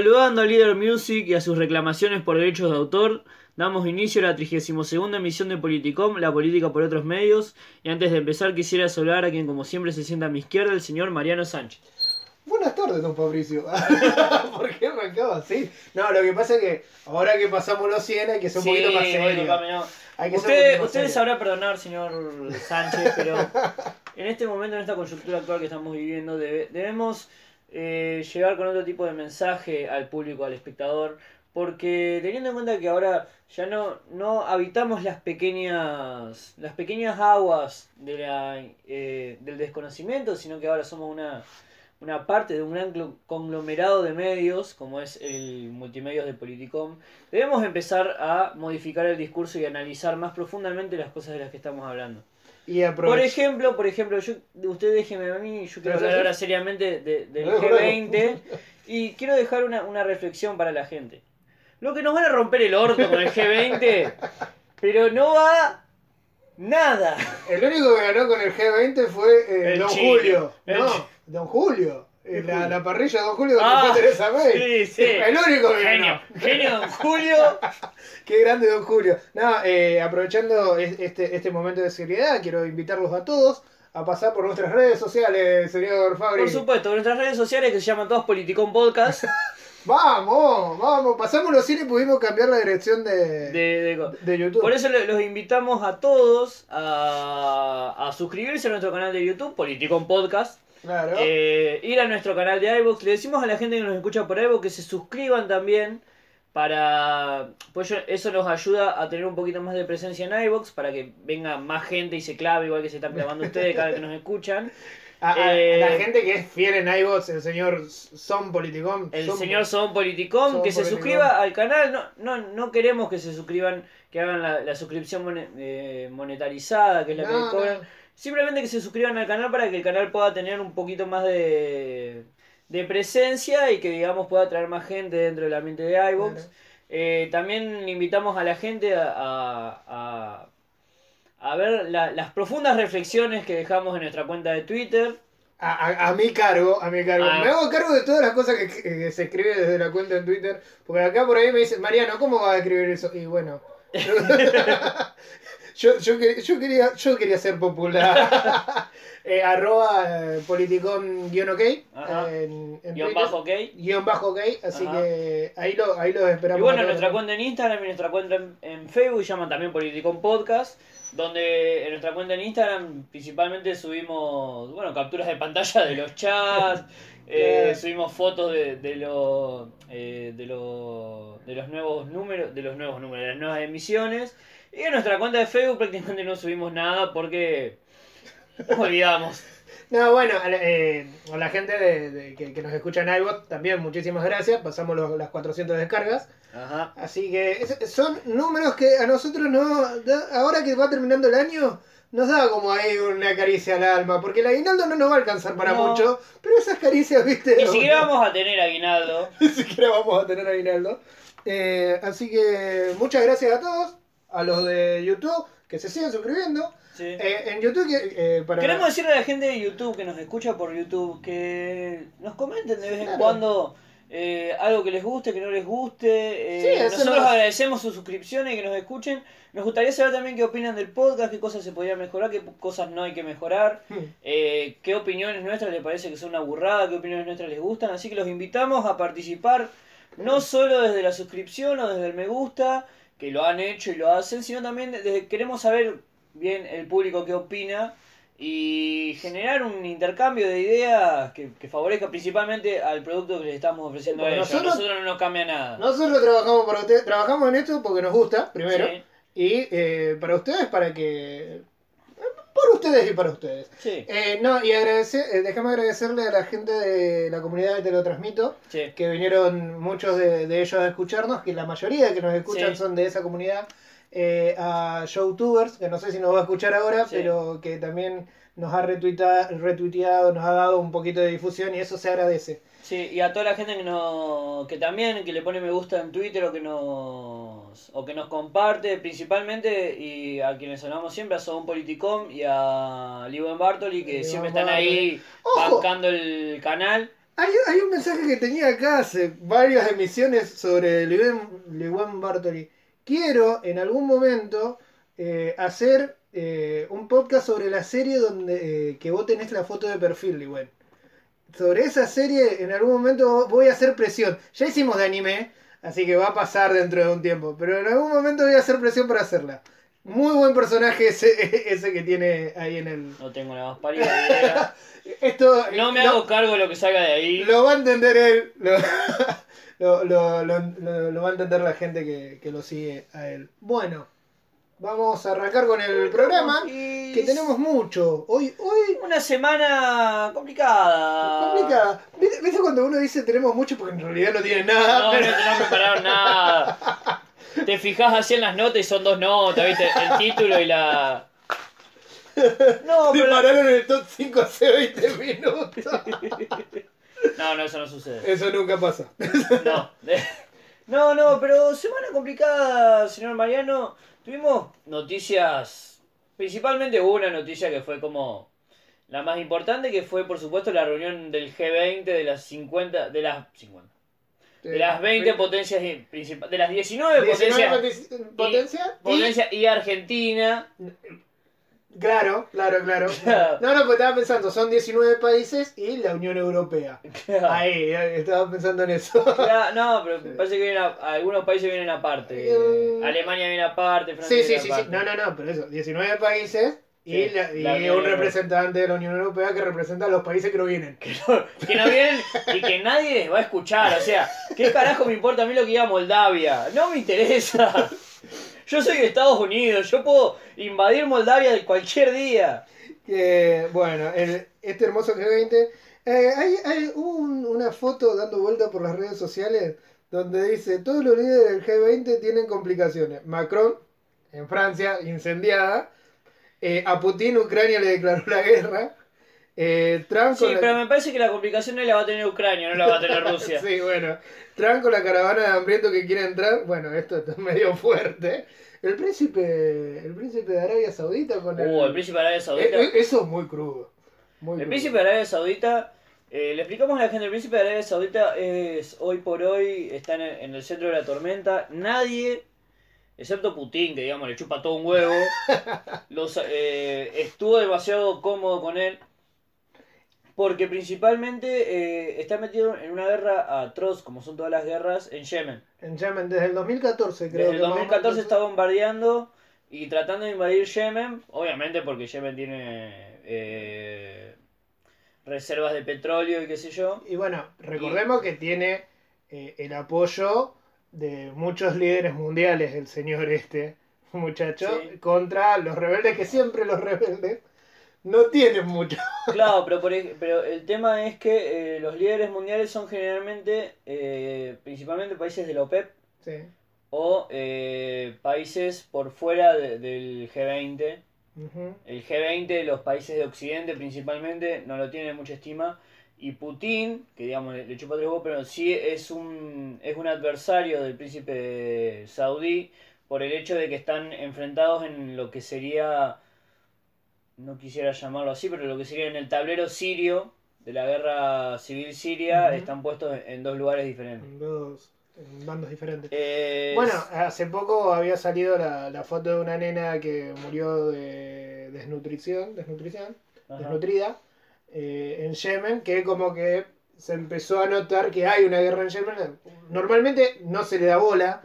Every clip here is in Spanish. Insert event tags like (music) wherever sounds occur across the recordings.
saludando a Leader Music y a sus reclamaciones por derechos de autor, damos inicio a la 32 emisión de Politicom, la política por otros medios. Y antes de empezar, quisiera saludar a quien, como siempre, se sienta a mi izquierda, el señor Mariano Sánchez. Buenas tardes, don Fabricio. (laughs) ¿Por qué arrancaba así? No, lo que pasa es que ahora que pasamos los 100 hay que ser un poquito más serio. Hay que Usted, usted sabrá perdonar, señor Sánchez, pero (laughs) en este momento, en esta coyuntura actual que estamos viviendo, debe- debemos eh, llegar con otro tipo de mensaje al público, al espectador, porque teniendo en cuenta que ahora ya no, no habitamos las pequeñas, las pequeñas aguas de la, eh, del desconocimiento, sino que ahora somos una, una parte de un gran conglomerado de medios, como es el multimedios de Politicom, debemos empezar a modificar el discurso y analizar más profundamente las cosas de las que estamos hablando. Y Por ejemplo, por ejemplo, yo, usted déjeme a mí, yo quiero hablar ahora seriamente de- del Luego, luego. G20 y quiero dejar una, una reflexión para la gente. Lo que nos van a romper el orto con el G20, pero no va nada. El único que ganó con el G20 fue eh, El Don Chile. Julio. El no, Don Julio. Eh, La, la parrilla de Don Julio donde Ah, fue Teresa May. sí, sí. (laughs) El único que Genio, genio, don (laughs) Julio. Qué grande Don Julio. No, eh, aprovechando es- este, este momento de seriedad, quiero invitarlos a todos a pasar por nuestras redes sociales, señor Fabri. Por supuesto, nuestras redes sociales que se llaman todas Politicón Podcast. (laughs) Vamos, vamos. Pasamos los cines y pudimos cambiar la dirección de, De, de- de YouTube. Por eso le- los invitamos a todos a, a suscribirse a nuestro canal de YouTube, Politicón Podcast. Claro. Eh, ir a nuestro canal de iVoox. Le decimos a la gente que nos escucha por iVoox que se suscriban también. Para. Pues eso nos ayuda a tener un poquito más de presencia en iVoox. Para que venga más gente y se clave, igual que se están clavando ustedes cada vez que nos escuchan. (laughs) a, a- eh, la gente que es fiel en iVoox, el señor Son Politicón. El Son- señor Son Politicom, Son que se Politicom. suscriba al canal. No, no, no queremos que se suscriban, que hagan la, la suscripción eh, monetarizada, que es la que No, le cobran. no. Simplemente que se suscriban al canal para que el canal pueda tener un poquito más de, de presencia y que digamos pueda traer más gente dentro del ambiente de iVoox. Claro. Eh, también invitamos a la gente a, a- a- a ver la- las profundas reflexiones que dejamos en nuestra cuenta de Twitter. A, a- a mi cargo, a mi cargo. Ah. Me hago cargo de todas las cosas que, que se escribe desde la cuenta en Twitter. Porque acá por ahí me dicen, Mariano, ¿cómo vas a escribir eso? Y bueno. (laughs) yo, yo, yo quería, yo quería ser popular. (laughs) Eh, arroba eh, politicón-ok Ajá. en, en Guión Twitter. bajo, ok. Guión bajo ok, así Ajá. que ahí lo, ahí lo esperamos. Y bueno, nuestra cuenta en Instagram y nuestra cuenta en, en Facebook llaman también Politicón Podcast, donde en nuestra cuenta en Instagram principalmente subimos, bueno, capturas de pantalla de los chats, (laughs) eh, subimos fotos de, de, los eh, de, los de los nuevos números, de los nuevos números, de las nuevas emisiones. Y en nuestra cuenta de Facebook prácticamente no subimos nada porque nos olvidamos. (laughs) No, bueno, a la, eh, a la gente de, de- que, que nos escucha en iVoox también muchísimas gracias. Pasamos los- las 400 descargas. Ajá. Así que es- son números que a nosotros no. ahora que va terminando el año, nos da como ahí una caricia al alma. Porque el aguinaldo no nos va a alcanzar para No. mucho. Pero esas caricias, viste. Ni siquiera vamos a tener aguinaldo. (laughs) Ni siquiera vamos a tener aguinaldo. Eh, así que muchas gracias a todos. A los de YouTube que se sigan suscribiendo. Sí. Eh, en YouTube, eh, para. Queremos decirle a la gente de YouTube que nos escucha por YouTube que nos comenten de vez en cuando eh, algo que les guste, que no les guste. Eh, Sí, nosotros nos- agradecemos sus suscripciones y que nos escuchen. Nos gustaría saber también qué opinan del podcast, qué cosas se podrían mejorar, qué cosas no hay que mejorar, Hmm. eh, qué opiniones nuestras les parece que son una burrada, qué opiniones nuestras les gustan. Así que los invitamos a participar no solo desde la suscripción o desde el me gusta, que lo han hecho y lo hacen, sino también desde, queremos saber bien el público qué opina y generar un intercambio de ideas que, que favorezca principalmente al producto que les estamos ofreciendo a ellos. Nosotros- nosotros no nos cambia nada. Nosotros trabajamos para ustedes, trabajamos en esto porque nos gusta, primero. Sí, Y eh, para ustedes, para que. Por ustedes y para ustedes. sí, Eh, no, y agradecer, eh, déjame agradecerle a la gente de la comunidad de Te lo transmito, sí. que vinieron muchos de, de ellos a escucharnos, que la mayoría de que nos escuchan Sí. son de esa comunidad. Eh, a Showtubers, que no sé si nos va a escuchar ahora, pero que también nos ha retuita- retuiteado, nos ha dado un poquito de difusión y eso se agradece. Sí, y a toda la gente que no, que también que le pone me gusta en Twitter o que nos o que nos comparte principalmente y a quienes hablamos siempre a Sobón Politicom y a Liwen Bartoli que siempre están ahí ¡Ojo! bancando el canal. Hay, hay un mensaje que tenía acá hace varias emisiones sobre Lewin Bartoli. Quiero en algún momento eh, hacer eh, un podcast sobre la serie donde eh, que vos tenés la foto de perfil, Lewin. Sobre esa serie en algún momento voy a hacer presión. Ya hicimos de anime, así que va a pasar dentro de un tiempo. Pero en algún momento voy a hacer presión para hacerla. Muy buen personaje ese, (laughs) ese que tiene ahí en el. No tengo la más pálida idea. (laughs) Esto, No me hago cargo de lo que salga de ahí. Lo va a entender él. Lo, (laughs) lo, lo- lo- lo- lo va a entender la gente que, que lo sigue a él. Bueno, vamos a arrancar con el programa. Y Que tenemos mucho. Hoy, hoy. Una semana complicada. Complicada. ¿Viste cuando uno dice tenemos mucho porque en realidad no tiene No, nada? no, pero- no prepararon nada. Te fijas así en las notas y son dos notas, ¿viste? El título y la. (laughs) No, pero. Separaron el top 5 hace 20 minutos. No, no, eso no sucede. Eso nunca pasa. No. (laughs) No, no, pero semana complicada, señor Mariano. Tuvimos noticias. Principalmente una noticia que fue como. La más importante, que fue, por supuesto, la reunión del G20 de las 50. De las 50. De las 20 potencias principales. De las 19 potencias. 19 potencia. y- Potencia y Argentina. Claro, claro, claro. (laughs) No, no, porque estaba pensando, son 19 países y la Unión Europea. Ahí, eh, estaba pensando en eso. (laughs) Claro, no, pero parece que vienen a- algunos países vienen aparte. Eh, Alemania viene aparte, Francia Sí, sí, viene sí, sí. No, no, no, pero eso, 19 países y, Sí, la- y la un representante de la Unión Europea que representa a los países que no vienen. Que no vienen y que nadie les va a escuchar. O sea, ¿qué carajo me importa a mí lo que diga Moldavia? No me interesa. (laughs) Yo soy de Estados Unidos, yo puedo invadir Moldavia cualquier día. Que, bueno, el- este hermoso G20. eh, hay hay un- una foto dando vuelta por las redes sociales donde dice: Todos los líderes del G20 tienen complicaciones. Macron, en Francia, incendiada. Eh, a Putin, Ucrania le declaró la guerra. Eh, Trump Sí, la- pero me parece que la complicación no la va a tener Ucrania, no la va a tener (laughs) Rusia. Sí, bueno. Trump con la caravana de hambrientos que quiere entrar. Bueno, esto está (laughs) medio fuerte. El príncipe, el príncipe de Arabia Saudita con el. Uh, el príncipe de Arabia Saudita. Eh, eh, eso es muy crudo. Muy El crudo. príncipe de Arabia Saudita, eh, le explicamos a la gente, el príncipe de Arabia Saudita es hoy por hoy, está en el, en el centro de la tormenta. Nadie, excepto Putin, que digamos le chupa todo un huevo, (laughs) los, eh, estuvo demasiado cómodo con él. Porque principalmente eh, está metido en una guerra atroz, como son todas las guerras, en Yemen. En Yemen, desde el 2014 creo Desde el que más o menos 2014 está bombardeando y tratando de invadir Yemen, obviamente porque Yemen tiene eh, reservas de petróleo y qué sé yo. Y bueno, recordemos que tiene eh, el apoyo de muchos líderes mundiales, el señor este muchacho, Sí. contra los rebeldes, que siempre los rebeldes no tienen mucho. (laughs) Claro, pero, por pero el tema es que eh, los líderes mundiales son generalmente, eh, principalmente países de la OPEP Sí. o eh, países por fuera de- del G20. Ujú. El G20, los países de Occidente principalmente, no lo tienen mucha estima. Y Putin, que digamos le, le chupa tres huevos, pero sí es un, es un adversario del príncipe saudí por el hecho de que están enfrentados en lo que sería, no quisiera llamarlo así, pero lo que sería en el tablero sirio de la guerra civil siria, están puestos en, en dos lugares diferentes. En dos en bandos diferentes. Eh, Bueno, hace poco había salido la, la foto de una nena que murió de desnutrición, desnutrición, desnutrida, eh, en Yemen, que como que se empezó a notar que hay una guerra en Yemen. Normalmente no se le da bola,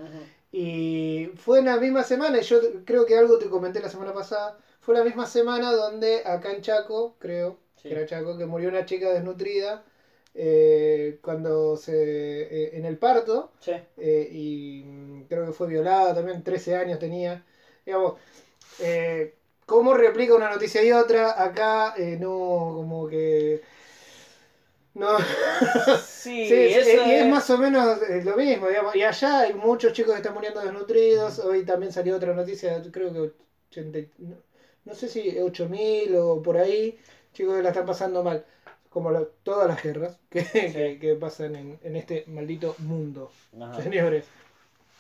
y fue en la misma semana, y yo creo que algo te comenté la semana pasada, fue la misma semana donde acá en Chaco, creo, Sí. que era Chaco, que murió una chica desnutrida eh, cuando se eh, en el parto, Sí. eh, y mm, creo que fue violada también, 13 años tenía. Digamos, eh, ¿cómo replica una noticia y otra? Acá no, como que... No, Sí, (laughs) Sí, y es es- más o menos lo mismo, digamos. Y allá hay muchos chicos que están muriendo desnutridos. Hoy también salió otra noticia, creo que 80, y- no, sé si 8000 o por ahí, chicos que la están pasando mal. Como la- todas las guerras (laughs) que, que, que pasan en, en este maldito mundo, Ajá. señores.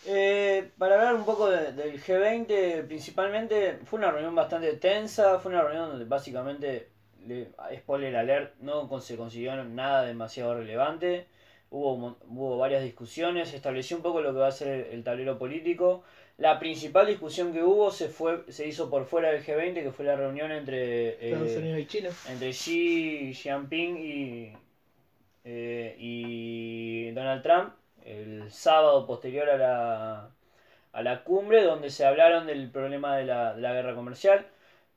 Eh, para hablar un poco de- del G20, principalmente fue una reunión bastante tensa, fue una reunión donde básicamente le- spoiler alert, no con- se consiguió nada demasiado relevante. Hubo, hubo varias discusiones, estableció un poco lo que va a ser el, el tablero político. La principal discusión que hubo se fue se hizo por fuera del G20, que fue la reunión entre, eh, Estados Unidos y China. entre Xi Jinping y, eh, y Donald Trump el sábado posterior a la, a la cumbre, donde se hablaron del problema de la, de la guerra comercial.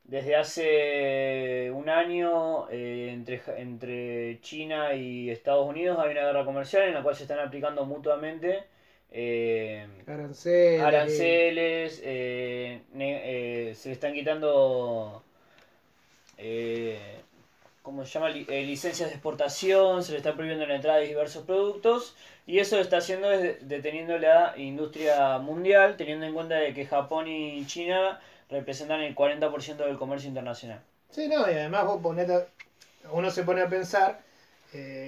Desde hace un año eh, entre, entre China y Estados Unidos hay una guerra comercial en la cual se están aplicando mutuamente eh, Aranceles. aranceles, eh, ne- eh, se le están quitando, ¿cómo se llama? Li- licencias de exportación, se le está prohibiendo la entrada de diversos productos y eso lo está haciendo es deteniendo la industria mundial, teniendo en cuenta de que Japón y China representan el 40% del comercio internacional. Sí, no, y además vos ponete, a- uno se pone a pensar,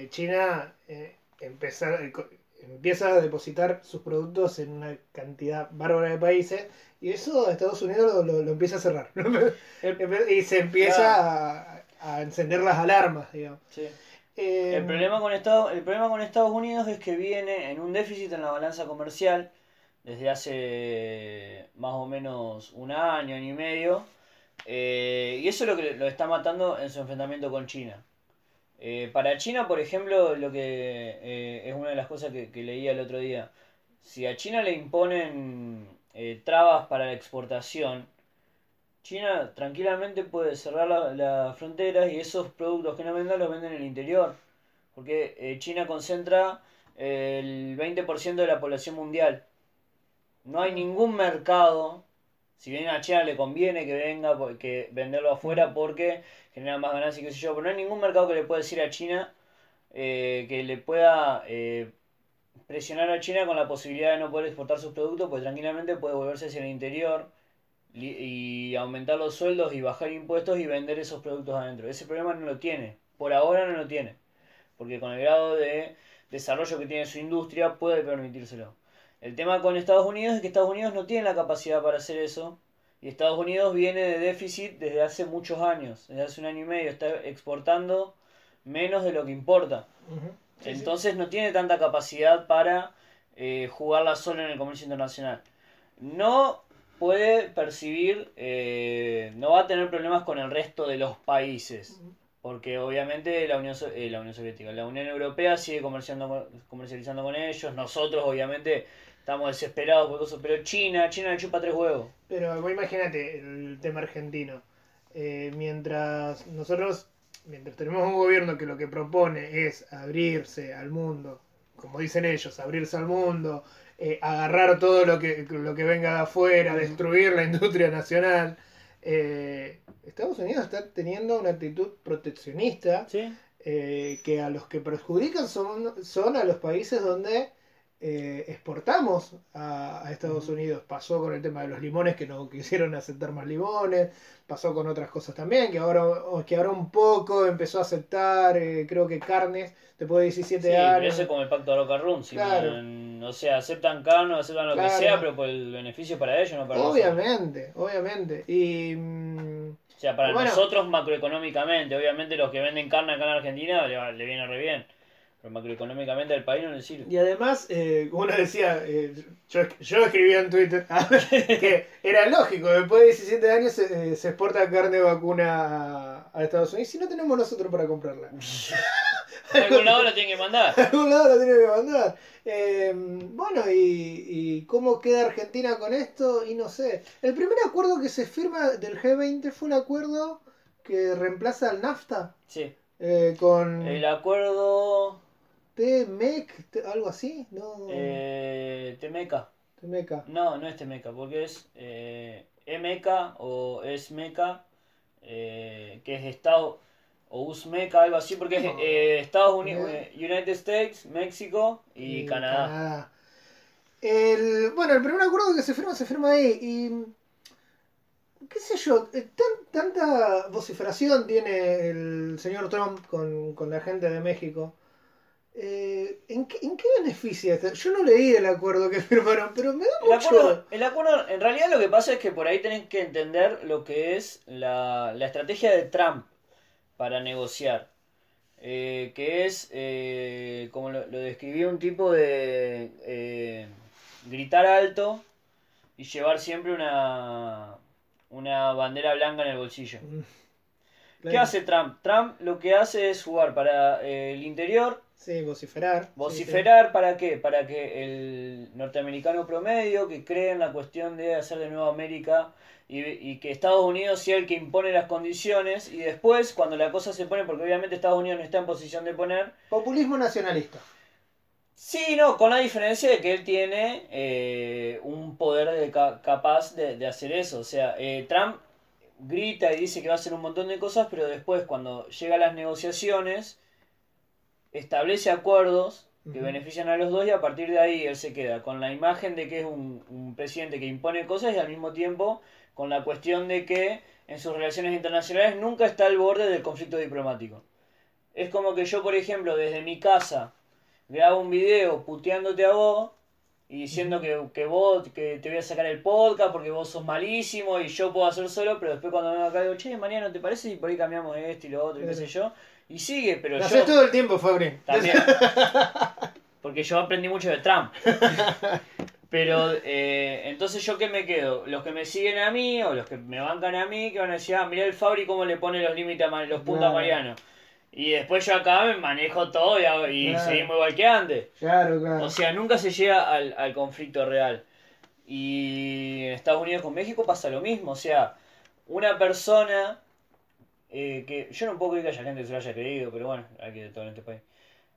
China empezar, empieza a depositar sus productos en una cantidad bárbara de países y eso Estados Unidos lo, lo- lo empieza a cerrar. (laughs) y se empieza a, a encender las alarmas, digamos. Sí. Eh, El problema, con Estados, el problema con Estados Unidos es que viene en un déficit en la balanza comercial desde hace más o menos un año, año y medio. eh, y eso es lo que lo está matando en su enfrentamiento con China. Eh, para China, por ejemplo, lo que eh, es una de las cosas que, leía el otro día. Si a China le imponen eh, trabas para la exportación, China tranquilamente puede cerrar la- las fronteras y esos productos que no vendan los venden en el interior. Porque eh, China concentra el 20% de la población mundial. No hay ningún mercado, si bien a China le conviene que venga, que venderlo afuera porque genera más ganancias y qué sé yo, pero no hay ningún mercado que le pueda decir a China eh, que le pueda eh, presionar a China con la posibilidad de no poder exportar sus productos, pues tranquilamente puede volverse hacia el interior y aumentar los sueldos y bajar impuestos y vender esos productos adentro. Ese problema no lo tiene, por ahora no lo tiene, porque con el grado de desarrollo que tiene su industria puede permitírselo. El tema con Estados Unidos es que Estados Unidos no tiene la capacidad para hacer eso y Estados Unidos viene de déficit desde hace muchos años, desde hace un año y medio, está exportando menos de lo que importa. sí. Entonces no tiene tanta capacidad para eh, jugarla solo en el comercio internacional. No puede percibir, eh, no va a tener problemas con el resto de los países. Porque obviamente la Unión, eh, la Unión Soviética, la Unión Europea sigue comerciando, comercializando con ellos. Nosotros obviamente estamos desesperados por eso. Pero China, China le chupa tres huevos. Pero imagínate el tema argentino. Eh, mientras nosotros, mientras tenemos un gobierno que lo que propone es abrirse al mundo, como dicen ellos, abrirse al mundo, eh, agarrar todo lo que, lo que venga de afuera, destruir la industria nacional, eh, Estados Unidos está teniendo una actitud proteccionista ¿Sí? eh, que a los que perjudican son, son a los países donde eh, exportamos a, a Estados Unidos. Pasó con el tema de los limones que no (laughs) quisieron aceptar más limones, pasó con otras cosas también, que ahora, que ahora un poco empezó a aceptar, eh, creo que carnes, después de 17 Sí, pero años. eso es como el pacto de Roca si Claro. o sea, aceptan carne, aceptan lo Claro. que sea, pero por el beneficio para ellos, no para nosotros. Obviamente, obviamente. Y O sea, para Bueno. nosotros macroeconómicamente, obviamente los que venden carne acá en Argentina le, le viene re bien. Pero macroeconómicamente al país no le sirve. Y además, eh, uno decía, eh, yo, yo escribía en Twitter (laughs) que era lógico, después de 17 años se, eh, se exporta carne vacuna a, a Estados Unidos y no tenemos nosotros para comprarla. A algún lado lo tienen que mandar. A algún lado la tiene que mandar. (laughs) Eh, bueno, y, y cómo queda Argentina con esto? Y no sé. El primer acuerdo que se firma del G20 fue un acuerdo que reemplaza al NAFTA Sí. eh, con El acuerdo TMEC, te- algo así, ¿no? eh, Temeca. TMECA. No, no es Temeca, porque es eh, EMECA o ESMECA, eh, que es Estado, o USMECA, algo así, porque es eh, Estados Unidos, eh, United States, México y, Canadá. El, bueno, el primer acuerdo que se firma se firma ahí y qué sé yo, tan- tanta vociferación tiene el señor Trump con, con la gente de México. Eh, ¿en, qué, ¿En qué beneficia esto? Yo no leí el acuerdo que (laughs) firmaron, pero me da El mucho... acuerdo, el acuerdo, en realidad lo que pasa es que por ahí tenés que entender lo que es la, la estrategia de Trump para negociar. Eh, que es, eh, como lo, lo describí, un tipo de gritar alto y llevar siempre una, una bandera blanca en el bolsillo. ¿Qué hace Trump? Trump lo que hace es jugar para el interior, Sí, vociferar. vociferar para qué? Para que el norteamericano promedio que cree en la cuestión de hacer de nuevo América y, y que Estados Unidos sea el que impone las condiciones y después cuando la cosa se pone, porque obviamente Estados Unidos no está en posición de poner, Populismo nacionalista. Sí, no, con la diferencia de que él tiene eh, un poder de ca- capaz de, de hacer eso. O sea, eh, Trump grita y dice que va a hacer un montón de cosas, pero después cuando llega a las negociaciones, establece acuerdos que benefician a los dos y a partir de ahí él se queda con la imagen de que es un, un presidente que impone cosas y al mismo tiempo con la cuestión de que en sus relaciones internacionales nunca está al borde del conflicto diplomático. Es como que yo, por ejemplo, desde mi casa grabo un video puteándote a vos y diciendo que, que vos, que te voy a sacar el podcast porque vos sos malísimo y yo puedo hacer solo, pero después cuando vengo acá digo, che, Mariano, ¿te parece si por ahí cambiamos esto y lo otro y qué sé yo? Y sigue, pero Lo yo... haces todo el tiempo, Fabri. También. (laughs) Porque yo aprendí mucho de Trump. (laughs) Pero eh, entonces yo qué me quedo, los que me siguen a mí o los que me bancan a mí, que van a decir, ah, mirá el Fabri cómo le pone los límites a los puntos a. Mariano. Y después yo acá me manejo todo y, hago- y Claro. seguimos igual que antes. Claro, claro. O sea, nunca se llega al, al conflicto real. Y en Estados Unidos con México pasa lo mismo. O sea, una persona eh, que yo no puedo creer que haya gente que se lo haya creído, pero bueno, hay que todo en este país.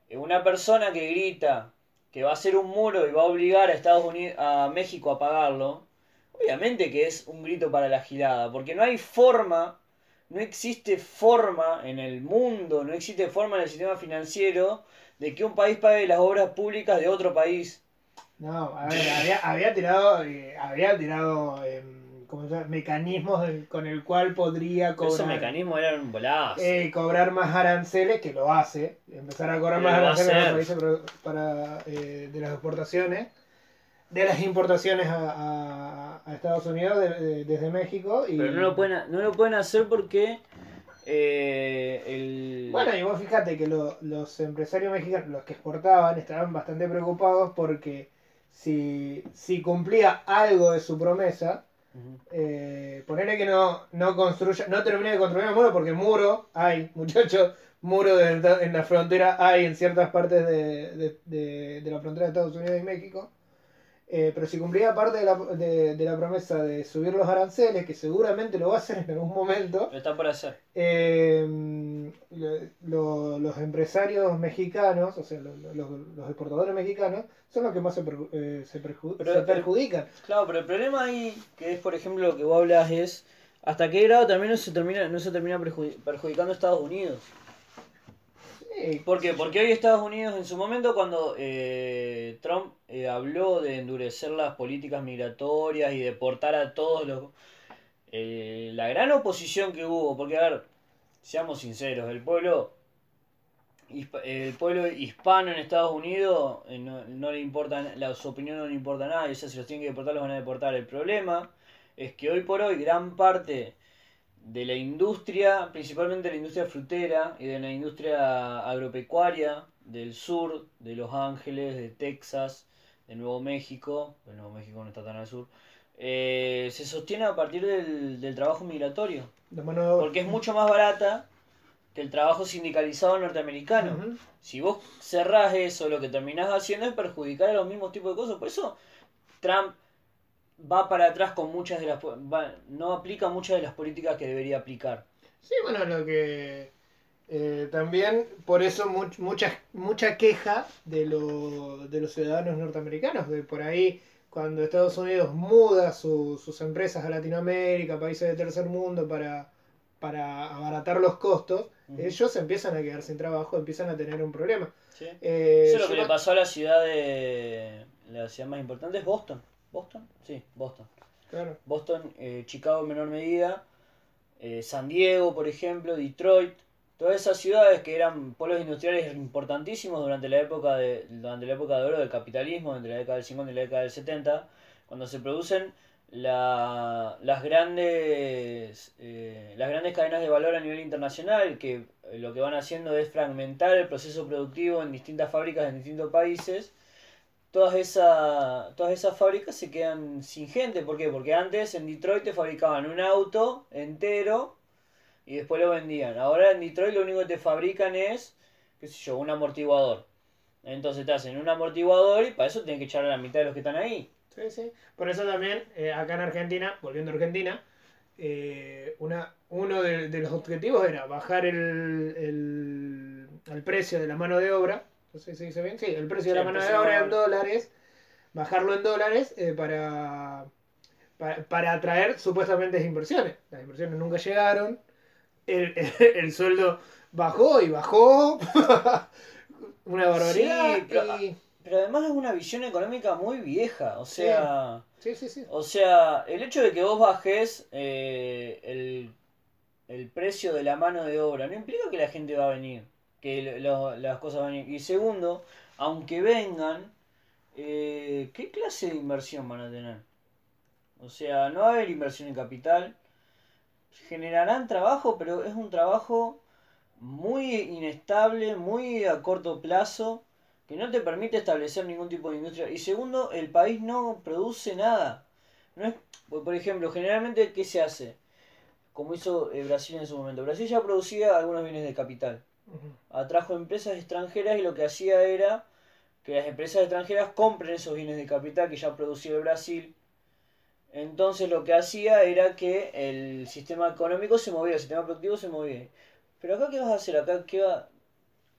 Eh, una persona que grita que va a hacer un muro y va a obligar a Estados Unidos, a México a pagarlo, obviamente que es un grito para la girada, porque no hay forma, no existe forma en el mundo, no existe forma en el sistema financiero de que un país pague las obras públicas de otro país. No, a ver, había, había tirado, eh, había tirado em, ¿cómo se llama? mecanismos del- con el cual podría Esos cobrar, mecanismos eran volados. eh, cobrar más aranceles, que lo hace, empezar a cobrar Pero más aranceles los países para, eh, de las exportaciones, de las importaciones a, a- a Estados Unidos de- de- desde México. Y, Pero no lo pueden, no lo pueden hacer porque eh, el... Bueno, y vos fíjate que lo- los empresarios mexicanos, los que exportaban, estaban bastante preocupados porque si, si cumplía algo de su promesa, Eh, ponerle que no, no construya, no termine de construir el muro, porque muro hay, (laughs) muchachos, muro de- en la frontera hay en ciertas partes de- de- de la frontera de Estados Unidos y México. Eh, pero si cumplía parte de la, de- de la promesa de subir los aranceles, que seguramente lo va a hacer en algún momento, Lo está por hacer. eh, lo- lo- los empresarios mexicanos, o sea, lo- lo- los, exportadores mexicanos, son los que más se, eh, se perju- Pero- se perjudican. Claro, pero el problema ahí, que es por ejemplo lo que vos hablas, es hasta qué grado también no se termina, no se termina perjudi- perjudicando a Estados Unidos. Sí, ¿Por qué? Porque hoy Estados Unidos, en su momento, cuando eh, Trump eh, habló de endurecer las políticas migratorias y deportar a todos los... eh, la gran oposición que hubo, porque a ver, seamos sinceros, el pueblo, el pueblo hispano en Estados Unidos eh, no, no le importa, la, su opinión no le importa nada, y o sea, si los tienen que deportar, los van a deportar. El problema es que hoy por hoy gran parte de la industria, principalmente la industria frutera y de la industria agropecuaria del sur, de Los Ángeles, de Texas, de Nuevo México, el Nuevo México no está tan al sur, eh, se sostiene a partir del, del trabajo migratorio, mano de porque es mucho más barata que el trabajo sindicalizado norteamericano. Si vos cerrás eso, lo que terminás haciendo es perjudicar a los mismos tipos de cosas. Por eso Trump va para atrás con muchas de las... va- no aplica muchas de las políticas que debería aplicar. Sí, bueno, lo que eh, también por eso much- mucha, mucha queja de, lo- de los ciudadanos norteamericanos, de por ahí cuando Estados Unidos muda su- sus empresas a Latinoamérica, países de tercer mundo, para, para abaratar los costos, Ujú. ellos empiezan a quedar sin trabajo, empiezan a tener un problema. ¿sí? Eh, Eso es lo que le pasó a la ciudad de... La ciudad más importante es Boston. ¿Boston? Sí, Boston. claro. Boston, eh, Chicago en menor medida, eh, San Diego, por ejemplo, Detroit, todas esas ciudades que eran polos industriales importantísimos durante la época de durante la época de oro del capitalismo, entre la década del 50 y la década del 70, cuando se producen la- las grandes eh, las grandes cadenas de valor a nivel internacional que lo que van haciendo es fragmentar el proceso productivo en distintas fábricas en distintos países. Todas, esa, todas esas fábricas se quedan sin gente. ¿Por qué? Porque antes en Detroit te fabricaban un auto entero y después lo vendían. Ahora en Detroit lo único que te fabrican es, qué sé yo, un amortiguador. Entonces te hacen un amortiguador y para eso tienen que echar a la mitad de los que están ahí. Sí, sí. Por eso también, eh, acá en Argentina, volviendo a Argentina, eh, una, uno de, los objetivos era bajar el, el, el precio de la mano de obra. No sé si se dice bien. Sí, el precio Sí, de la mano de obra en dólares. Bajarlo en dólares eh, para, para, para atraer supuestamente inversiones. Las inversiones nunca llegaron. El, el, (laughs) el sueldo bajó y bajó. (laughs) Una barbaridad. Sí, pero- y- Pero además es una visión económica muy vieja. O sea, sí, sí, sí. o sea el hecho de que vos bajes eh, el, el precio de la mano de obra no implica que la gente va a venir, que lo- las cosas van a venir. Y segundo, aunque vengan, eh, ¿qué clase de inversión van a tener? O sea, no va a haber inversión en capital. Generarán trabajo, pero es un trabajo muy inestable, muy a corto plazo, que no te permite establecer ningún tipo de industria. Y segundo, el país no produce nada. No es, por por ejemplo, generalmente, ¿qué se hace? Como hizo eh, Brasil en su momento. Brasil ya producía algunos bienes de capital. Atrajo empresas extranjeras y lo que hacía era que las empresas extranjeras compren esos bienes de capital que ya producía el Brasil. Entonces lo que hacía era que el sistema económico se movía, el sistema productivo se movía. Pero acá, ¿qué vas a hacer? Acá, ¿qué va?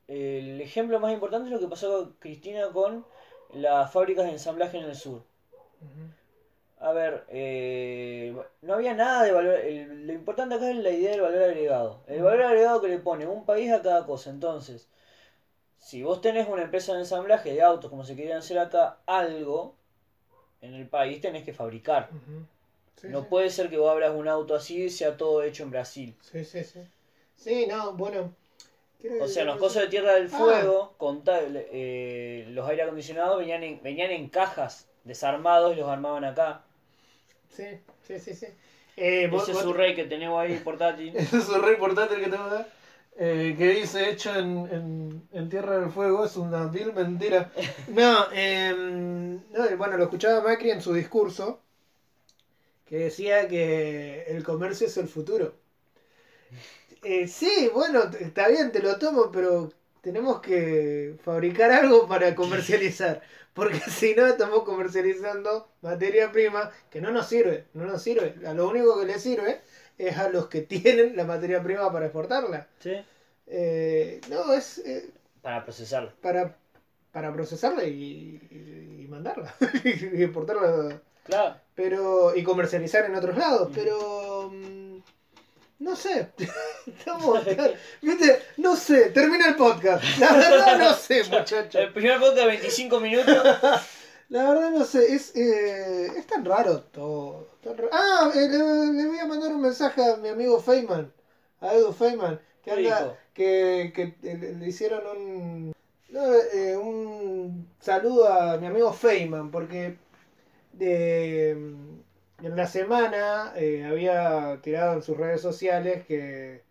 El ejemplo más importante es lo que pasó con Cristina con las fábricas de ensamblaje en el sur. A ver, eh, no había nada de valor. el- lo importante acá es la idea del valor agregado. El valor agregado que le pone un país a cada cosa. Entonces, si vos tenés una empresa de ensamblaje de autos, como se querían hacer acá, algo en el país tenés que fabricar. Sí, no sí. puede ser que vos abras un auto así y sea todo hecho en Brasil. Sí, sí, sí. Sí, no, bueno. O sea, los cosas de Tierra del Ah. Fuego, con tal- eh, los aire acondicionados venían en, venían en cajas desarmados y los armaban acá. Sí, sí, sí, sí. Eh, vos- Ese es (laughs) su rey que tenemos ahí portátil. Ese es un re importante el que tengo acá. eh, que dice hecho en, en, en Tierra del Fuego, es una vil mentira. (laughs) No, no, bueno, lo escuchaba Macri en su discurso, que decía que el comercio es el futuro. Eh, sí, bueno, está bien, te lo tomo, pero tenemos que fabricar algo para comercializar. Porque (laughs) si no, estamos comercializando materia prima que no nos sirve, no nos sirve. A lo único que le sirve es a los que tienen la materia prima para exportarla. ¿Sí? Eh, no, es eh, Para procesarlo. para, para procesarla y, y- y mandarla. (laughs) y exportarla. Claro. Pero, y comercializar en otros lados. Pero, mm, no sé. (laughs) Estamos, ¿viste? No sé. Termina el podcast. La verdad no sé, (laughs) muchachos. El primer podcast de 25 minutos. (laughs) La verdad no sé, es, eh, es tan raro todo. tan Ah, eh, le, voy a mandar un mensaje a mi amigo Feynman, a Edu Feynman, que, ¿Qué anda- que, que le, le hicieron un, no, eh, un saludo a mi amigo Feynman, porque de, en la semana eh, había tirado en sus redes sociales que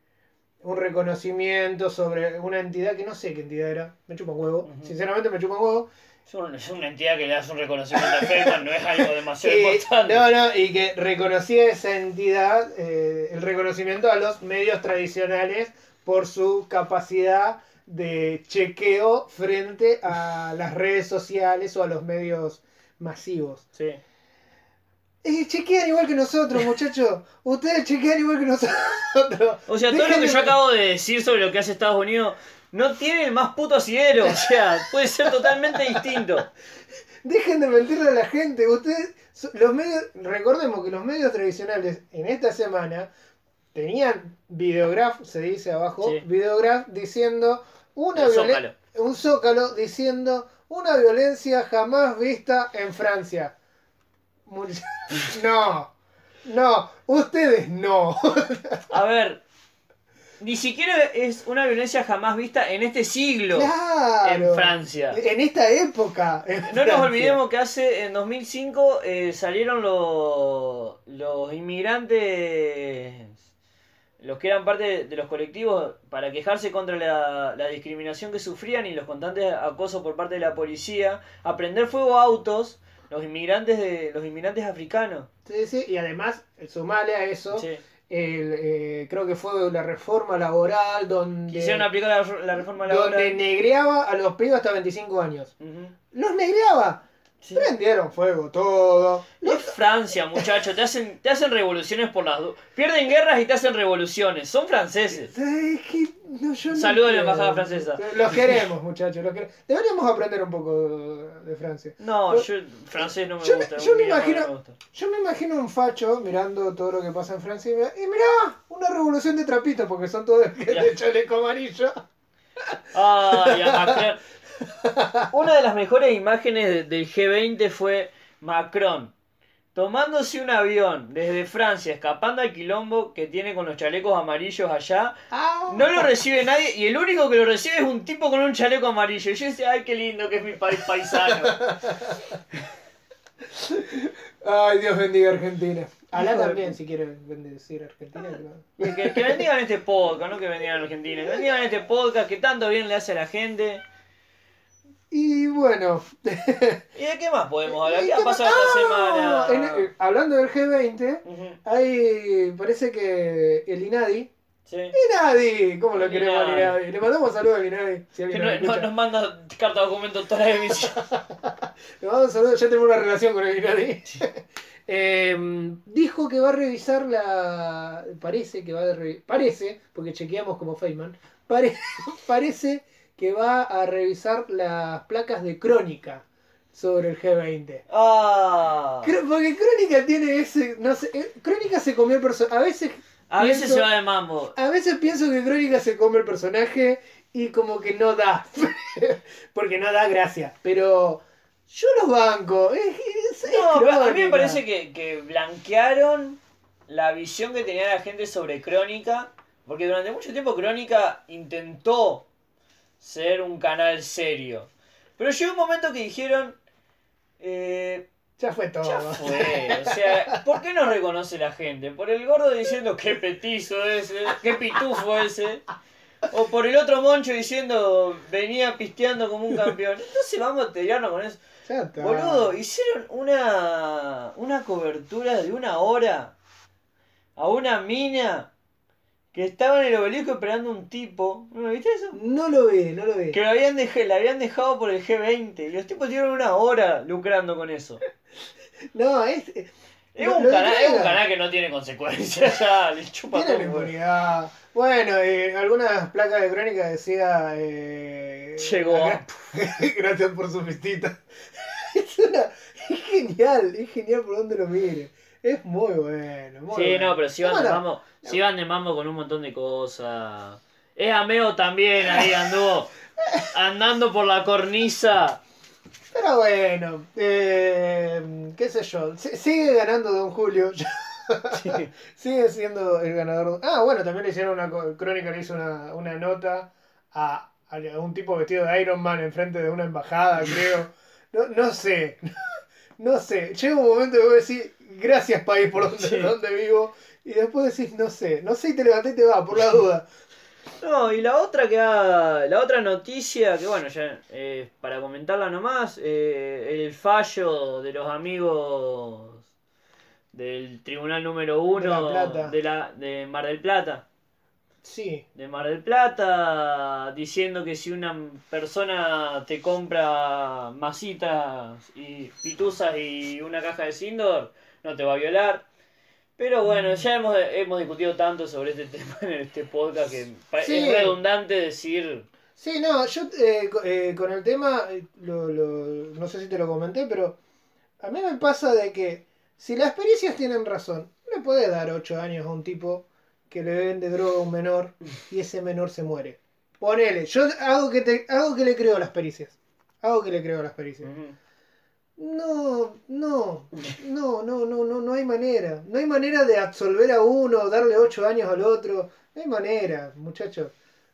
un reconocimiento sobre una entidad que no sé qué entidad era, me chupa un huevo, sinceramente me chupa un huevo, Es un- es una entidad que le das un reconocimiento a (laughs) Feynman, no es algo demasiado Y, importante. no, no, y que reconocía esa entidad, eh, el reconocimiento a los medios tradicionales por su capacidad de chequeo frente a las redes sociales o a los medios masivos. Sí. Eh, chequean igual que nosotros, muchachos. Ustedes chequean igual que nosotros. (laughs) O sea, todo lo que de- yo acabo de decir sobre lo que hace Estados Unidos no tiene el más puto asidero. O sea, puede ser totalmente distinto. Dejen de mentirle a la gente. Ustedes, los medios, recordemos que los medios tradicionales en esta semana tenían videograf, se dice abajo, Sí. videograf diciendo una un zócalo diciendo una violencia jamás vista en Francia. (laughs) No, no, ustedes no. A ver, ni siquiera es una violencia jamás vista en este siglo Claro. en Francia. En esta época. en No nos olvidemos que hace en 2005 eh, salieron los, los inmigrantes los que eran parte de, de los colectivos para quejarse contra la, la discriminación que sufrían y los constantes acosos por parte de la policía, a prender fuego a autos los inmigrantes de los inmigrantes africanos. Sí, sí, y además, sumale a eso, Sí. el, eh, creo que fue la reforma laboral donde, Quisieron aplicar la, la reforma laboral. donde negreaba a los pibes hasta 25 años. Los negreaba. Sí. Prendieron fuego todo. Es Francia, muchachos, te hacen, te hacen revoluciones por las. Pierden guerras y te hacen revoluciones. Son franceses. Ay, que- no, yo no Saludo a la embajada francesa. Los queremos, muchachos. los queremos. Deberíamos aprender un poco de Francia. No, Yo- yo francés no me yo me- gusta. yo me idioma que imagino- no me gusta. Yo me imagino un facho mirando todo lo que pasa en Francia y, mira- y mirá, una revolución de trapitos porque son todos de, chaleco amarillo. (laughs) Ay, a Macron. Una de las mejores imágenes de- del G20 fue Macron tomándose un avión desde Francia, escapando al quilombo que tiene con los chalecos amarillos allá. Ah. No lo recibe nadie y el único que lo recibe es un tipo con un chaleco amarillo. Y yo decía, ay, qué lindo que es mi país paisano. Ay, Dios bendiga a Argentina. Alá también, si quiere bendecir a Argentina. que- Que, que bendigan este podcast, no que bendigan a Argentina. Que bendigan este podcast que tanto bien le hace a la gente. Y bueno. (laughs) ¿Y de qué más podemos hablar? ¿Y ¿Qué ha pasado esta semana? en- eh, hablando del G20, Ujú, hay, parece que el INADI. sí. ¡INADI! ¿Cómo lo queremos al INADI. Le mandamos saludos al INADI. Si Que alguien no, nos no- escucha. nos manda carta de documento toda la emisión. (laughs) Le mandamos saludos, ya tenemos una relación con el INADI. (laughs) Eh, dijo que va a revisar la. Parece que va a revisar. Parece, porque chequeamos como Feynman. Pare- parece que va a revisar las placas de crónica sobre el G20. Ah, Porque Crónica tiene ese. No sé, eh, Crónica se comió el personaje. A veces. a veces se va de mambo. A veces pienso que Crónica se come el personaje y como que no da. (laughs) Porque no da gracia. Pero. Yo los banco. Es, es- es No, a mí me parece que, que blanquearon la visión que tenía la gente sobre Crónica. Porque durante mucho tiempo Crónica intentó ser un canal serio. Pero llegó un momento que dijeron. Eh, Ya fue todo. ya fue. O sea, ¿por qué no reconoce la gente? ¿Por el gordo diciendo qué petizo ese? ¿Qué pitufo ese? O por el otro moncho diciendo venía pisteando como un campeón. Entonces vamos a tirarnos con eso. Ya está. Boludo, hicieron una, una cobertura de una hora a una mina que estaba en el obelisco esperando un tipo. ¿No lo viste eso? No lo ve, no lo ve. Que lo habían dejado, la habían dejado por el G20. Y los tipos tuvieron una hora lucrando con eso. (laughs) No, es. Es Lo- un, lo canal, es un canal que no tiene consecuencias. (laughs) Ya, le chupa Tiene todo. huevo. impunidad. Bueno, eh, algunas placas de crónica decía. Eh, Llegó. acá- (laughs) Gracias por su fistita. Es, una, es genial, es genial por donde lo mire. Es muy bueno. Muy Sí, bueno. no, pero si van, de mambo, si van de mambo con un montón de cosas. Es Ameo también ahí anduvo (laughs) andando por la cornisa. Pero bueno, eh, qué sé yo. Si- Sigue ganando Don Julio. (laughs) Sigue siendo el ganador. Ah, bueno, también le hicieron una crónica, le hizo una, una nota a, a un tipo vestido de Iron Man enfrente de una embajada, creo. No, no sé. (laughs) No sé. Llega un momento que vos decís, gracias país por (laughs) donde, Sí. donde vivo. Y después decís, no sé. No sé y te levantás y te vas, por la (laughs) duda. No, y la otra que ha- la otra noticia, que bueno, ya eh, para comentarla nomás, eh, el fallo de los amigos del tribunal número uno De La de, la, de Mar del Plata. Sí. De Mar del Plata, diciendo que si una persona te compra masitas y pituzas y una caja de Sindor, no te va a violar. Pero bueno, ya hemos, hemos discutido tanto sobre este (laughs) tema en este podcast que Sí. es redundante decir Sí, no, yo eh, eh, con el tema, eh, lo, lo- no sé si te lo comenté, pero a mí me pasa de que si las pericias tienen razón, no le puede dar 8 años a un tipo que le vende droga a un menor y ese menor se muere. Ponele, yo hago que, te, hago que le creo a las pericias. Hago que le creo a las pericias. No, no, no, no, no, no, no hay manera. No hay manera de absolver a uno, darle 8 años al otro. No hay manera, muchachos.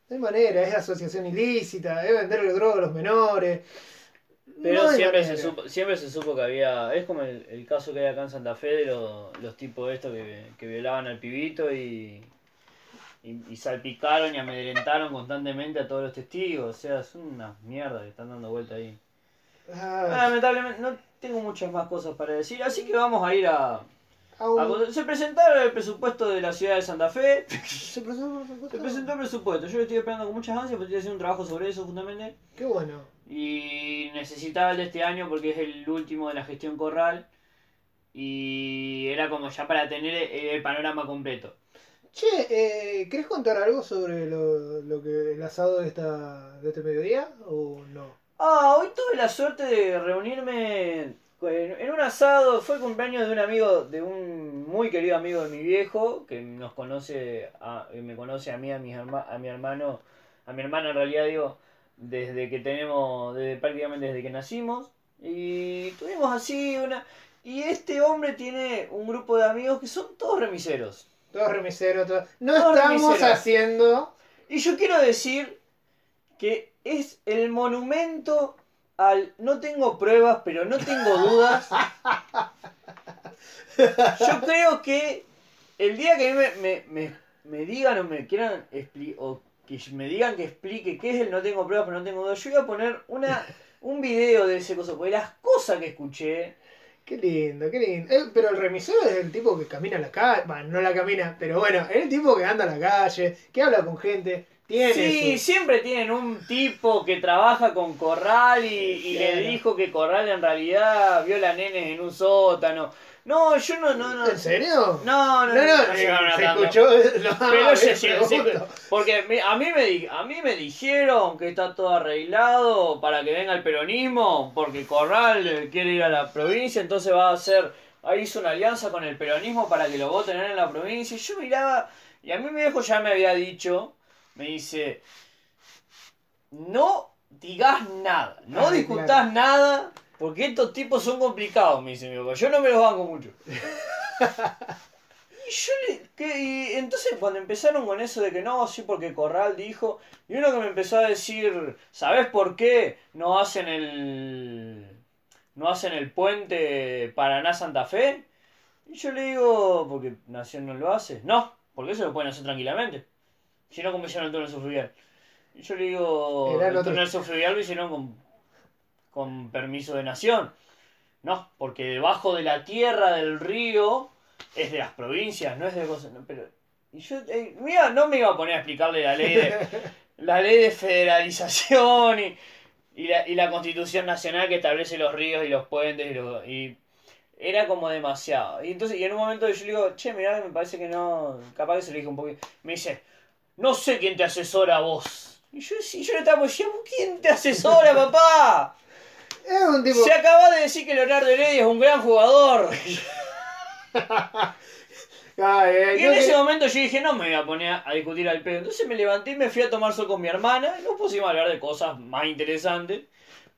No hay manera. Es asociación ilícita, es venderle droga a los menores. Pero No siempre, se supo, siempre se supo que había. Es como el, el caso que hay acá en Santa Fe de los, los tipos estos que, que violaban al pibito y. y, y salpicaron y amedrentaron constantemente a todos los testigos. O sea, es una mierda que están dando vuelta ahí. Ah, lamentablemente no tengo muchas más cosas para decir, así que vamos a ir a... a un- se presentaron el presupuesto de la ciudad de Santa Fe. (laughs) se presentó, se presentó. Se presentó el presupuesto. Yo lo estoy esperando con muchas ansias porque estoy haciendo un trabajo sobre eso justamente. Qué bueno. Y necesitaba el de este año porque es el último de la gestión Corral. Y era como ya para tener el, el panorama completo. Che, eh, ¿querés contar algo sobre lo, lo que el asado de, esta, de este mediodía o no? Ah, hoy tuve la suerte de reunirme en un asado. Fue el cumpleaños de un amigo, de un muy querido amigo de mi viejo, que nos conoce, a, me conoce a mí, a mi, herma- a mi hermano, a mi hermana en realidad digo, desde que tenemos, desde, prácticamente desde que nacimos. Y tuvimos así una... Y este hombre tiene un grupo de amigos que son todos remiseros. Todos remiseros, todos- No Todos estamos remiseros. haciendo. Y yo quiero decir que es el monumento al no tengo pruebas, pero no tengo dudas. (laughs) Yo creo que el día que me, me, me- me digan o me quieran o que me digan que explique qué es el no tengo pruebas, pero no tengo dudas, yo voy a poner una un video de ese coso, porque las cosas que escuché, Qué lindo, qué lindo. Eh, pero el remisero es el tipo que camina a la calle. Bueno, no la camina, pero bueno, es el tipo que anda a la calle, que habla con gente. Tiene Sí, su- siempre tienen un tipo que trabaja con Corral y, y le dijo que Corral en realidad viola nenes en un sótano. No, yo no, no, no. ¿En serio? No, no, no, no, no a se escuchó. No, Pero se- se- porque a mí, me, di- a mí me dijeron que está todo arreglado para que venga el peronismo, porque Corral quiere ir a la provincia, entonces va a hacer, ahí hizo una alianza con el peronismo para que lo voten en la provincia. Y yo miraba, y a mí mi viejo ya me había dicho, me dice, no digas nada, no Ah, discutás claro. nada, porque estos tipos son complicados, me dice mi viejo, yo no me los banco mucho. (laughs) Y yo le. que- y entonces cuando empezaron con eso de que no, sí, porque Corral dijo. Y uno que me empezó a decir, ¿sabes por qué no hacen el. no hacen el puente Paraná-Santa Fe? Y yo le digo, porque Nación no lo hace. No, porque eso lo pueden hacer tranquilamente. Si no, hicieron el túnel subfluvial. Yo le digo, Era el otro. túnel subfluvial lo hicieron con, con permiso de Nación. No, porque debajo de la tierra del río es de las provincias, no es de cosas. no, pero. Y yo, eh, mira, no me iba a poner a explicarle la ley de, (laughs) la ley de federalización y, y, la, y la constitución nacional que establece los ríos y los puentes y era como demasiado. Y entonces, y en un momento yo le digo, che, mirá, me parece que no, capaz que se lo dije un poquito. Me dice, no sé quién te asesora a vos. Y yo, y yo le estaba diciendo, ¿quién te asesora, papá? Es un tipo. Se acaba de decir que Leonardo Heredia es un gran jugador. (laughs) Ay, ay, Y en ese que- momento yo dije, no me voy a poner a discutir al pedo. Entonces me levanté y me fui a tomar sol con mi hermana y nos pusimos a hablar de cosas más interesantes.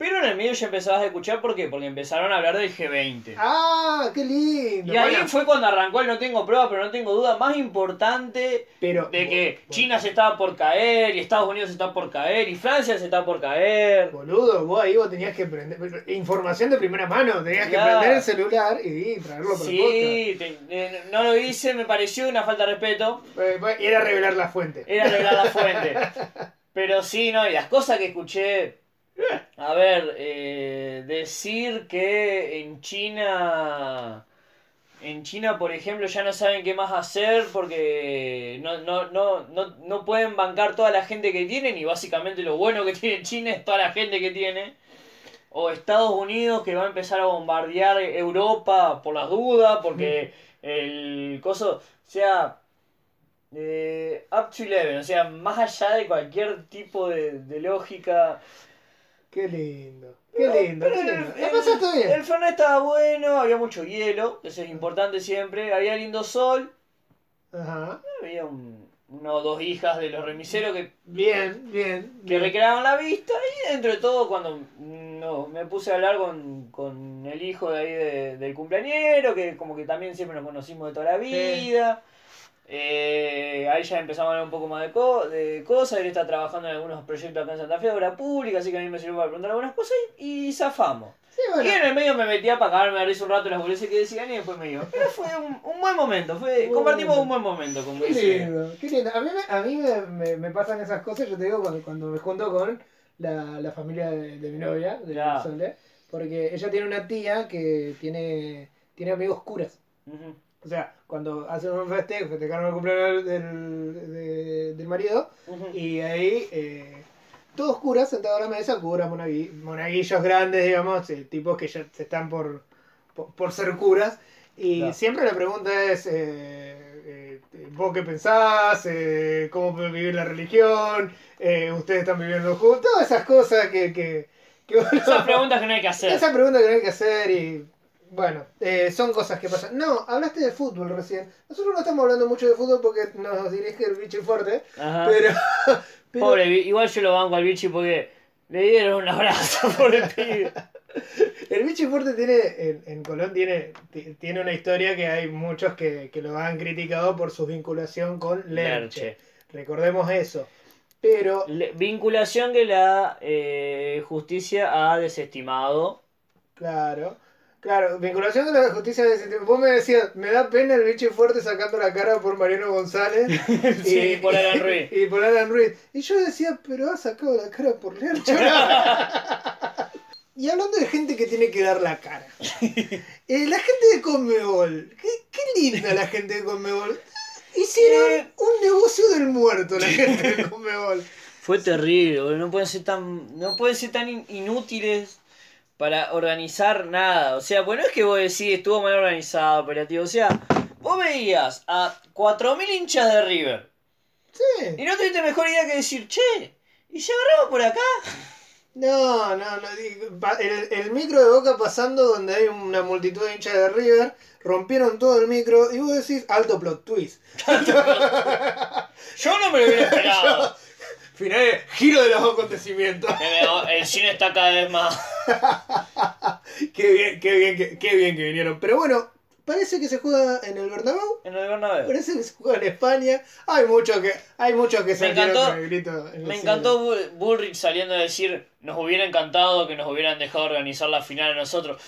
Pero en el medio ya empezabas a escuchar, ¿por qué? Porque empezaron a hablar del G20. Ah, qué lindo. Y ahí Bueno, fue cuando arrancó el no tengo pruebas, pero no tengo duda, más importante pero, de que China se estaba por caer y Estados Unidos se está por caer y Francia se está por caer. Boludo, vos ahí vos tenías que prender. Información de primera mano, tenías que prender el celular y traerlo para el Sí, te- eh, no lo hice, me pareció una falta de respeto. Eh, Y era revelar la fuente. Era arreglar la fuente. (laughs) Pero sí, no, y las cosas que escuché. A ver, eh, decir que en China. En China, por ejemplo, ya no saben qué más hacer porque no, no, no, no, no pueden bancar toda la gente que tienen y básicamente lo bueno que tiene China es toda la gente que tiene. O Estados Unidos que va a empezar a bombardear Europa por las dudas, porque el coso, o sea, eh, up to eleven, o sea, más allá de cualquier tipo de lógica. Qué lindo. Qué lindo. Pero qué el- lindo. el- La pasaste bien. El Fernet estaba bueno, había mucho hielo, eso es importante siempre, había lindo sol, Ajá. había un, una o dos hijas de los remiseros que, Bien, bien. que bien. recreaban la vista y dentro de todo cuando no, me puse a hablar con, con el hijo de ahí de- del cumpleañero, que como que también siempre nos conocimos de toda la vida. Eh, ahí ya empezamos a hablar un poco más de, co- de cosas. Él está trabajando en algunos proyectos acá en Santa Fe, obra pública, así que a mí me sirvió para preguntar algunas cosas y, y zafamos. Sí, Y en el medio me metía para cagarme risa un rato las boludeces que decían y después me iba. Pero fue un, un buen momento, fue, compartimos un buen momento con Qué lindo, qué lindo. A mí, me, a mí me, me- me pasan esas cosas, yo te digo, cuando, cuando me junto con la, la familia de, de mi novia, de Ya. Sole, porque ella tiene una tía que tiene, tiene amigos curas. O sea, cuando hacen un festejo, festejaron el cumpleaños del, de- del marido, y ahí eh, todos curas sentados a la mesa, curas, monagui- monaguillos grandes, digamos, eh, tipos que ya se están por, por, por ser curas. Y Claro. siempre la pregunta es, eh, ¿vos qué pensás? ¿Cómo puede vivir la religión? ¿Ustedes están viviendo juntos? Todas esas cosas que... que, Esas preguntas que no hay que hacer. esa pregunta que no hay que hacer y... Bueno, eh, son cosas que pasan. No, hablaste de fútbol recién. Nosotros no estamos hablando mucho de fútbol porque nos dirige el bicho fuerte. Ajá. Pero, (laughs) pero- Pobre, igual yo lo banco al bichi porque le dieron un abrazo (laughs) por el pibe. (laughs) El bicho fuerte tiene, en, en Colón tiene, ti- tiene una historia que hay muchos que, que lo han criticado por su vinculación con Lerche. Lerche. Recordemos eso. Pero, Le- vinculación que la eh, justicia ha desestimado. claro, claro, vinculación con la justicia de Vos me decías, me da pena el bicho fuerte sacando la cara por Mariano González. (laughs) Sí, por Alan Ruiz. (laughs) Y por Alan Ruiz. Y yo decía, pero ha sacado la cara por Lerche. (laughs) Y hablando de gente que tiene que dar la cara. Eh, la gente de Conmebol. Qué, qué linda la gente de Conmebol. Hicieron un negocio del muerto la gente de Conmebol. Fue terrible, no pueden ser tan, no pueden ser tan in- inútiles para organizar nada. O sea, pues no es que vos decís estuvo mal organizado, operativo. O sea, vos veías a 4.000 hinchas de River Sí. y no tuviste mejor idea que decir, che, ¿y si agarramos por acá? No, no, no. El, el micro de Boca pasando donde hay una multitud de hinchas de River. Rompieron todo el micro y vos decís, alto plot twist. (laughs) Yo no me lo hubiera esperado. Final, giro de los acontecimientos. El cine está cada vez más. (laughs) qué bien, qué bien, qué, qué bien que vinieron. Pero bueno, parece que se juega en el Bernabéu. En el Bernabéu. Parece que se juega en España. Hay muchos que, hay muchos que se encantó- con el grito en Me encantó Bull- Bullrich saliendo a decir, nos hubiera encantado que nos hubieran dejado organizar la final a nosotros.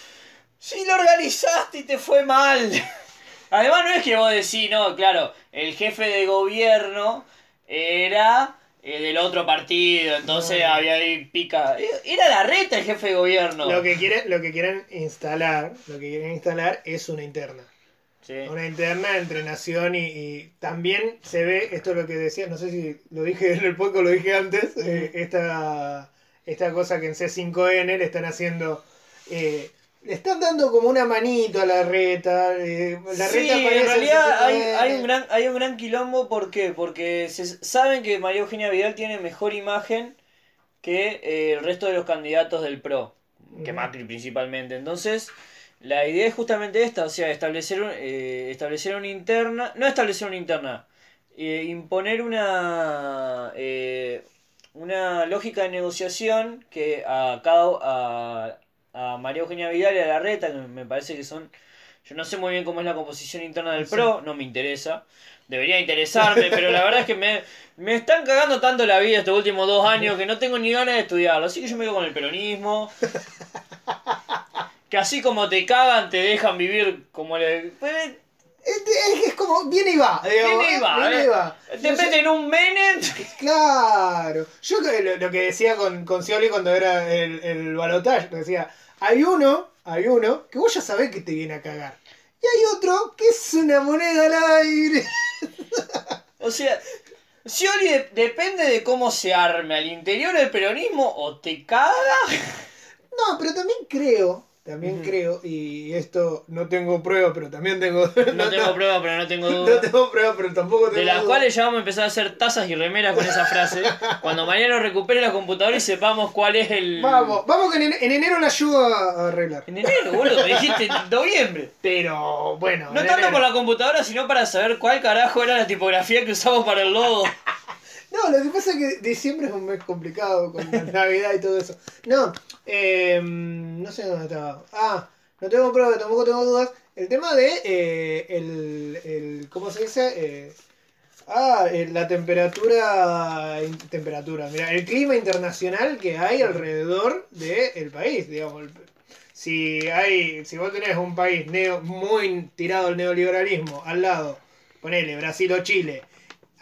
Si lo organizaste y te fue mal. (laughs) Además no es que vos decís, no, claro, el jefe de gobierno era eh, del otro partido, entonces No. había ahí pica. Era la reta el jefe de gobierno. Lo que quieren, lo que quieren instalar, lo que quieren instalar es una interna. Sí. Una interna entre nación y, y también se ve, esto es lo que decía, no sé si lo dije en el podcast o lo dije antes, eh, esta, esta cosa que en C5N le están haciendo, eh, le están dando como una manito a la reta, eh, la Sí, reta en realidad hay, C5N. hay un gran, hay un gran quilombo, ¿por qué? Porque se saben que María Eugenia Vidal tiene mejor imagen que eh, el resto de los candidatos del PRO, que Ujú. Macri principalmente. Entonces, la idea es justamente esta, o sea, establecer, eh, establecer una interna, no establecer una interna, eh, imponer una, eh, una lógica de negociación que a cada a, a María Eugenia Vidal y a Larreta, que me parece que son, yo no sé muy bien cómo es la composición interna del Sí. PRO, no me interesa. Debería interesarme, pero la verdad es que me, me están cagando tanto la vida estos últimos dos años que no tengo ni ganas de estudiarlo. Así que yo me quedo con el peronismo. Que así como te cagan, te dejan vivir como le. pues, Es, es- es como, viene y va, digamos, Viene y va, viene eh. y va. Te No meten un Menem. Claro. Yo lo, lo que decía con, con Scioli cuando era el, el balotaje, decía, hay uno, hay uno, que vos ya sabés que te viene a cagar. Y hay otro que es una moneda al aire. O sea, Scioli de- depende de cómo se arme al interior del peronismo o te caga. No, pero también creo, también creo, y esto no tengo prueba, pero también tengo... (laughs) No tengo prueba, pero no tengo (laughs) No duda. tengo prueba, pero tampoco tengo De las duda. cuales ya vamos a empezar a hacer tazas y remeras con esa frase. (laughs) Cuando Mariano recupere la computadora y sepamos cuál es el. Vamos, vamos que en, en enero la ayudo a, arreglar. En enero, boludo, me dijiste en noviembre. Pero bueno. No tanto enero. por la computadora, sino para saber cuál carajo era la tipografía que usamos para el logo. No, lo que pasa es que diciembre es un mes complicado con la (laughs) Navidad y todo eso. No, eh, no sé dónde estaba. Ah, no tengo pruebas, tampoco tengo dudas. El tema de eh, el, el- ¿cómo se dice? Eh, Ah, eh, la temperatura, temperatura, mira, el clima internacional que hay alrededor del país, digamos. Si hay, si vos tenés un país neo, muy tirado al neoliberalismo al lado, ponele Brasil o Chile,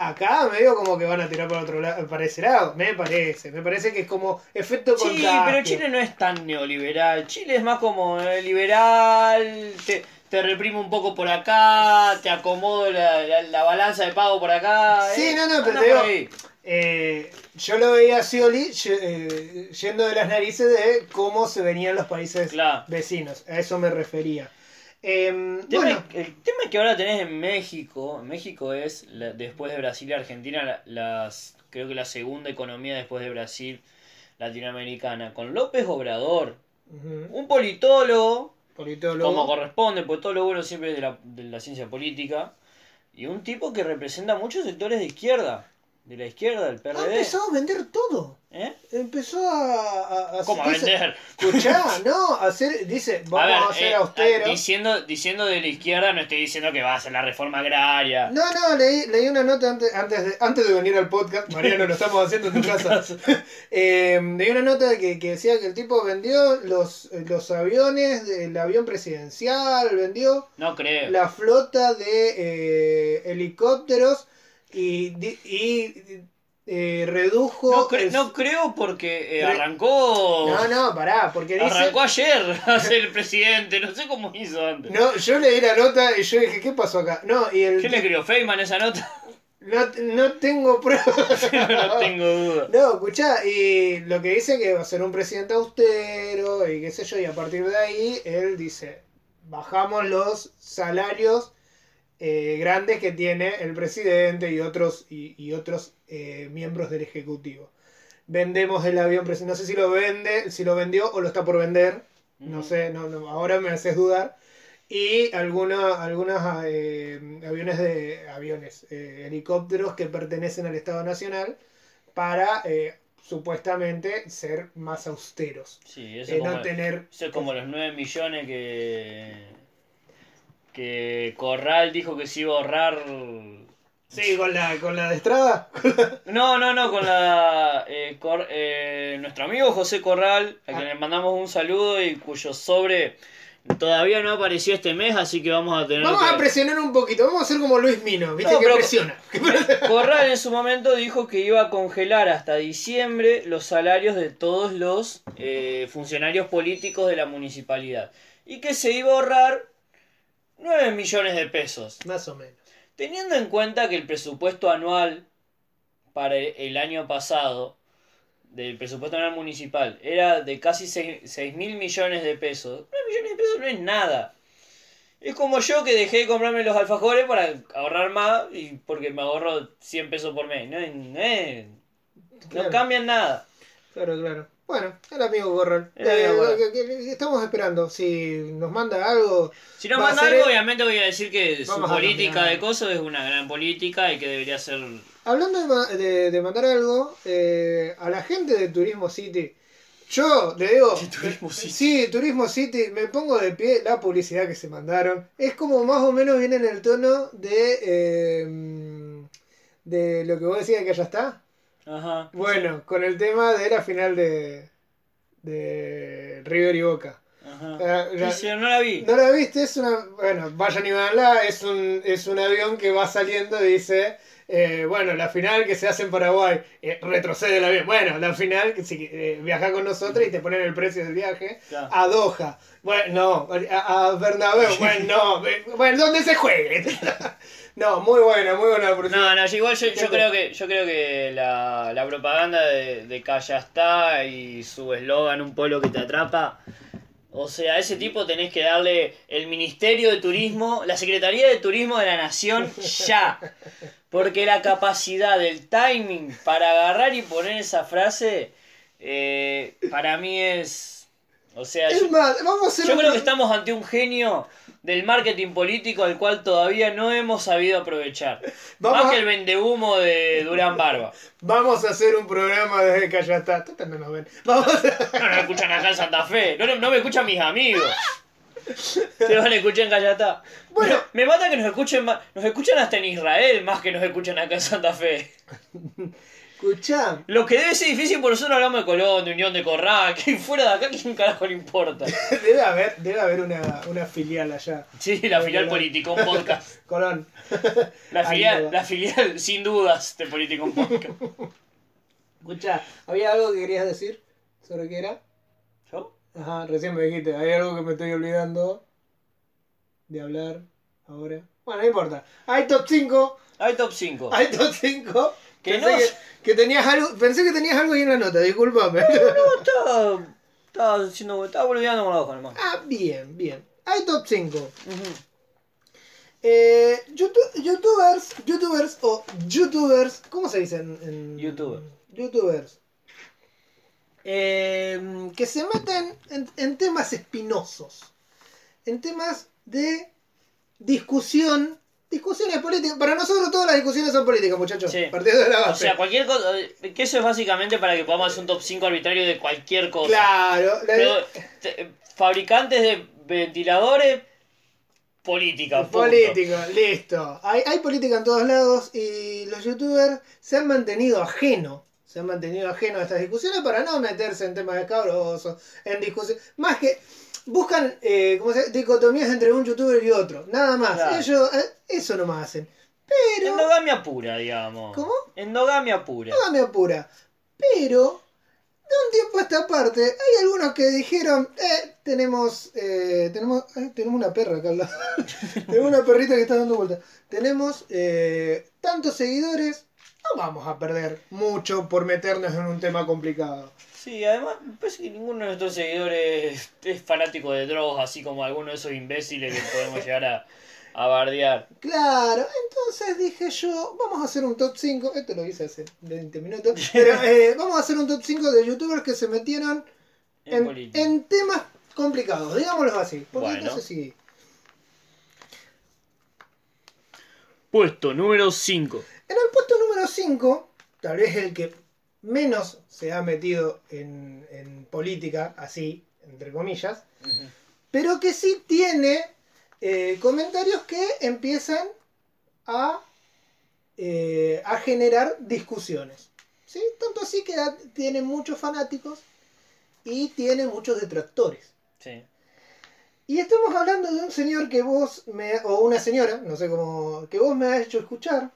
acá medio como que van a tirar para otro lado, para ese lado, me parece, me parece que es como efecto Sí, contagio. pero Chile no es tan neoliberal. Chile es más como eh, liberal, te, te reprimo un poco por acá, te acomodo la, la- la balanza de pago por acá. Sí, eh, no, no, pero te digo-. Eh, yo lo veía a Scioli ye- eh, yendo de las narices de cómo se venían los países Claro. vecinos. A eso me refería. Em, El tema, bueno, es- el tema es que ahora tenés en México, México es, la- después de Brasil y Argentina, la- las creo que la segunda economía después de Brasil latinoamericana, con López Obrador, un politólogo, politólogo. como corresponde, pues todo lo bueno siempre es de la, de la ciencia política, y un tipo que representa muchos sectores de izquierda, de la izquierda, del Ha PRD. empezado a vender todo. ¿Eh? Empezó a, a, a- ¿Cómo a vender? Escuchá, (laughs) no, a hacer, dice, vamos a, ver, ser eh, austeros. diciendo, diciendo de la izquierda no estoy diciendo que va a hacer la reforma agraria. No, no, leí, leí una nota antes, antes, de, antes de venir al podcast. (laughs) Mariano, lo estamos haciendo en tu casa. (laughs) Eh, leí una nota que, que decía que el tipo vendió los, los aviones, el avión presidencial, vendió No creo. la flota de eh, helicópteros y, y eh, redujo. No, cre- el- no creo porque eh, arrancó. no, no, pará, porque dice. Arrancó ayer (laughs) a ser el presidente, no sé cómo hizo antes. No, yo leí la nota y yo dije, ¿qué pasó acá? No, y el. ¿Qué le escribió Feynman esa nota? No, no tengo pruebas. (laughs) (laughs) no tengo duda. No, escuchá, y lo que dice que va a ser un presidente austero y qué sé yo, y a partir de ahí él dice, bajamos los salarios eh, grandes que tiene el presidente y otros, y, y otros eh, miembros del Ejecutivo. Vendemos el avión no sé si lo vende, si lo vendió o lo está por vender, no sé, no, no, ahora me haces dudar. Y alguna, algunos eh, aviones de aviones, helicópteros que pertenecen al Estado Nacional para supuestamente ser más austeros. Sí, eso como, no tener. eso es como los 9 millones que. Que Corral dijo que se iba a ahorrar. Sí, con la, con la de Estrada. (laughs) No, no, no, con la. eh, Cor- eh, nuestro amigo José Corral, a quien Ah. le mandamos un saludo y cuyo sobre todavía no apareció este mes, así que vamos a tener. Vamos a presionar un poquito, vamos a hacer como Luis Mino, ¿viste? No, que presiona. (laughs) Corral en su momento dijo que iba a congelar hasta diciembre los salarios de todos los eh, funcionarios políticos de la municipalidad y que se iba a ahorrar 9 millones de pesos. Más o menos. Teniendo en cuenta que el presupuesto anual para el- año pasado del presupuesto anual municipal era de casi 6 mil millones de pesos, 9 millones de pesos no es nada. Es como yo que dejé de comprarme los alfajores para ahorrar más y porque me ahorro 100 pesos por mes. No, no, no cambian nada. Claro, claro. Bueno, el amigo Gorral. El amigo Gorral. que- que- que estamos esperando. Si nos manda algo. Si no Va a manda algo, el- obviamente voy a decir que su Vamos a política de cosas es una gran política y que debería ser... Hablando de, de- de mandar algo, eh, a la gente de Turismo City, yo le digo. De Turismo City. Sí, Turismo City, me pongo de pie la publicidad que se mandaron. Es como más o menos viene en el tono de. eh, de lo que vos decías que ya está. Ajá. Bueno, con el tema de la final de. de River y Boca. Ajá. Sí, no la vi. ¿No la viste? Es una. Bueno, vayan y veanla. Es un, es un avión que va saliendo y dice. Eh, bueno, la final que se hace en Paraguay. eh, retrocede el avión. Bueno, la final que si eh, viaja con nosotros y te ponen el precio del viaje. Claro. A Doha. Bueno, no. A, a Bernabéu. (laughs) Bueno, no. eh, Bueno, donde se juegue. (laughs) no, muy buena, muy buena. No, no, igual yo, creo que yo creo que la, la propaganda de, de Calla está y su eslogan un pueblo que te atrapa. O sea, a ese tipo tenés que darle el Ministerio de Turismo, la Secretaría de Turismo de la Nación ya. (laughs) Porque la capacidad del timing para agarrar y poner esa frase, eh, para mí es... O sea, Es yo- más, vamos a hacer yo un- creo que estamos ante un genio del marketing político al cual todavía no hemos sabido aprovechar. Vamos Más a- que el vendehumo de Durán Barba. Vamos a hacer un programa desde que allá está. No nos ven. Vamos a... No, no me escuchan acá en Santa Fe. No, no, no me escuchan mis amigos. (laughs) Se van a escuchar en Cayatá. Bueno. me, me mata que nos escuchen más, nos escuchan hasta en Israel más que nos escuchan acá en Santa Fe. (laughs) Escuchá. Lo que debe ser difícil porque nosotros hablamos de Colón, de Unión de Corral, que fuera de acá, ¿quién carajo le importa? (laughs) Debe haber, debe haber una, una filial allá. Sí, la filial político, un podcast. Colón. La filial, la filial, sin dudas, de Político un podcast. Escuchá, ¿había algo que querías decir sobre qué era? Ajá, recién me dijiste, hay algo que me estoy olvidando de hablar ahora. Bueno, no importa. Hay top 5. Hay top 5. Hay top 5. Que pensé, no- que, que tenías algo, pensé que tenías algo ahí en la nota, discúlpame. No, estaba, estaba haciendo, estaba volviendo con la hoja nomás. ah, bien, bien. Hay top 5. Ujú. Eh, youtu- youtubers, youtubers o youtubers, ¿cómo se dice en, en- Youtuber. Youtubers. Eh, que se meten en, en temas espinosos, en temas de discusión, discusiones políticas. Para nosotros todas las discusiones son políticas, muchachos. Sí. Partiendo de la O base. sea, cualquier cosa. eh, Que eso es básicamente para que podamos hacer un top 5 arbitrario de cualquier cosa. claro, la- Pero, te- fabricantes de ventiladores, política. punto. política, listo. Hay, hay política en todos lados y los youtubers se han mantenido ajeno. Se han mantenido ajeno a estas discusiones para no meterse en temas escabrosos, en discusiones. Más que buscan eh, ¿cómo se llama? dicotomías entre un youtuber y otro. Nada más. Claro. Ellos eh, eso nomás hacen. Pero. Endogamia pura, digamos. ¿Cómo? Endogamia pura. No me apura. Pero. De un tiempo a esta parte, hay algunos que dijeron, eh, tenemos, eh, tenemos, eh, tenemos una perra acá al lado. (laughs) tenemos una perrita que está dando vuelta. Tenemos tantos seguidores, no vamos a perder mucho por meternos en un tema complicado. Sí, además, me parece que ninguno de nuestros seguidores es fanático de drogas, así como alguno de esos imbéciles que podemos (laughs) llegar a, a bardear. Claro, entonces dije yo, vamos a hacer un top 5, esto lo hice hace 20 minutos, (laughs) pero eh, vamos a hacer un top 5 de youtubers que se metieron En en, temas complicados, digámoslo así. Porque Bueno. entonces sí. Puesto número 5. En el puesto número 5, tal vez el que menos se ha metido en, en política, así, entre comillas, pero que sí tiene eh, comentarios que empiezan a, eh, a generar discusiones. ¿sí? Tanto así que da- tiene muchos fanáticos y tiene muchos detractores. Sí. Y estamos hablando de un señor que vos me, o una señora, no sé cómo, que vos me has hecho escuchar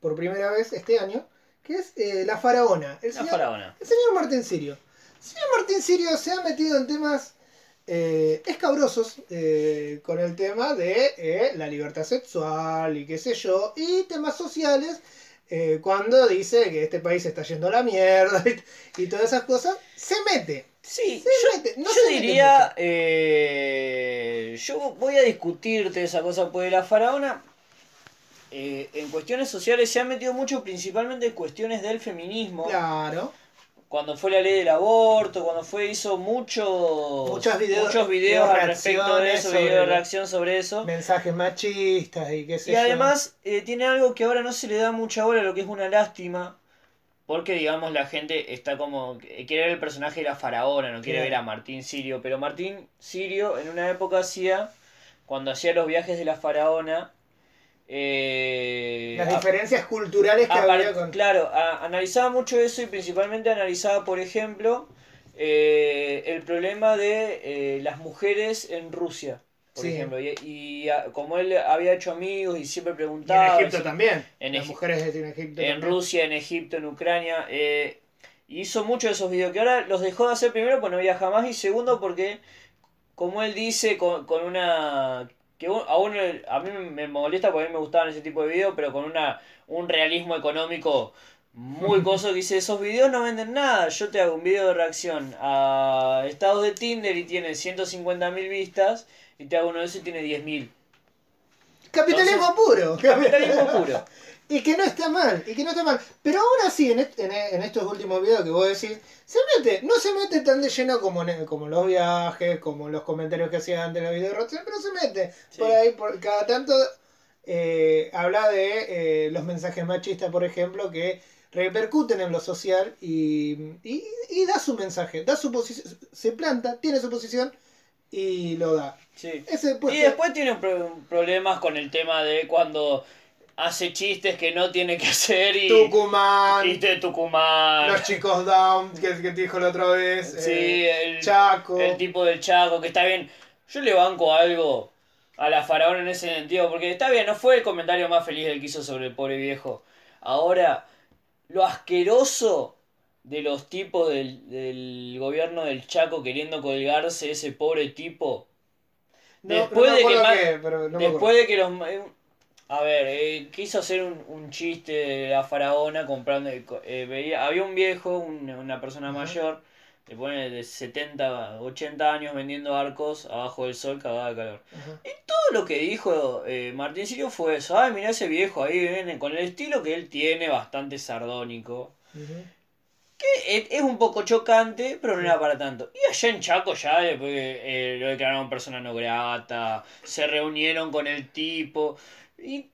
por primera vez este año, que es eh, La Faraona. El La señor, faraona. el señor Martín Sirio. El señor Martín Sirio se ha metido en temas eh, escabrosos eh, con el tema de la libertad sexual y qué sé yo, y temas sociales. cuando dice que este país está yendo a la mierda y, (laughs) y todas esas cosas, se mete. Sí, Se yo, mete, no yo se mete diría, eh, yo voy a discutirte esa cosa, pues la faraona eh, en cuestiones sociales se ha metido mucho, principalmente en cuestiones del feminismo. Claro. Cuando fue la ley del aborto, cuando fue, hizo muchos, Muchos videos- muchos videos al respecto de eso, videos de reacción sobre eso. mensajes machistas y qué sé Y yo. además eh, tiene algo que ahora no se le da mucha bola, lo que es una lástima. Porque, digamos, la gente está como. Quiere ver el personaje de la faraona, no quiere ver a Martín Sirio. Pero Martín Sirio en una época hacía. Cuando hacía los viajes de la faraona. Eh, Las a- diferencias culturales que había con... Claro, a- analizaba mucho eso y principalmente analizaba, por ejemplo, eh, el problema de eh, las mujeres en Rusia, por Sí. ejemplo. Y, y, a- como él había hecho amigos y siempre Y en preguntaba. Egipto y- también. en Las Egi- mujeres en Egipto en también. Rusia, en Egipto, en Ucrania. eh, y hizo muchos de esos videos que ahora los dejó de hacer primero porque no viaja más y segundo porque, como él dice, con, con una... que a, uno, a mí me molesta porque a mí me gustaban ese tipo de videos, pero con una un realismo económico muy coso que dice, esos videos no venden nada, yo te hago un video de reacción a estados de Tinder y tiene 150.000 vistas y te hago uno de esos y tiene 10.000. Capitalismo puro. Capitalismo puro. Y que no está mal, y que no está mal. Pero aún así, en, est- en, en estos últimos videos que vos decís, se mete, no se mete tan de lleno como, en- como los viajes, como los comentarios que hacía antes en los videos de pero se mete. Sí. Por ahí, por, cada tanto, eh, habla de eh, los mensajes machistas, por ejemplo, que repercuten en lo social y, y, y da su mensaje, da su posición, se planta, tiene su posición y lo da. Sí. Ese Y después tiene pro- problemas con el tema de cuando hace chistes que no tiene que hacer y. Tucumán, Chiste de Tucumán. los chicos down, que, que te dijo la otra vez. Sí, eh, el, Chaco. el tipo del Chaco, que está bien. Yo le banco algo a la faraón en ese sentido, porque está bien, no fue el comentario más feliz del que hizo sobre el pobre viejo. Ahora, lo asqueroso de los tipos del, del gobierno del Chaco queriendo colgarse ese pobre tipo. No, después no me de que pero no Después de que los... eh, A ver, eh, quiso hacer un, un chiste de la faraona comprando... eh, veía, había un viejo, un- una persona mayor, le pone de 70, 80 años vendiendo arcos abajo del sol cagada de calor. Ajá. Todo lo que dijo eh, Martín Sirio fue eso. Ay, mira ese viejo ahí, viene con el estilo que él tiene, bastante sardónico. Que es, es un poco chocante, pero no era para tanto. Y allá en Chaco ya después, eh, lo declararon persona no grata, se reunieron con el tipo. Y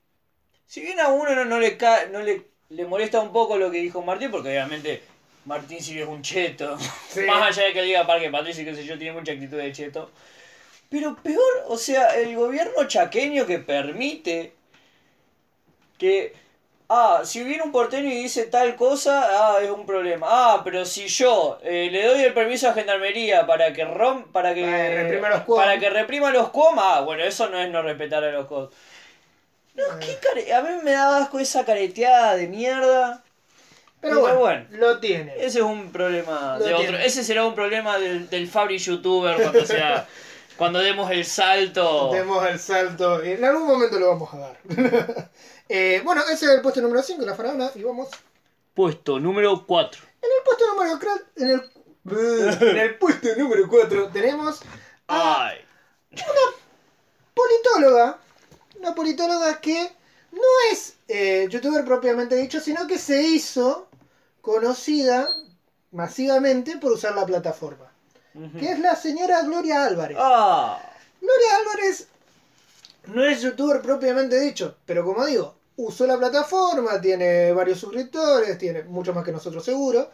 si bien a uno no, no le, ca- no le, le molesta un poco lo que dijo Martín, porque obviamente Martín Sirio es un cheto. Sí. (laughs) Más allá de que diga Parque Patricio y qué sé yo, tiene mucha actitud de cheto. Pero peor, o sea, el gobierno chaqueño que permite que, ah, si viene un porteño y dice tal cosa, ah, es un problema. Ah, pero si yo eh, le doy el permiso a Gendarmería para que rom, para que, Para reprima los para que reprima los cuom, ah, bueno, eso no es no respetar a los cuom. No, qué care- a mí me da asco esa careteada de mierda. Pero Pero bueno, bueno. lo tiene. Ese es un problema Lo de otro. Ese será un problema del, del Fabri youtuber cuando sea. (laughs) cuando demos el salto. Demos el salto. En algún momento lo vamos a dar. (laughs) Eh, bueno, ese es el puesto número 5, la faraona. Y vamos. Puesto número 4. En el puesto número 4. En el, (laughs) en el puesto número 4 tenemos a Ay. politóloga. Una politóloga que no es eh, youtuber propiamente dicho, sino que se hizo conocida masivamente por usar la plataforma. Que es la señora Gloria Álvarez. Ah. Gloria Álvarez no es youtuber propiamente dicho, pero como digo, usó la plataforma, tiene varios suscriptores, tiene mucho más que nosotros seguro.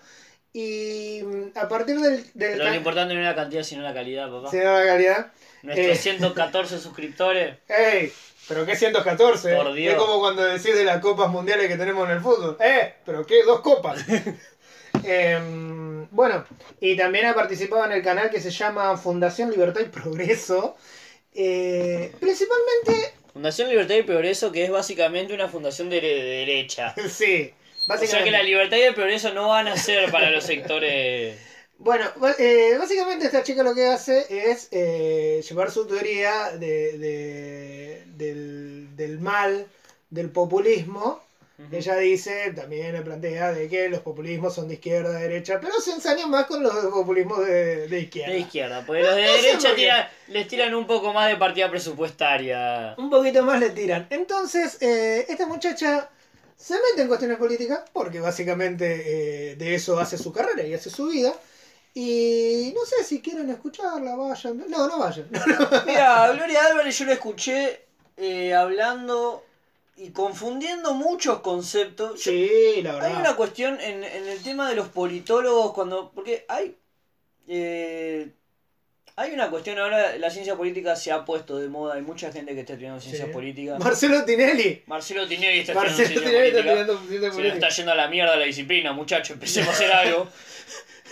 Y mm, a partir del, del Pero lo importante no es la cantidad, sino la calidad, papá. da la calidad. Nuestros Eh. 114 (laughs) suscriptores. ¡Ey! ¿Pero qué 114? Por Dios. Es como cuando decís de las copas mundiales que tenemos en el fútbol. ¡Eh! ¿Pero qué? ¿Dos copas? (laughs) Em, bueno, y también ha participado en el canal que se llama Fundación Libertad y Progreso. Eh, principalmente, Fundación Libertad y Progreso, que es básicamente una fundación de, de derecha. (laughs) sí, O sea que básicamente. la libertad y el progreso no van a ser para los sectores. Bueno, eh, básicamente esta chica lo que hace es eh, llevar su teoría de, de- del, del mal, del populismo. Ella dice, también le plantea de que los populismos son de izquierda, de derecha, pero se ensaña más con los populismos de, de izquierda. De izquierda, porque los de No derecha tiran- les tiran un poco más de partida presupuestaria. Un poquito más le tiran. Entonces, eh, esta muchacha se mete en cuestiones políticas porque básicamente eh, de eso hace su carrera y hace su vida. Y no sé si quieren escucharla, vayan. No, no vayan. (laughs) Mira, Gloria Álvarez yo la escuché eh, hablando y confundiendo muchos conceptos. Yo- Sí, la hay verdad. una cuestión en, en el tema de los politólogos, cuando. Porque hay. eh, hay una cuestión ahora, la ciencia política se ha puesto de moda, hay mucha gente que está estudiando ciencias Sí. políticas. Marcelo Tinelli. Marcelo Tinelli está Marcelo estudiando Tinelli ciencia está política. estudiando ciencia Se nos política. está yendo a la mierda la disciplina, muchachos. Empecemos a hacer (laughs) algo.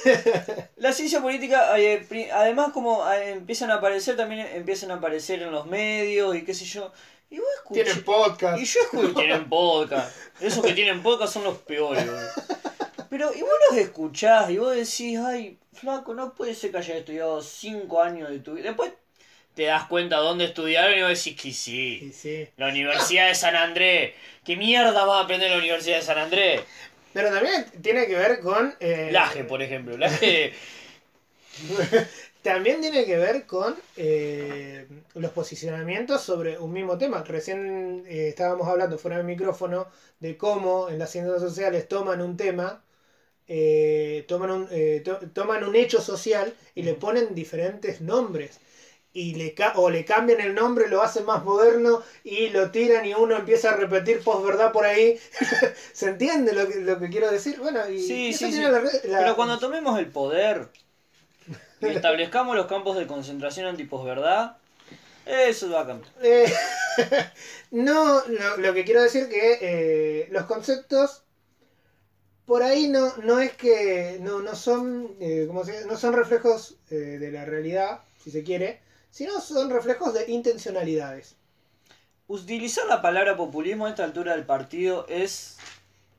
(laughs) La ciencia política, eh, además como eh, empiezan a aparecer, también empiezan a aparecer en los medios y qué sé yo. Y vos escuché- Tienen podcast. Y yo escuché, tienen podcast. Esos que tienen podcast son los peores. Pero y vos los escuchás y vos decís, ay, flaco, no puede ser que hayas estudiado cinco años de tu vida. Después te das cuenta dónde estudiaron y vos decís que sí. Sí, sí. La Universidad de San Andrés. ¿Qué mierda vas a aprender en la Universidad de San Andrés? Pero también tiene que ver con. eh, Laje, por ejemplo. Laje. (laughs) También tiene que ver con eh, los posicionamientos sobre un mismo tema. Recién eh, estábamos hablando fuera del micrófono de cómo en las ciencias sociales toman un tema, eh, toman, un, eh, to- toman un hecho social y le ponen diferentes nombres. Y le ca- o le cambian el nombre, lo hacen más moderno y lo tiran y uno empieza a repetir posverdad por ahí. (laughs) ¿Se entiende lo que, lo que quiero decir? Bueno, y Sí, eso sí, tiene sí. la la- Pero cuando tomemos el poder, y (laughs) establezcamos los campos de concentración antiposverdad, eso va a cambiar. Eh, (laughs) no, lo, lo que quiero decir que eh, los conceptos por ahí no, no es que no, no son eh, ¿cómo se dice? no son reflejos eh, de la realidad, si se quiere, sino son reflejos de intencionalidades. Utilizar la palabra populismo a esta altura del partido es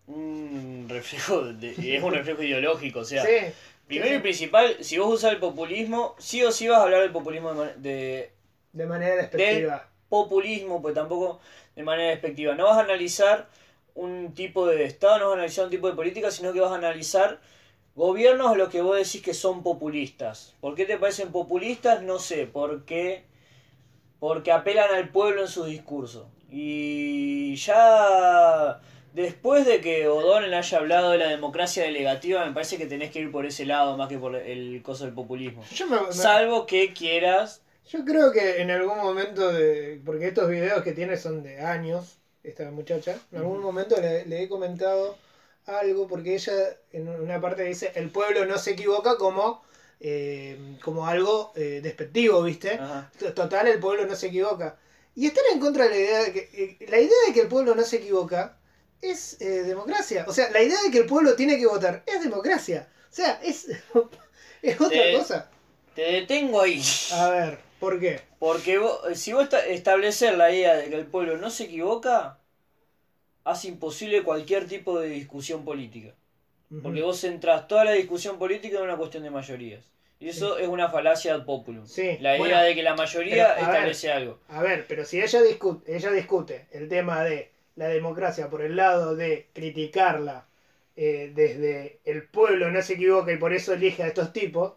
un reflejo, de- es un reflejo ideológico, o sea, sí, primero sí, y principal, si vos usas el populismo, sí o sí vas a hablar del populismo de, de de manera despectiva. populismo, pues tampoco de manera despectiva. No vas a analizar un tipo de Estado, no vas a analizar un tipo de política, sino que vas a analizar gobiernos a los que vos decís que son populistas. ¿Por qué te parecen populistas? No sé, porque, porque apelan al pueblo en su discurso. Y ya después de que O'Donnell haya hablado de la democracia delegativa, me parece que tenés que ir por ese lado más que por el coso del populismo. Yo, me- me- Salvo que quieras yo creo que en algún momento de. Porque estos videos que tiene son de años, esta muchacha. En algún momento le, le he comentado algo, porque ella en una parte dice: el pueblo no se equivoca como, eh, como algo eh, despectivo, ¿viste? Ajá. Total, el pueblo no se equivoca. Y estar en contra de la idea de que. eh, la idea de que el pueblo no se equivoca es eh, democracia. O sea, la idea de que el pueblo tiene que votar es democracia. O sea, es, (laughs) es otra cosa. Te detengo ahí. A ver, ¿por qué? Porque vos- si vos esta- establecer la idea de que el pueblo no se equivoca, hace imposible cualquier tipo de discusión política. Porque vos centrás toda la discusión política en una cuestión de mayorías. Y eso es una falacia ad populum. Sí, La idea bueno, de que la mayoría pero, a ver. establece algo. A ver, pero si ella discute, ella discute el tema de la democracia por el lado de criticarla eh, desde el pueblo no se equivoca y por eso elige a estos tipos,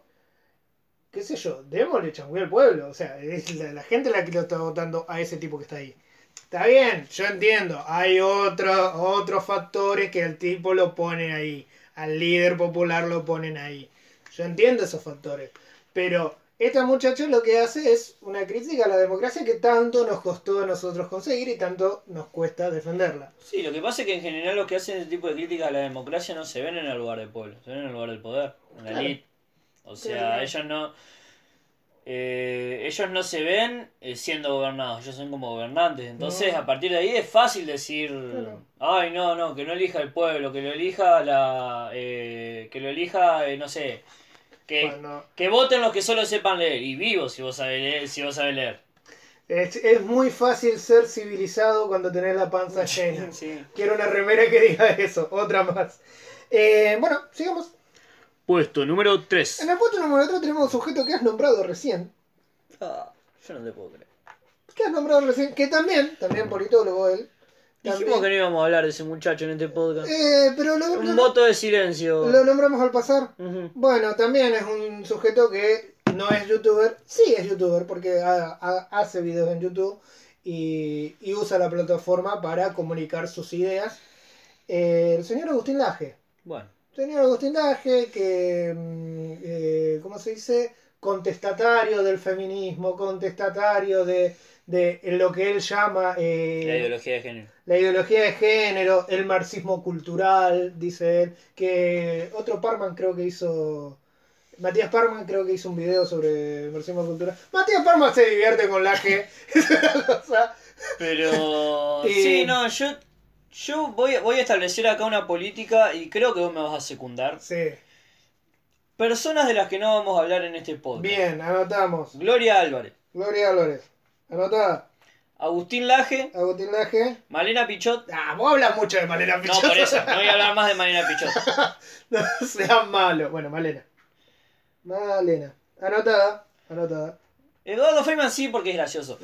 qué sé yo, démosle changüe al pueblo. O sea, es la, la gente la que lo está votando a ese tipo que está ahí. Está bien, yo entiendo. Hay otro- otros factores que el tipo lo pone ahí. Al líder popular lo ponen ahí. Yo entiendo esos factores. Pero esta muchacha lo que hace es una crítica a la democracia que tanto nos costó a nosotros conseguir y tanto nos cuesta defenderla. Sí, lo que pasa es que en general los que hacen ese tipo de críticas a la democracia no se ven en el lugar del pueblo, se ven en el lugar del poder, en la Claro. elite. O sea, Claro. ellos no. Eh, ellos no se ven eh, siendo gobernados, ellos son como gobernantes. Entonces, No. a partir de ahí es fácil decir: Claro. Ay, no, no, que no elija el pueblo, que lo elija la. eh, que lo elija, eh, no sé. Que, que voten los que solo sepan leer. Y vivo si vos sabés leer. Si vos sabés leer. es, es muy fácil ser civilizado cuando tenés la panza (laughs) llena. Sí. Quiero una remera que diga eso, otra más. Eh, bueno, sigamos. Puesto número 3. En el puesto número 3 tenemos un sujeto que has nombrado recién. Ah, yo no te puedo creer. Que has nombrado recién, que también, también politólogo él. Dijimos que no íbamos a hablar de ese muchacho en este podcast. Eh, pero lo, Un lo- voto de silencio. lo nombramos al pasar. Bueno, también es un sujeto que no es youtuber, sí es youtuber porque ha- ha- hace videos en YouTube y, y usa la plataforma para comunicar sus ideas. Eh, el señor Agustín Laje. Bueno, Señor Agustín Laje, que, mm, eh, ¿cómo se dice? Contestatario del feminismo, contestatario de, de lo que él llama eh, la ideología de género. la ideología de género, el marxismo cultural, dice él, que otro Parman creo que hizo, Matías Parman creo que hizo un video sobre marxismo cultural. Matías Parman se divierte con la que es una cosa. Pero. Sí, no, yo. Yo voy, voy a establecer acá una política y creo que vos me vas a secundar. Sí, Personas de las que no vamos a hablar en este podcast. bien, anotamos. Gloria Álvarez, Gloria Álvarez, anotada. Agustín Laje, Agustín Laje. Malena Pichot. Ah, vos hablas mucho de Malena No, Pichot. por eso, (laughs) no voy a hablar más de Malena Pichot. (laughs) no seas malo. Bueno, Malena. Malena. Anotada, anotada. Eduardo Feynman sí, porque es gracioso.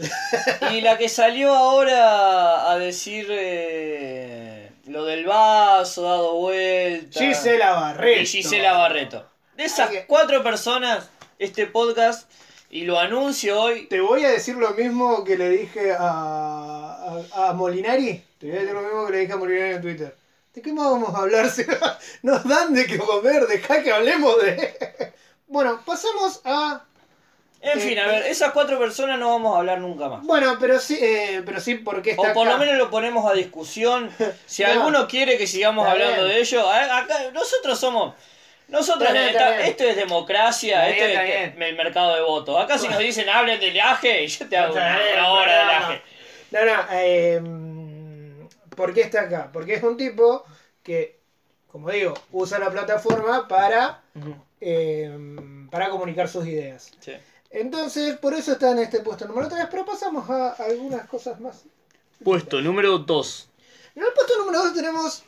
Y la que salió ahora a decir eh, lo del vaso dado vuelta. Gisela Barreto. Y Gisela Barreto. De esas cuatro personas, este podcast, y lo anuncio hoy. Te voy a decir lo mismo que le dije a, a, a Molinari. Te voy a decir lo mismo que le dije a Molinari en Twitter. ¿De qué más vamos a hablar? (laughs) Nos dan de qué comer, deja que hablemos de... (laughs) Bueno, pasamos a... En Eh, fin, a ver, esas cuatro personas no vamos a hablar nunca más. Bueno, pero sí, eh, pero sí porque está O por acá. lo menos lo ponemos a discusión. (laughs) Si No. alguno quiere que sigamos hablando bien. de ello, acá nosotros somos Nosotros, bien, esta- esto es democracia, esto es el mercado de votos. Acá si nos dicen hablen del aje, y yo te hago una, hora del aje. No, no, eh, ¿por qué está acá? Porque es un tipo que, como digo, usa la plataforma para, eh, para comunicar sus ideas. Sí. Entonces, por eso está en este puesto número 3, pero pasamos a algunas cosas más. Puesto número 2. En el puesto número 2 tenemos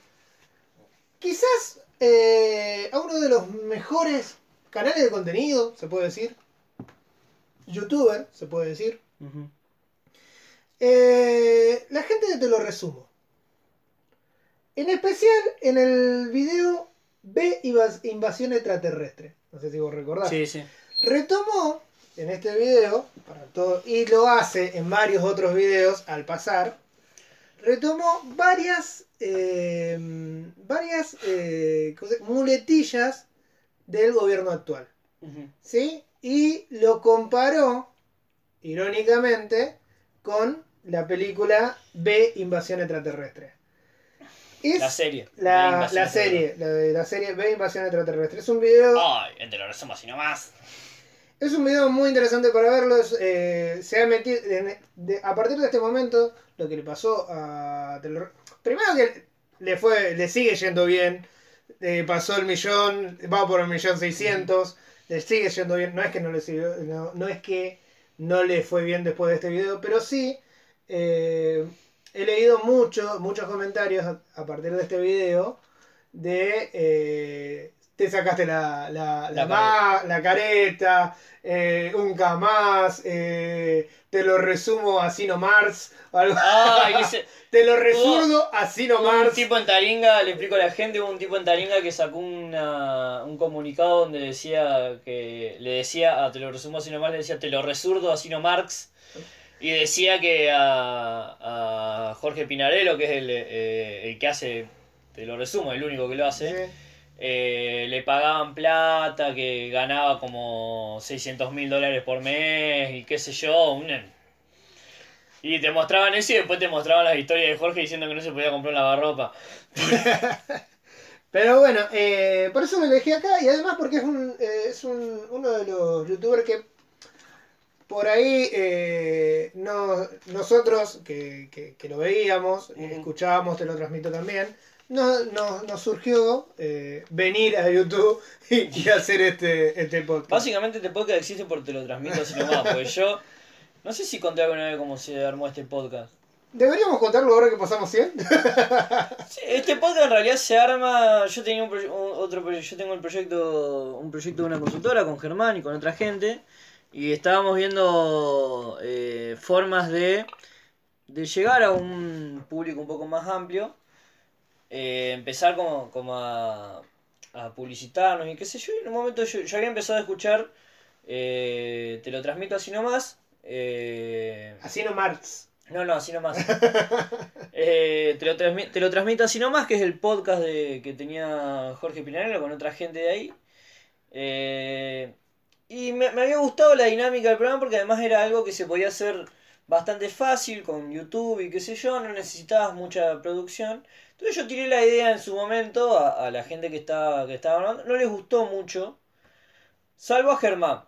quizás eh, a uno de los mejores canales de contenido, se puede decir. Youtuber, se puede decir. Eh, la gente Te lo resumo. En especial en el video B Invas- Invasión Extraterrestre. No sé si vos recordás. Sí, sí. Retomó en este video, para todo, y lo hace en varios otros videos al pasar, retomó varias, eh, varias eh, ¿cómo se- muletillas del gobierno actual. ¿Sí? Y lo comparó, irónicamente, con la película B Invasión Extraterrestre. Es La serie. la, la serie, la, serie B Invasión Extraterrestre. Es un video... Ay, te lo resumo así nomás. Es un video muy interesante para verlo. es, eh, se ha metido. en- de- a partir de este momento, lo que le pasó a. Primero que le fue. le sigue yendo bien. eh, pasó el millón. Va por el millón seiscientos. Le sigue yendo bien. No es que no le siguió- no, no es que no le fue bien después de este video. Pero sí. eh, he leído mucho, muchos comentarios a, a partir de este video. De. eh, te sacaste la, la, la, La ma- la careta, eh, un K más, eh, te lo resumo así nomás, algo- dice, (laughs) te lo resurdo así Hubo un nomás. tipo en Taringa, le explico a la gente, hubo un tipo en Taringa que sacó una- un comunicado donde decía que le decía, a, te lo resumo así nomás, le decía te lo resurdo así no Marx y decía que a, a Jorge Pinarello, que es el, eh, el que hace, te lo resumo, el único que lo hace, Sí. Eh, le pagaban plata, que ganaba como 600 mil dólares por mes y qué sé yo. una- Y te mostraban eso y después te mostraban las historias de Jorge diciendo que no se podía comprar un lavarropa. (laughs) Pero bueno, eh, por eso lo elegí acá y además porque es, un, eh, es un- uno de los youtubers que por ahí eh, no, nosotros que, que- que lo veíamos, y Ujú. escuchábamos, te lo transmito también, no, no- nos surgió eh, venir a YouTube (laughs) y, y hacer este, este podcast. Básicamente este podcast existe porque te lo transmito así nomás, porque yo no sé si conté alguna vez cómo se armó este podcast. ¿Deberíamos contarlo ahora que pasamos 100? (laughs) Sí, este podcast en realidad se arma. Yo tenía un, un- otro yo tengo el proyecto, un proyecto de una consultora con Germán y con otra gente y estábamos viendo eh, formas de, de llegar a un público un poco más amplio, eh, empezar como, como a, a publicitarnos y qué sé yo. Y en un momento yo, yo había empezado a escuchar, eh, te lo transmito así nomás. eh, Así no Marx. no, no, así nomás. (laughs) Eh, te, lo te lo transmito así nomás, que es el podcast de, que tenía Jorge Pinarello con otra gente de ahí. Eh, y me, me había gustado la dinámica del programa porque además era algo que se podía hacer bastante fácil con YouTube y qué sé yo, no necesitabas mucha producción. Entonces yo tiré la idea en su momento a, la gente que estaba, que estaba hablando, no les gustó mucho, salvo a Germán.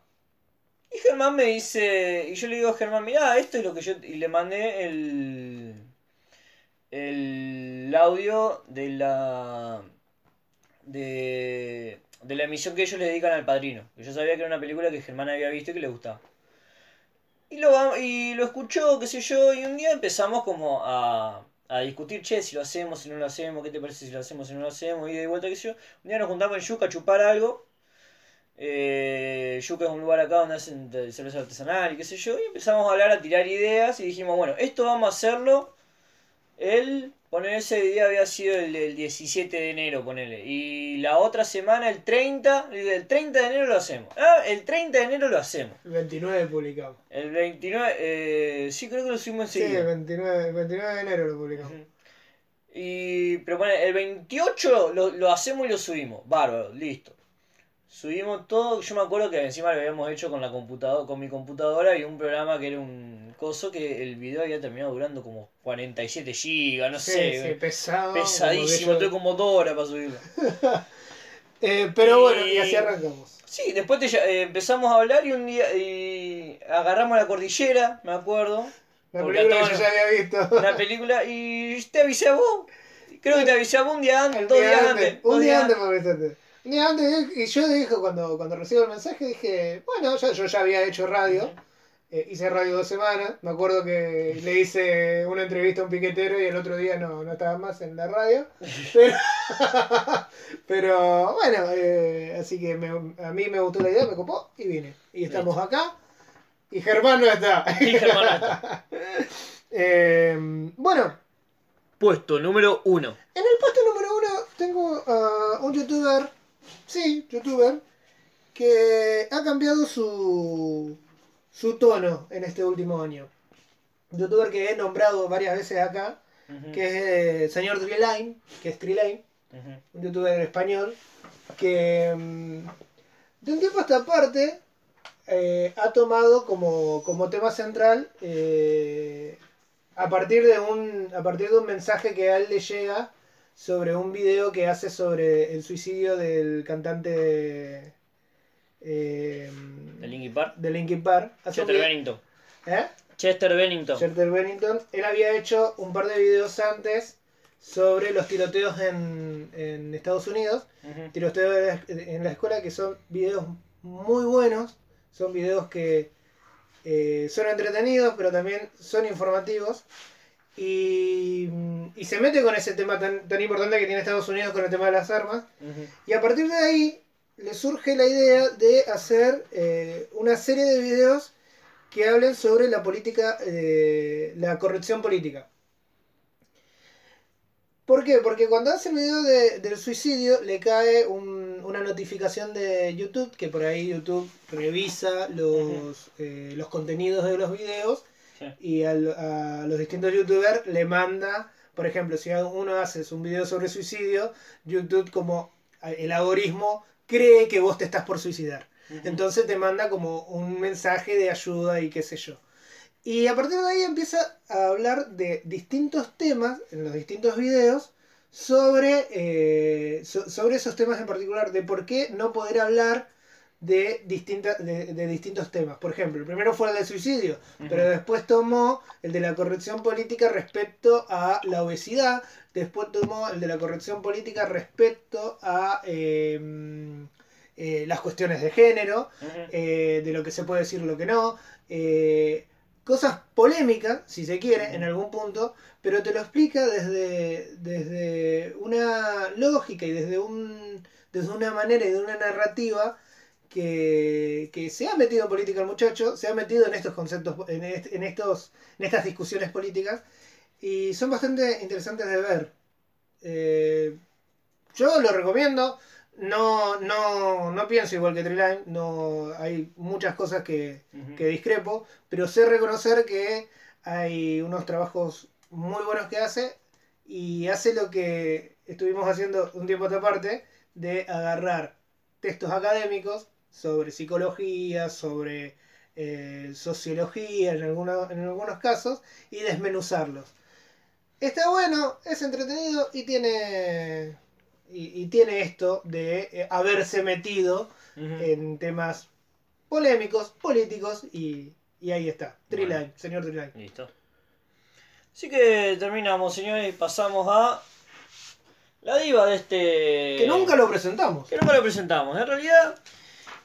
Y Germán me dice, y yo le digo a Germán, mirá, esto es lo que yo, y le mandé el, el audio de la, de, de la emisión que ellos le dedican al Padrino. Que yo sabía que era una película que Germán había visto y que le gustaba. Y lo, y lo escuchó, qué sé yo, y un día empezamos como a, a discutir, che, si lo hacemos, si no lo hacemos, qué te parece si lo hacemos, si no lo hacemos, y de vuelta, qué sé yo. Un día nos juntamos en Yuca a chupar algo. Eh, Yuca es un lugar acá donde hacen cerveza artesanal y qué sé yo, y empezamos a hablar, a tirar ideas, y dijimos, bueno, esto vamos a hacerlo el, poner ese día había sido el, el 17 de enero, ponele. Y la otra semana, el 30, el 30 de enero lo hacemos. Ah, el 30 de enero lo hacemos. El 29 publicamos. El 29, eh, sí creo que lo subimos Sí, el enseguida. 29, el 29 de enero lo publicamos. Ujú. Y, pero ponele, el 28 lo, lo hacemos y lo subimos. Bárbaro, listo. Subimos todo, yo me acuerdo que encima lo habíamos hecho con la computadora, con mi computadora y un programa que era un coso que el video había terminado durando como 47 gigas, no Sí, sé. sí, pesado. Pesadísimo, tuve como dos horas para subirlo. (laughs) Eh, pero bueno, Y- así arrancamos. Sí, después te eh, empezamos a hablar y un día y agarramos la cordillera, me acuerdo. La película que yo ya había visto. Una película y te avisé a vos. Creo que te avisé a vos un día antes, El dos día días antes, antes. Un día antes me avisaste. Día antes, y yo dije, cuando, cuando recibo el mensaje, dije, bueno, ya, yo ya había hecho radio. Eh, hice radio dos semanas. Me acuerdo que le hice una entrevista a un piquetero y el otro día no, no estaba más en la radio. (laughs) Pero, (laughs) pero bueno, eh, así que me- a mí me gustó la idea, me copó y vine. Y estamos acá. Y Germán no está. Y Germán no está. (laughs) Eh, bueno, Puesto número uno. en el puesto número uno tengo a un youtuber, sí, youtuber, que ha cambiado su, su tono en este último año. Youtuber que he nombrado varias veces acá, que es el señor Triline, que es Triline, un youtuber español, que mm, de un tiempo a esta parte eh, ha tomado como, como tema central eh, a partir de un a partir de un mensaje que a él le llega sobre un video que hace sobre el suicidio del cantante eh, De Linkin Park. de Linkin Park. Un Bennington. ¿Eh? Chester Bennington. Chester Bennington, él había hecho un par de videos antes sobre los tiroteos en, en Estados Unidos, tiroteos en la escuela, que son videos muy buenos, son videos que eh, son entretenidos, pero también son informativos. Y, y se mete con ese tema tan, tan importante que tiene Estados Unidos con el tema de las armas. Y a partir de ahí le surge la idea de hacer eh, una serie de videos que hablen sobre la política, eh, la corrección política. ¿Por qué? Porque cuando hace el video de- del suicidio le cae un- una notificación de YouTube, que por ahí YouTube revisa los, eh, los contenidos de los videos Sí. (laughs) y al- a los distintos youtubers le manda, por ejemplo, si uno hace un video sobre suicidio, YouTube como el algoritmo cree que vos te estás por suicidar. Entonces te manda como un mensaje de ayuda y qué sé yo. Y a partir de ahí empieza a hablar de distintos temas en los distintos videos sobre, eh, so- sobre esos temas en particular, de por qué no poder hablar de, distintas, de, de distintos temas. Por ejemplo, el primero fue el del suicidio, pero después tomó el de la corrección política respecto a la obesidad, después tomó el de la corrección política respecto a eh, eh, las cuestiones de género, eh, de lo que se puede decir lo que no, eh, cosas polémicas, si se quiere, en algún punto, pero te lo explica desde, desde una lógica y desde, un, desde una manera y de una narrativa que, que se ha metido en política el muchacho, se ha metido en estos conceptos, en, est- en estos, en estas discusiones políticas, y son bastante interesantes de ver. Eh, yo lo recomiendo. No, no, no pienso igual que Triline, no hay muchas cosas que, que discrepo, pero sé reconocer que hay unos trabajos muy buenos que hace y hace lo que estuvimos haciendo un tiempo a esta parte de agarrar textos académicos sobre psicología, sobre eh, sociología en, alguna- en algunos casos y desmenuzarlos. Está bueno, es entretenido y tiene y, y tiene esto de eh, haberse metido en temas polémicos, políticos y, y ahí está. Triline, Bueno. señor Triline. Listo. Así que terminamos, señores, y pasamos a la diva de este... Que nunca lo presentamos. que nunca lo presentamos. En realidad,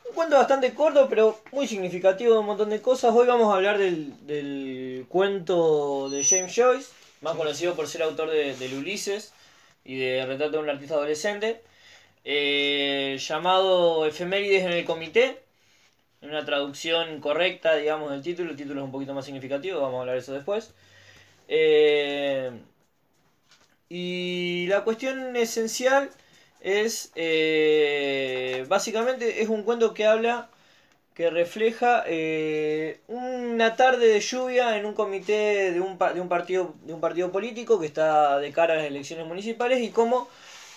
un cuento bastante corto, pero muy significativo de un montón de cosas. Hoy vamos a hablar del, del cuento de James Joyce, más conocido por ser autor de, del Ulises y de Retrato de un artista adolescente, eh, llamado Efemérides en el Comité. En una traducción correcta, digamos, del título. El título es un poquito más significativo, vamos a hablar de eso después. Eh, y la cuestión esencial es eh, básicamente es un cuento que habla que refleja eh, una tarde de lluvia en un comité de un, de un partido de un partido político que está de cara a las elecciones municipales y cómo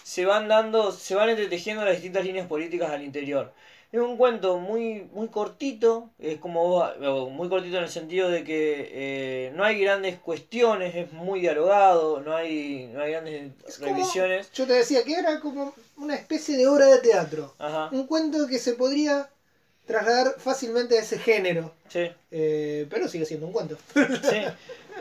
se van dando, se van entretejiendo las distintas líneas políticas al interior. Es un cuento muy, muy cortito, es como muy cortito en el sentido de que eh, no hay grandes cuestiones, es muy dialogado, no hay, no hay grandes revisiones. Yo te decía que era como una especie de obra de teatro. Un cuento que se podría trasladar fácilmente a ese género. Sí. Eh, pero sigue siendo un cuento. sí.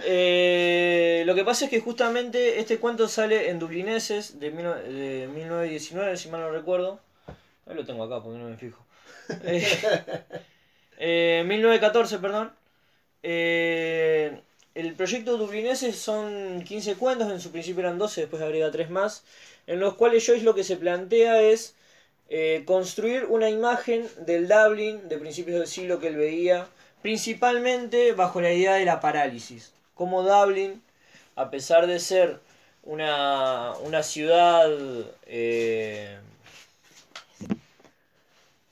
Eh, lo que pasa es que justamente este cuento sale en Dublineses de, de 1919, si mal no recuerdo. Ahí lo tengo acá porque no me fijo. (laughs) Eh, 1914, eh, perdón. Eh, el proyecto Dublineses son 15 cuentos, en su principio eran 12, después agrega 3 más, en los cuales Joyce lo que se plantea es eh, construir una imagen del Dublin de principios del siglo que él veía, principalmente bajo la idea de la parálisis. Como Dublin, a pesar de ser una, una ciudad eh,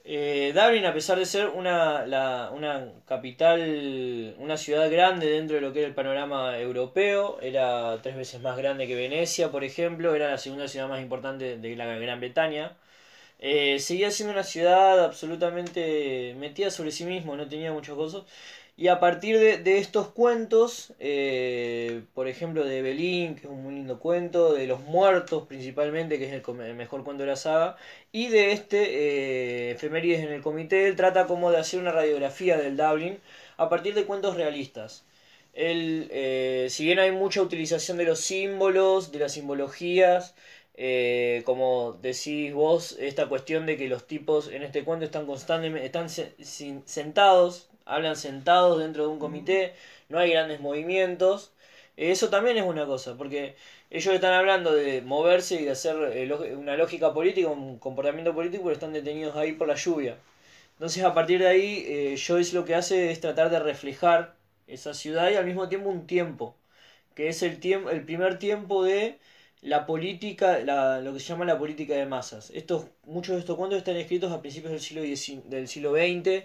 Dublin, a pesar de ser una, una capital, una ciudad grande dentro de lo que era el panorama europeo, era tres veces más grande que Venecia, por ejemplo, era la segunda ciudad más importante de la Gran Bretaña. Eh, seguía siendo una ciudad absolutamente metida sobre sí mismo, no tenía muchos cosas. Y a partir de, estos cuentos, eh, por ejemplo de Belín, que es un muy lindo cuento, de Los Muertos principalmente, que es el, mejor cuento de la saga, y de este, eh, Efemérides en el Comité, él trata como de hacer una radiografía del Dublin a partir de cuentos realistas. Él, eh, si bien hay mucha utilización de los símbolos, de las simbologías, como decís vos, esta cuestión de que los tipos en este cuento están constantemente, están sentados hablan sentados dentro de un comité, no hay grandes movimientos. Eso también es una cosa, porque ellos están hablando de moverse y de hacer eh, una lógica política, un comportamiento político, pero están detenidos ahí por la lluvia. Entonces a partir de ahí, eh, Joyce lo que hace es tratar de reflejar esa ciudad y al mismo tiempo un tiempo, que es el, tiempo, el primer tiempo de la política, la, lo que se llama la política de masas. Estos, muchos de estos cuentos están escritos a principios del siglo, del siglo XX,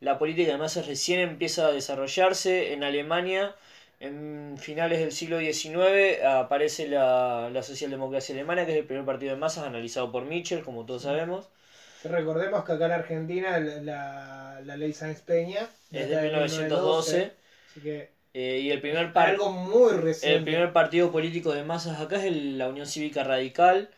la política de masas recién empieza a desarrollarse en Alemania. En finales del siglo XIX aparece la, la socialdemocracia alemana, que es el primer partido de masas analizado por Mitchell, como todos sabemos. Recordemos que acá en Argentina la, la ley Sáenz Peña es de 1912. Eh, y el primer, Algo muy el primer partido político de masas acá es la Unión Cívica Radical,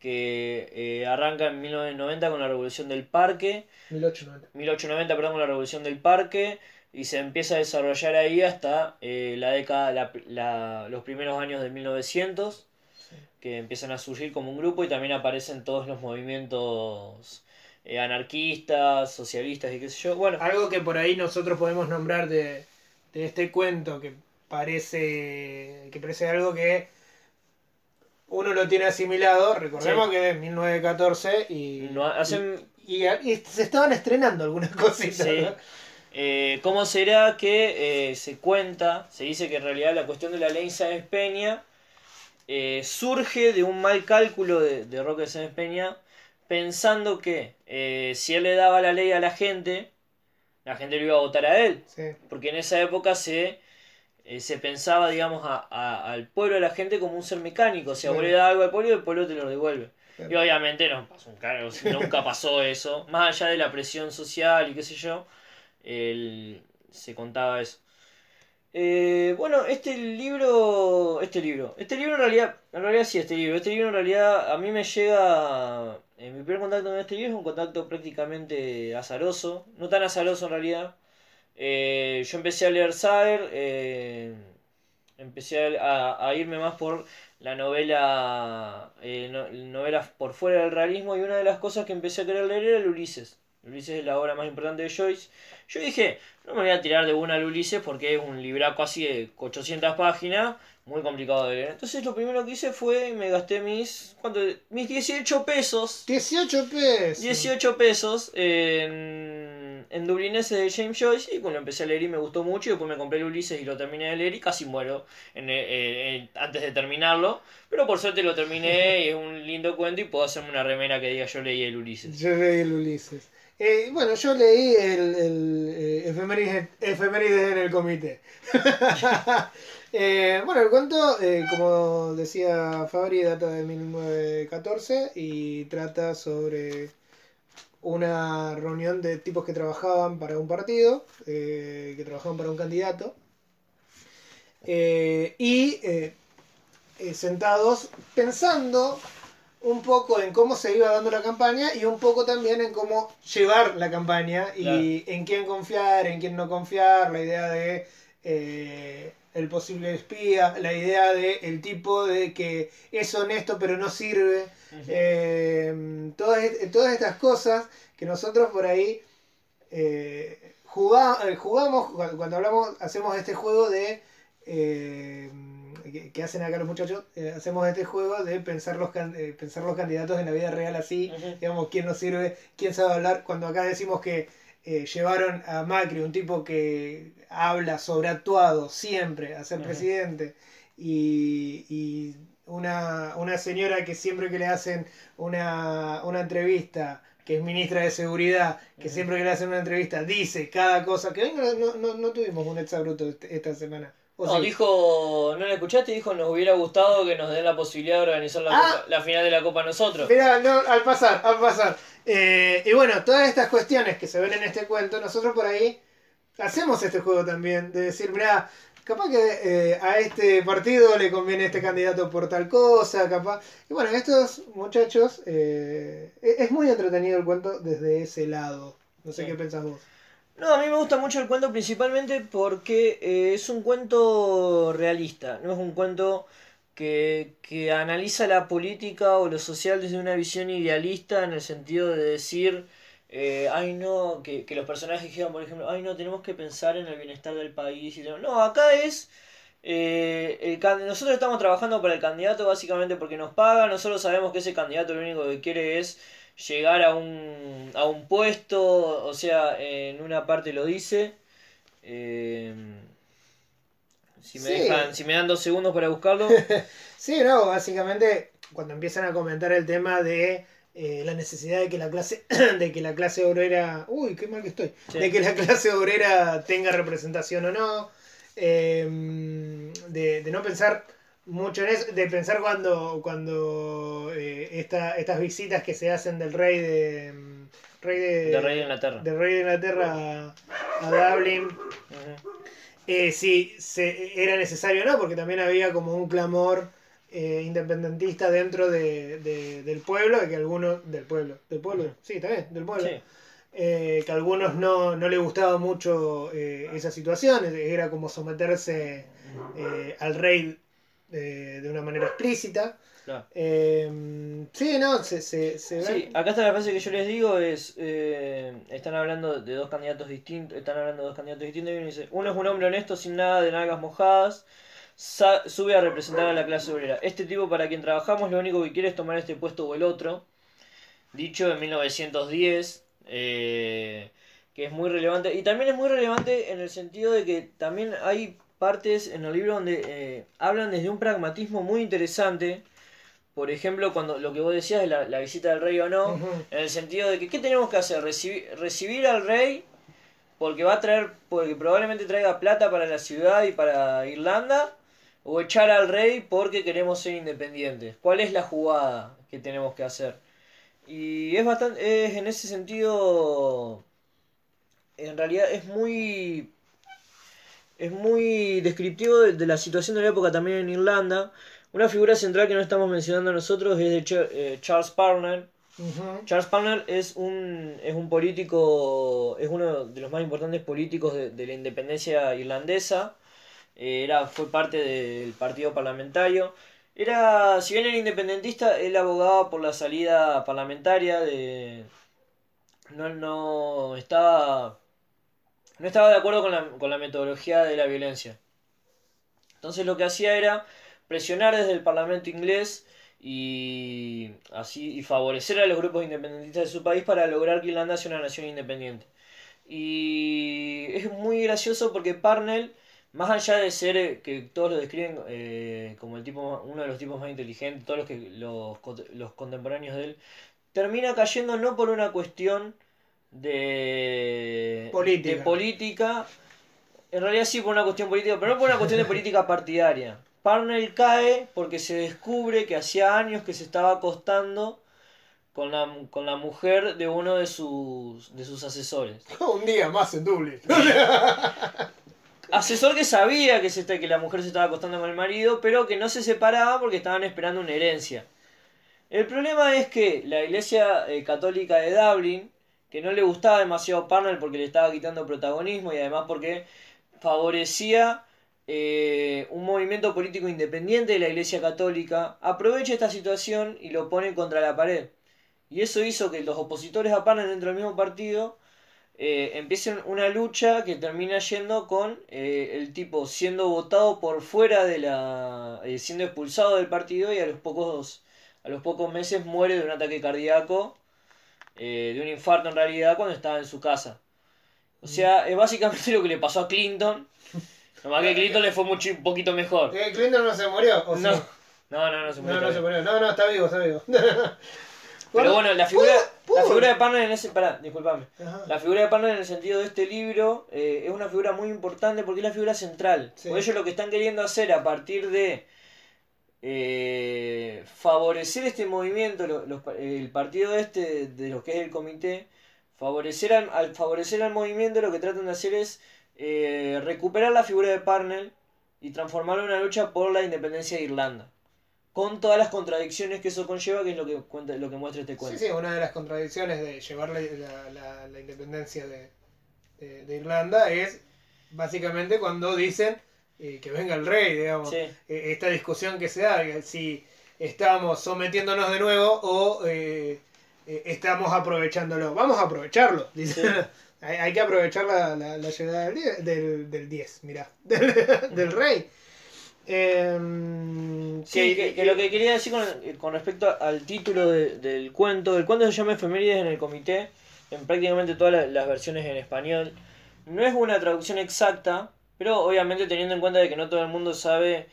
que eh, arranca en 1990 con la Revolución del Parque. 1890. 1890, perdón, con la Revolución del Parque. Y se empieza a desarrollar ahí hasta eh, la década, la, los primeros años de 1900, que empiezan a surgir como un grupo y también aparecen todos los movimientos anarquistas, socialistas y qué sé yo. Bueno, algo que por ahí nosotros podemos nombrar de, de este cuento que parece que parece algo que uno lo tiene asimilado, recordemos que es 1914 y, y, se estaban estrenando algunas (laughs) cositas. Eh, ¿Cómo será que eh, se cuenta, se dice que en realidad la cuestión de la ley Sáenz Peña eh, surge de un mal cálculo de, de Roque Sáenz Peña, pensando que si él le daba la ley a la gente, la gente lo iba a votar a él. Porque en esa época se eh, se pensaba, digamos, a, al pueblo, a la gente como un ser mecánico. O sea, vos le das algo al pueblo y el pueblo te lo devuelve. Y obviamente no pasó un nunca pasó eso. Más allá de la presión social y qué sé yo, se contaba eso. Eh, bueno, este libro, este libro, este libro en realidad, en realidad sí, este libro, este libro en realidad a mí me llega, en mi primer contacto con este libro es un contacto prácticamente azaroso, no tan azaroso en realidad, eh, yo empecé a leer Saer, eh, empecé a, irme más por la novela, eh, novelas por fuera del realismo y una de las cosas que empecé a querer leer era el Ulises. Ulises es la obra más importante de Joyce. Yo dije, no me voy a tirar de una al Ulises porque es un libraco así de 800 páginas, muy complicado de leer. Entonces lo primero que hice fue, me gasté mis, ¿cuánto? Mis 18 pesos. 18 pesos. 18 pesos en en Dublinese de James Joyce y bueno, empecé a leer y me gustó mucho y después me compré el Ulises y lo terminé de leer y casi muero en, eh, eh, antes de terminarlo, pero por suerte lo terminé (laughs) y es un lindo cuento y puedo hacerme una remera que diga yo leí el Ulises. Yo leí el Ulises. Eh, bueno, yo leí el, el efemérides, en el comité. (laughs) Eh, bueno, el cuento, eh, como decía Fabri, data de 1914 y trata sobre una reunión de tipos que trabajaban para un partido, eh, que trabajaban para un candidato, y sentados pensando un poco en cómo se iba dando la campaña y un poco también en cómo llevar la campaña y en quién confiar, en quién no confiar, la idea de el posible espía, la idea de el tipo de que es honesto pero no sirve, eh, todas, est- todas estas cosas que nosotros por ahí eh, juga- eh, jugamos, cuando, hablamos, hacemos este juego de... eh, que, que hacen acá los muchachos, eh, hacemos este juego de pensar los, can- eh, pensar los candidatos en la vida real así, digamos, quién nos sirve, quién sabe hablar, cuando acá decimos que eh, llevaron a Macri, un tipo que habla sobreactuado siempre a ser presidente, y, y una, una señora que siempre que le hacen una, una entrevista, que es ministra de Seguridad, que siempre que le hacen una entrevista dice cada cosa, que hoy no, no, no, no tuvimos un exabruto este- esta semana. ¿O No, sí? dijo, ¿no la escuchaste? Dijo, nos hubiera gustado que nos den la posibilidad de organizar la, Ah. copa- la final de la Copa nosotros. Mirá, no, al pasar, al pasar. Eh, y bueno, todas estas cuestiones que se ven en este cuento, nosotros por ahí hacemos este juego también, de decir, mirá, capaz que eh, a este partido le conviene este candidato por tal cosa, capaz. Y bueno, estos muchachos, eh, es es muy entretenido el cuento desde ese lado. No sé Sí. qué pensás vos. No, a mí me gusta mucho el cuento principalmente porque eh, es un cuento realista, no es un cuento que, que analiza la política o lo social desde una visión idealista en el sentido de decir, eh, ay no, que, que los personajes digan, por ejemplo, ay no, tenemos que pensar en el bienestar del país. Y no, acá es... eh, el nosotros estamos trabajando para el candidato básicamente porque nos paga, nosotros sabemos que ese candidato lo único que quiere es llegar a un, a un puesto, o sea, en una parte lo dice. eh, si me Sí. dejan, si me dan dos segundos para buscarlo. (laughs) Sí, no, básicamente cuando empiezan a comentar el tema de eh, la necesidad de que la clase, (clears throat) de que la clase obrera, uy, qué mal que estoy, Sí. de que la clase obrera tenga representación o no, eh, de, de no pensar mucho en eso, de pensar cuando, cuando eh, esta- estas visitas que se hacen del rey de, mm, rey de, De Rey de Inglaterra. del rey de Inglaterra a, a Dublin, Ujú. eh, si se, era necesario o no, porque también había como un clamor eh, independentista dentro de, de- del pueblo, de que algunos, del pueblo, del pueblo, sí, está bien, del pueblo, Sí. eh, que a algunos no, no le gustaba mucho eh, esa situación, era como someterse eh, al rey eh, de una manera explícita. Eh, sí, no, se, se, se Sí, ven- acá está la frase que yo les digo es eh, están hablando de dos candidatos distintos, están hablando de dos candidatos distintos y uno dice, uno es un hombre honesto sin nada de nalgas mojadas, sube a representar a la clase obrera. Este tipo para quien trabajamos lo único que quiere es tomar este puesto o el otro. Dicho en 1910, eh, que es muy relevante. Y también es muy relevante en el sentido de que también hay partes en el libro donde eh, hablan desde un pragmatismo muy interesante. Por ejemplo, cuando lo que vos decías de la, la visita del rey o no, en el sentido de que ¿qué tenemos que hacer? Recibir, recibir al rey porque va a traer, porque probablemente traiga plata para la ciudad y para Irlanda, o echar al rey porque queremos ser independientes. ¿Cuál es la jugada que tenemos que hacer? Y es bastante, es en ese sentido, en realidad es muy, es muy descriptivo de, de la situación de la época también en Irlanda. Una figura central que no estamos mencionando nosotros es de Ch- eh, Charles Parnell. Charles Parnell es un, es un político, es uno de los más importantes políticos de, de la independencia irlandesa. Eh, Era, fue parte del partido parlamentario. Era, si bien era independentista, él abogaba por la salida parlamentaria de... No, no estaba... No estaba de acuerdo con la, con la metodología de la violencia. Entonces lo que hacía era presionar desde el Parlamento inglés y así y favorecer a los grupos independentistas de su país para lograr que Irlanda sea una nación independiente. Y es muy gracioso porque Parnell, más allá de ser eh, que todos lo describen eh, como el tipo uno de los tipos más inteligentes, todos los que los, los contemporáneos de él, termina cayendo no por una cuestión de Política. de política en realidad sí por una cuestión política, pero no por una cuestión de política partidaria. Parnell cae porque se descubre que hacía años que se estaba acostando con la, con la mujer de uno de sus, de sus asesores. (laughs) Un día más en Dublín. (laughs) Asesor que sabía que, se, que la mujer se estaba acostando con el marido, pero que no se separaba porque estaban esperando una herencia. El problema es que la iglesia eh, católica de Dublín, que no le gustaba demasiado Parnell porque le estaba quitando protagonismo y además porque favorecía eh, un movimiento político independiente de la iglesia católica, aprovecha esta situación y lo pone contra la pared. Y eso hizo que los opositores a Parnell dentro del mismo partido eh, empiecen una lucha que termina yendo con eh, el tipo siendo votado por fuera de la. Eh, siendo expulsado del partido y a los pocos, a los pocos meses muere de un ataque cardíaco, de un infarto en realidad, cuando estaba en su casa. O sea, es básicamente (laughs) lo que le pasó a Clinton. Nomás que Clinton le fue mucho, un poquito mejor. ¿Clinton no se murió? no. no. no, no, se murió. No, no se murió. No, no, está vivo, está vivo. (laughs) Pero bueno, la figura, la figura de Parnell en ese. Pará, disculpame. La figura de Parnell en el sentido de este libro eh, es una figura muy importante porque es la figura central. Por ello, lo que están queriendo hacer a partir de eh, favorecer este movimiento, el partido este de lo que es el comité, favorecer al, favorecer al movimiento, lo que tratan de hacer es eh, recuperar la figura de Parnell y transformarlo en una lucha por la independencia de Irlanda con todas las contradicciones que eso conlleva, que es lo que, cuenta, lo que muestra este cuento. Sí, sí, una de las contradicciones de llevar la, la, independencia de, de, Irlanda es básicamente cuando dicen eh, que venga el rey, digamos. Eh, esta discusión que se da, si estamos sometiéndos de nuevo o eh, estamos aprovechándolo. Vamos a aprovecharlo, dice. (laughs) hay, que aprovechar la, llegada del, del, del 10, mirá, (laughs) del rey. Em, sí, que, lo que quería decir con, respecto al título del cuento, el cuento se llama Efemérides en el comité, en prácticamente todas las, versiones en español. No es una traducción exacta, pero obviamente teniendo en cuenta de que no todo el mundo sabe,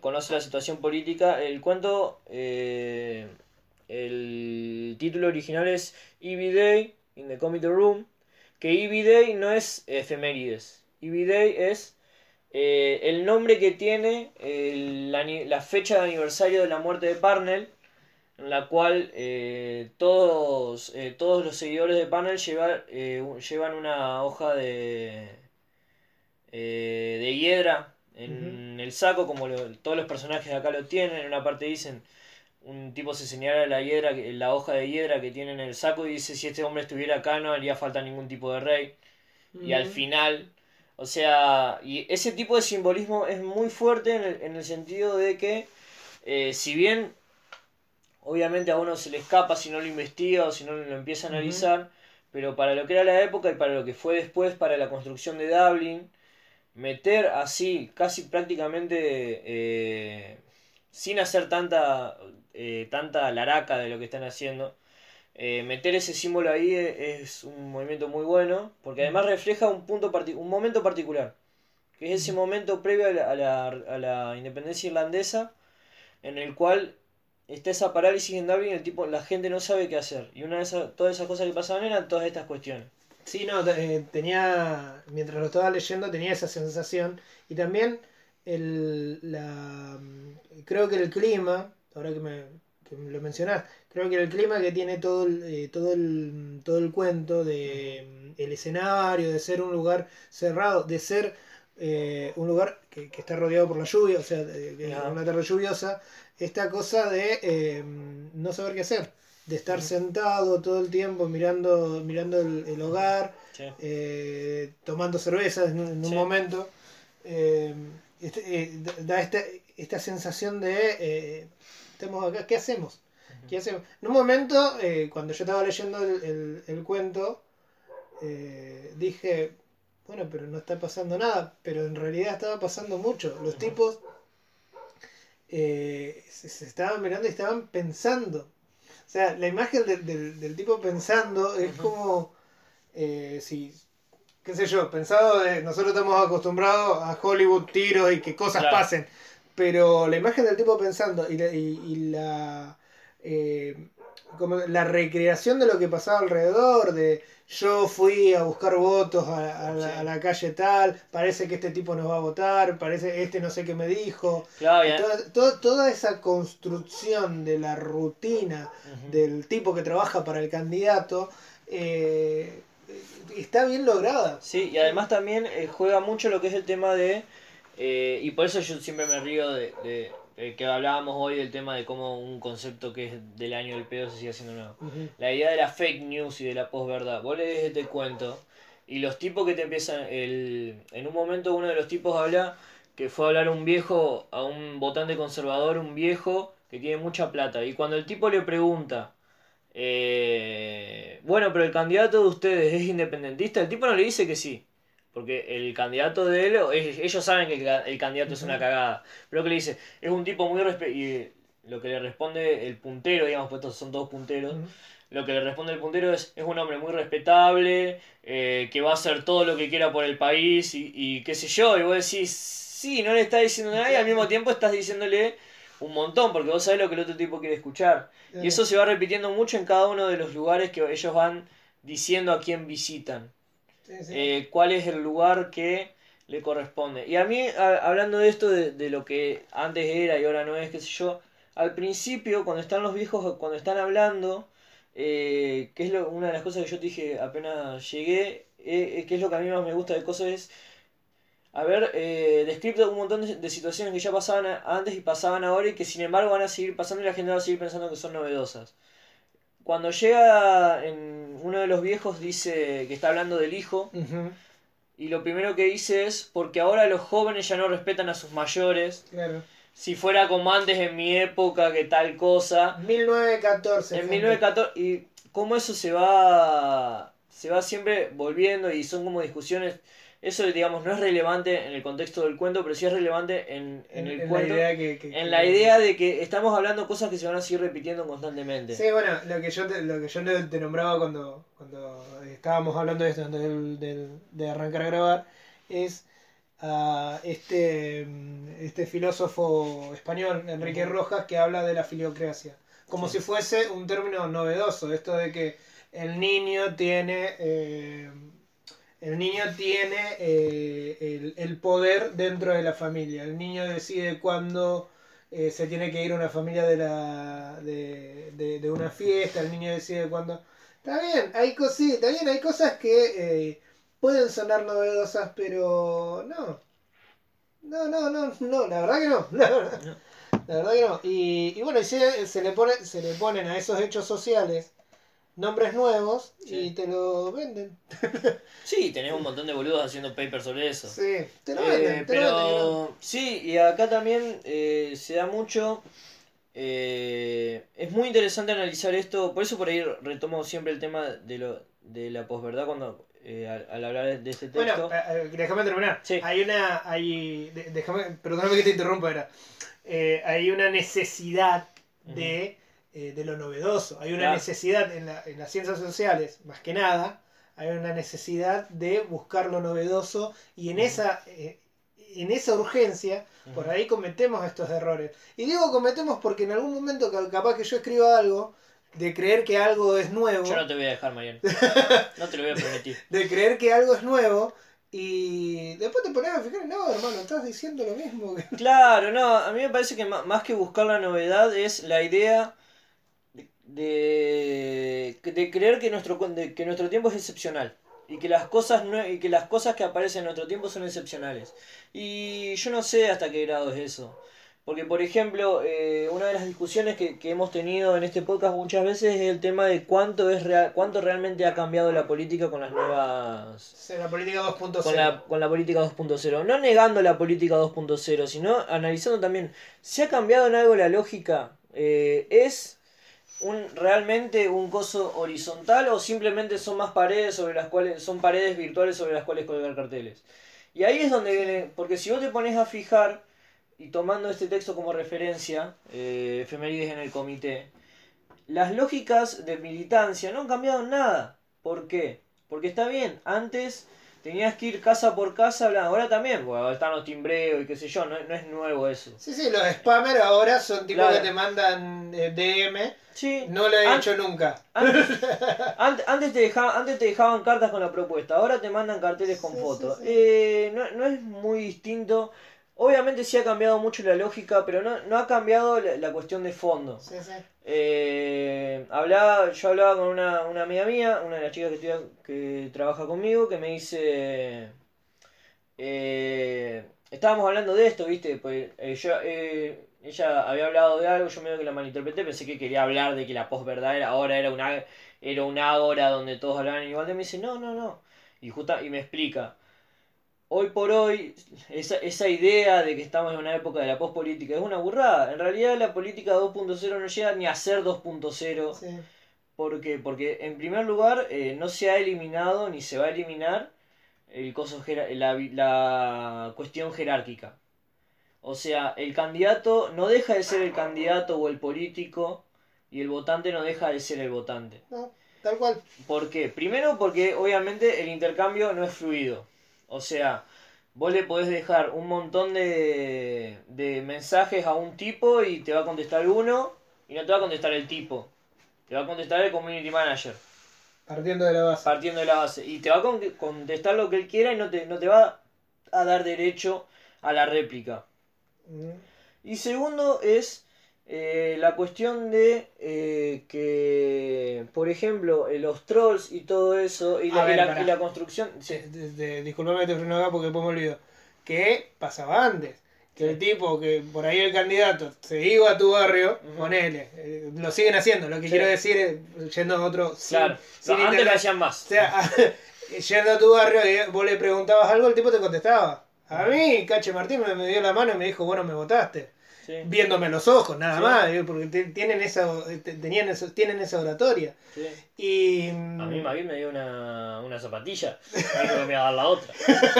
conoce la situación política, el cuento, eh, el título original es Ivy Day in the Committee Room, que Ivy Day no es efemérides, Ivy Day es eh, el nombre que tiene la, fecha de aniversario de la muerte de Parnell, en la cual eh, todos, eh, todos los seguidores de Parnell llevan una hoja de, de hiedra en el saco, como todos los personajes de acá lo tienen. En una parte dicen, un tipo se señala la hiedra, la hoja de hiedra que tiene en el saco y dice, si este hombre estuviera acá no haría falta ningún tipo de rey. Y al final o sea, y ese tipo de simbolismo es muy fuerte en el, en el sentido de que, eh, si bien obviamente a uno se le escapa si no lo investiga o si no lo empieza a analizar, pero para lo que era la época y para lo que fue después para la construcción de Dublin, meter así, casi prácticamente eh, sin hacer tanta, eh, tanta laraca de lo que están haciendo, eh, meter ese símbolo ahí e, es un movimiento muy bueno, porque además refleja un, punto un momento particular, que es ese momento previo a la, independencia irlandesa, en el cual está esa parálisis en Dublín, el tipo, la gente no sabe qué hacer. Y una de esas, todas esas cosas que pasaban eran todas estas cuestiones. Sí, no, eh, tenía, mientras lo estaba leyendo, tenía esa sensación. Y también el, la, creo que el clima, ahora que me, que lo mencionás, creo que el clima que tiene todo el, eh, todo el, todo el cuento de mm, el escenario, de ser un lugar cerrado, de ser eh, un lugar que, está rodeado por la lluvia, o sea, que es una tierra lluviosa, esta cosa de eh, no saber qué hacer, de estar sentado todo el tiempo mirando, mirando el, hogar, tomando cerveza en, un momento. Este, da esta, esta sensación de estamos acá, ¿qué hacemos? En un momento, eh, cuando yo estaba leyendo el, cuento, eh, dije, bueno, pero no está pasando nada, pero en realidad estaba pasando mucho. Los tipos eh, se, estaban mirando y estaban pensando. O sea, la imagen del, tipo pensando es como si, qué sé yo, pensado de, nosotros estamos acostumbrados a Hollywood, tiros y que cosas pasen. Pero la imagen del tipo pensando y la, y, la eh, como la recreación de lo que pasaba alrededor, de yo fui a buscar votos a, a la, Sí. a la calle tal, parece que este tipo nos va a votar, parece este no sé qué me dijo. Claro, Toda, toda- toda esa construcción de la rutina del tipo que trabaja para el candidato eh, está bien lograda. Sí, y además también eh, juega mucho lo que es el tema de, eh, y por eso yo siempre me río de, de- de que hablábamos hoy del tema de cómo un concepto que es del año del pedo se sigue haciendo nuevo. La idea de la fake news y de la posverdad. Vos lees este cuento y los tipos que te empiezan, el, en un momento uno de los tipos habla que fue a hablar un viejo, a un votante conservador, un viejo que tiene mucha plata. Y cuando el tipo le pregunta, eh, bueno, pero el candidato de ustedes es independentista, el tipo no le dice que sí. Porque el candidato de él, ellos saben que el, ca- el candidato es una cagada. Pero que le dice, es un tipo muy respe y lo que le responde el puntero, digamos, pues estos son todos punteros. Lo que le responde el puntero es, es un hombre muy respetable, eh, que va a hacer todo lo que quiera por el país y, y qué sé yo. Y vos decís, sí, no le estás diciendo nada y al mismo tiempo estás diciéndole un montón, porque vos sabés lo que el otro tipo quiere escuchar. Y eso se va repitiendo mucho en cada uno de los lugares que ellos van diciendo a quién visitan. Eh, cuál es el lugar que le corresponde. Y a mí, hablando de esto, de, de lo que antes era y ahora no es, qué sé yo, al principio, cuando están los viejos, cuando están hablando, eh, que es lo- una de las cosas que yo te dije apenas llegué, eh, eh, que es lo que a mí más me gusta de cosas, es haber eh, descrito un montón de, situaciones que ya pasaban antes y pasaban ahora y que sin embargo van a seguir pasando y la gente va a seguir pensando que son novedosas. Cuando llega en uno de los viejos dice que está hablando del hijo y lo primero que dice es porque ahora los jóvenes ya no respetan a sus mayores. Claro. Si fuera como antes en mi época, que tal cosa. 1914. En gente. 1914 y cómo eso se va se va siempre volviendo y son como discusiones. Eso digamos no es relevante en el contexto del cuento, pero sí es relevante en, en el en cuento. la idea que, que- en que- la idea de que estamos hablando cosas que se van a seguir repitiendo constantemente. Sí, bueno, lo que yo te, lo que yo te, nombraba cuando, cuando estábamos hablando de esto, antes del- del- de arrancar a grabar, es a este, este filósofo español, Enrique. Rojas, que habla de la filiocracia. Como Sí. si fuese un término novedoso, esto de que el niño tiene... eh, el niño tiene eh, el, el poder dentro de la familia. El niño decide cuándo eh, se tiene que ir una familia de, la, de, de, de una fiesta. El niño decide cuándo... Está bien, hay cositas, bien, hay cosas que eh, pueden sonar novedosas, pero no. No, no, no, no, la verdad que no. (laughs) La verdad, No. la verdad que no. Y, y bueno, y se, se le pone, se le ponen a esos hechos sociales nombres nuevos Sí. y te lo venden. (laughs) Sí, tenés un montón de boludos haciendo papers sobre eso. Sí, te lo Eh, venden, te lo venden. pero sí, y acá también eh, se da mucho. eh, es muy interesante analizar esto, por eso por ahí retomo siempre el tema de lo de la posverdad cuando eh, al, al hablar de este texto. Bueno, déjame terminar. Sí. Hay una, hay, déjame, perdóname que te interrumpa, era. Eh, hay una necesidad de, eh, de lo novedoso. Hay una Claro. necesidad en, la- en las ciencias sociales, más que nada, hay una necesidad de buscar lo novedoso y en esa, eh, en esa urgencia, por ahí cometemos estos errores. Y digo cometemos porque en algún momento ca- capaz que yo escriba algo de creer que algo es nuevo. Yo no te voy a dejar, Mariano. (laughs) No te lo voy a permitir. de creer que algo es nuevo y después te pones a fijar, no, hermano, estás diciendo lo mismo. que-". Claro, no, a mí me parece que más que buscar la novedad es la idea de, de, creer que nuestro, de que nuestro tiempo es excepcional y que las cosas no, y que las cosas que aparecen en nuestro tiempo son excepcionales. Y yo no sé hasta qué grado es eso. Porque, por ejemplo, eh, una de las discusiones que, que hemos tenido en este podcast muchas veces es el tema de cuánto es real, cuánto realmente ha cambiado la política con las nuevas la política 2.0. con la, con la política 2.0. No negando la política 2.0, sino analizando también, ¿se ha cambiado en algo la lógica? Eh, ¿Es un, realmente un coso horizontal o simplemente son más paredes sobre las cuales, son paredes virtuales sobre las cuales colgar carteles? Y ahí es donde viene, porque si vos te pones a fijar, y tomando este texto como referencia, eh, efemérides en el comité, las lógicas de militancia no han cambiado nada. ¿Por qué? Porque está bien, antes tenías que ir casa por casa hablando. Ahora también, bueno, están los timbreos y qué sé yo, no, no es nuevo eso. Sí, sí, los spammers ahora son tipos Claro. que te mandan eh, DM. Sí, No lo he hecho nunca. Antes, (laughs) ant- antes, te dejaban, antes te dejaban cartas con la propuesta, ahora te mandan carteles con Sí, fotos. sí, sí. Eh, no, no es muy distinto. Obviamente sí ha cambiado mucho la lógica, pero no, no ha cambiado la, la cuestión de fondo. Sí, sí. Eh, hablaba, yo hablaba con una, una amiga mía, una de las chicas que, estudia- que trabaja conmigo, que me dice... eh, estábamos hablando de esto, ¿viste? Pues eh, yo, ella había hablado de algo, yo medio que la malinterpreté, pensé que quería hablar de que la posverdad era, ahora era una, era una hora donde todos hablaban igual de mí, me dice, no, no, no. Y, justa, y me explica. Hoy por hoy, esa, esa idea de que estamos en una época de la pospolítica es una burrada. En realidad la política 2.0 no llega ni a ser 2.0. sí. ¿Por qué? Porque en primer lugar eh, no se ha eliminado ni se va a eliminar el coso la, la cuestión jerárquica. O sea, el candidato no deja de ser el candidato o el político y el votante no deja de ser el votante. No, tal cual. ¿Por qué? Primero porque obviamente el intercambio no es fluido. O sea, vos le podés dejar un montón de, de mensajes a un tipo y te va a contestar uno y no te va a contestar el tipo. Te va a contestar el community manager, Partiendo de la base. partiendo de la base. Y te va a con- contestar lo que él quiera y no te, no te va a dar derecho a la réplica. Mm. Y segundo es eh, la cuestión de eh, que, por ejemplo, eh, los trolls y todo eso, y la, y la- pará. y la construcción... Sí, de- de- disculpame te freno acá porque después me olvido. ¿Qué pasaba antes? Que el tipo, que por ahí el candidato se iba a tu barrio, ponele. eh, lo siguen haciendo, lo que Sí. quiero decir es yendo a otro. sin- Claro, sin No, antes lo hacían más. O sea, (laughs) yendo a tu barrio y vos le preguntabas algo, el tipo te contestaba. A mí, Cache Martín me dio la mano y me dijo, bueno, me votaste. Sí, Viéndome los ojos, nada Sí. más, porque tienen esa, te- tenían eso- tienen esa oratoria. sí. Y. A mí Magui me dio una, una zapatilla, que me iba a dar la otra.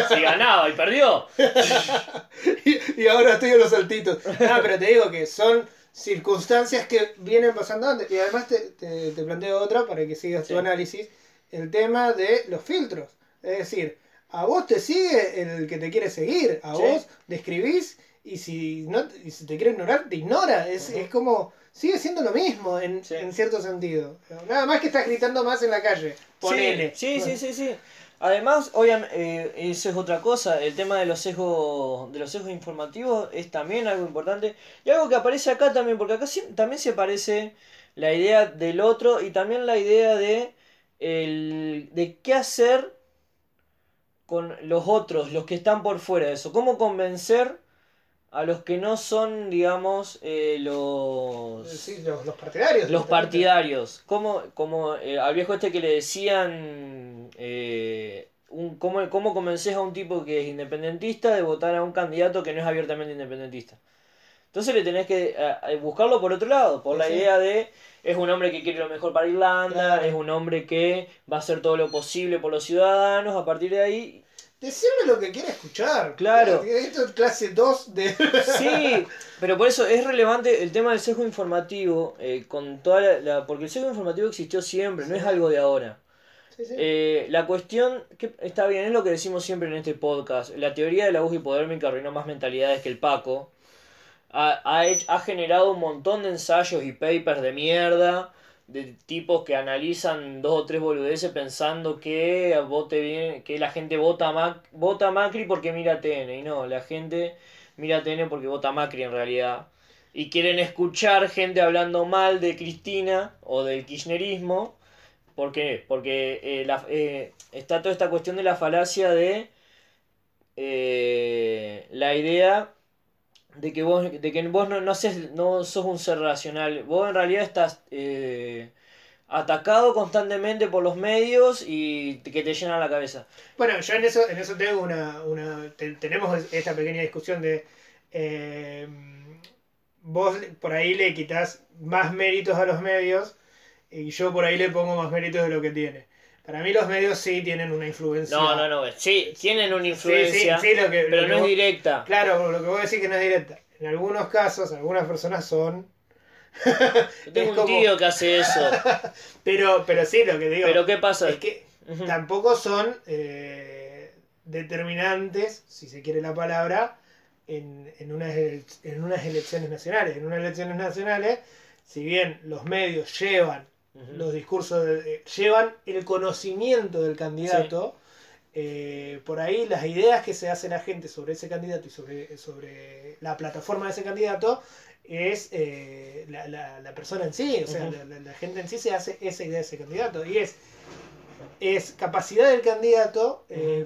Si ganaba y perdió. (laughs) y, y ahora estoy en los saltitos. Ah, pero te digo que son circunstancias que vienen pasando antes. Y además te, te, te planteo otra para que sigas tu análisis. El tema de los filtros. Es decir, a vos te sigue el que te quiere seguir. A vos le escribís y si, no, y si te quiere ignorar, te ignora. Es, es como... Sigue siendo lo mismo en, Sí. en cierto sentido. Nada más que estás gritando más en la calle. Ponele. Sí, sí, sí, sí. Además, obviamente, eso es otra cosa. El tema de los sesgos, de los sesgos informativos es también algo importante. Y algo que aparece acá también, porque acá sí- también se aparece la idea del otro y también la idea de, el, de qué hacer con los otros, los que están por fuera de eso. Cómo convencer a los que no son, digamos, eh, los... Sí, los, los partidarios. Los partidarios, como, como eh, al viejo este que le decían, eh, un, ¿cómo, ¿cómo convences a un tipo que es independentista de votar a un candidato que no es abiertamente independentista? Entonces le tenés que eh, eh, buscarlo por otro lado, por la Sí. idea de es un hombre que quiere lo mejor para Irlanda, Claro. es un hombre que va a hacer todo lo posible por los ciudadanos, a partir de ahí Decirle lo que quiere escuchar. Claro. Esto es clase 2 de. (laughs) Sí, pero por eso es relevante el tema del sesgo informativo, eh, con toda la, la- porque el sesgo informativo existió siempre, no es algo de ahora. Sí, sí. Eh, la cuestión, que está bien, es lo que decimos siempre en este podcast, la teoría de la aguja hipodérmica arruinó más mentalidades que el Paco, ha, ha, hech- ha generado un montón de ensayos y papers de mierda, de tipos que analizan dos o tres boludeces pensando que vote bien, que la gente vota Mac- vota Macri porque mira TN, y no, la gente mira TN porque vota Macri en realidad. Y quieren escuchar gente hablando mal de Cristina o del kirchnerismo. ¿Por qué? Porque eh, eh, está toda esta cuestión de la falacia de eh, la idea de que vos, de que vos no, no, haces- no sos un ser racional. Vos en realidad estás eh, atacado constantemente por los medios y que te llenan la cabeza. Bueno, yo en eso, en eso tengo una. una te- tenemos esta pequeña discusión de. eh, vos por ahí le quitas más méritos a los medios y yo por ahí le pongo más méritos de lo que tiene. Para mí los medios sí tienen una influencia. No, no, no. Sí, tienen una Sí, sí, influencia, sí, lo que, pero lo que no es directa. Claro, lo que vos decís que no es directa. En algunos casos, algunas personas son. Yo tengo un como- tío que hace eso. (laughs) Pero, pero sí, lo que digo Pero ¿qué pasa? es que tampoco son. eh, determinantes, si se quiere la palabra, en, en, unas, en unas elecciones nacionales. En unas elecciones nacionales, si bien los medios llevan Los discursos, de- eh, llevan el conocimiento del candidato, eh, por ahí las ideas que se hace la gente sobre ese candidato y sobre, sobre la plataforma de ese candidato es eh, la, la- la persona en sí, o sea, la, la- la gente en sí se hace esa idea de ese candidato. Y es, es capacidad del candidato eh,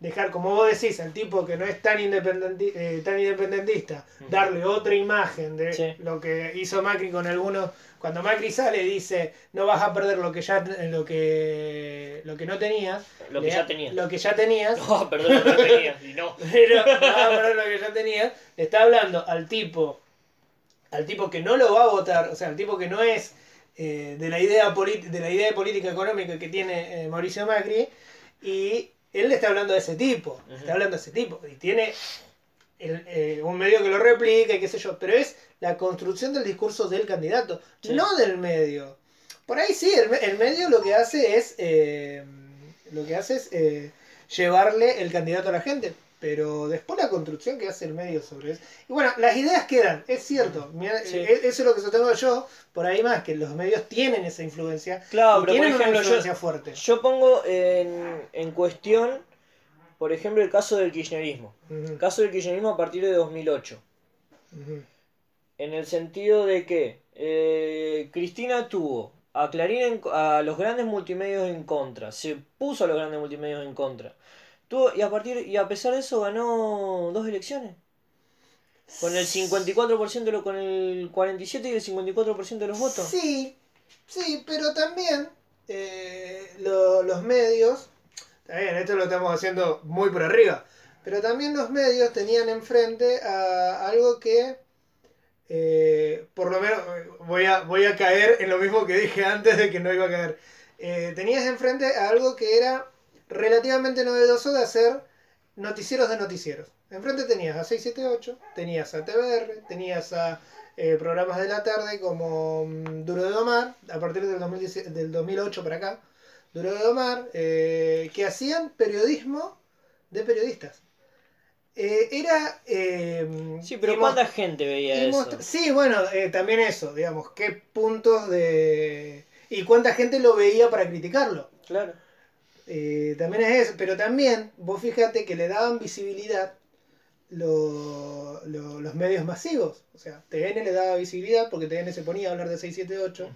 dejar, como vos decís, al tipo que no es tan, independenti- eh, tan independentista, darle otra imagen de Sí. lo que hizo Macri con algunos. Cuando Macri sale dice no vas a perder lo que ya lo que lo que no tenías. Lo que ya tenías. Lo que ya tenías. No, (laughs) perdón, no lo tenía. Y no. (laughs) Pero vas a perder lo que ya tenías. Le está hablando al tipo. Al tipo que no lo va a votar. O sea, al tipo que no es eh, de la idea de la idea de política económica que tiene eh, Mauricio Macri. Y él le está hablando a ese tipo. Ujú. Está hablando a ese tipo. Y tiene el- eh, un medio que lo replica y qué sé yo. Pero es la construcción del discurso del candidato. Sí. No del medio. Por ahí sí, el medio lo que hace es. eh, lo que hace es eh, llevarle el candidato a la gente. Pero después la construcción que hace el medio sobre eso. Y bueno, las ideas quedan, es cierto. Mira, Sí. e- Eso es lo que sostengo yo. Por ahí más, que los medios tienen esa influencia. Claro, pero por tienen ejemplo, una yo, influencia fuerte. yo pongo en, en cuestión, por ejemplo, el caso del kirchnerismo. El caso del kirchnerismo a partir de 2008. ujú. En el sentido de que eh, Cristina tuvo a Clarín, en- a los grandes multimedios en contra, se puso a los grandes multimedios en contra. Tuvo, y a partir y a pesar de eso ganó dos elecciones. Con el 54% de lo, con el 47 y el 54% de los votos. Sí, sí, pero también eh, lo- los medios, está bien, esto lo estamos haciendo muy por arriba, pero también los medios tenían enfrente a algo que, eh, por lo menos, voy a, voy a caer en lo mismo que dije antes de que no iba a caer. Eh, tenías enfrente a algo que era relativamente novedoso de hacer noticieros de noticieros. Enfrente tenías a 678, tenías a TBR, tenías a eh, programas de la tarde como mm, Duro de Domar, a partir del, 2010 del 2008 para acá, Duro de Domar, eh, que hacían periodismo de periodistas. Eh, era... eh, Sí, pero ¿cuánta gente veía eso? Sí, bueno, eh, también eso, digamos, qué puntos de... y cuánta gente lo veía para criticarlo. Claro. Eh, también es eso, pero también vos fíjate que le daban visibilidad lo- lo- los medios masivos. O sea, TN le daba visibilidad porque TN se ponía a hablar de 678.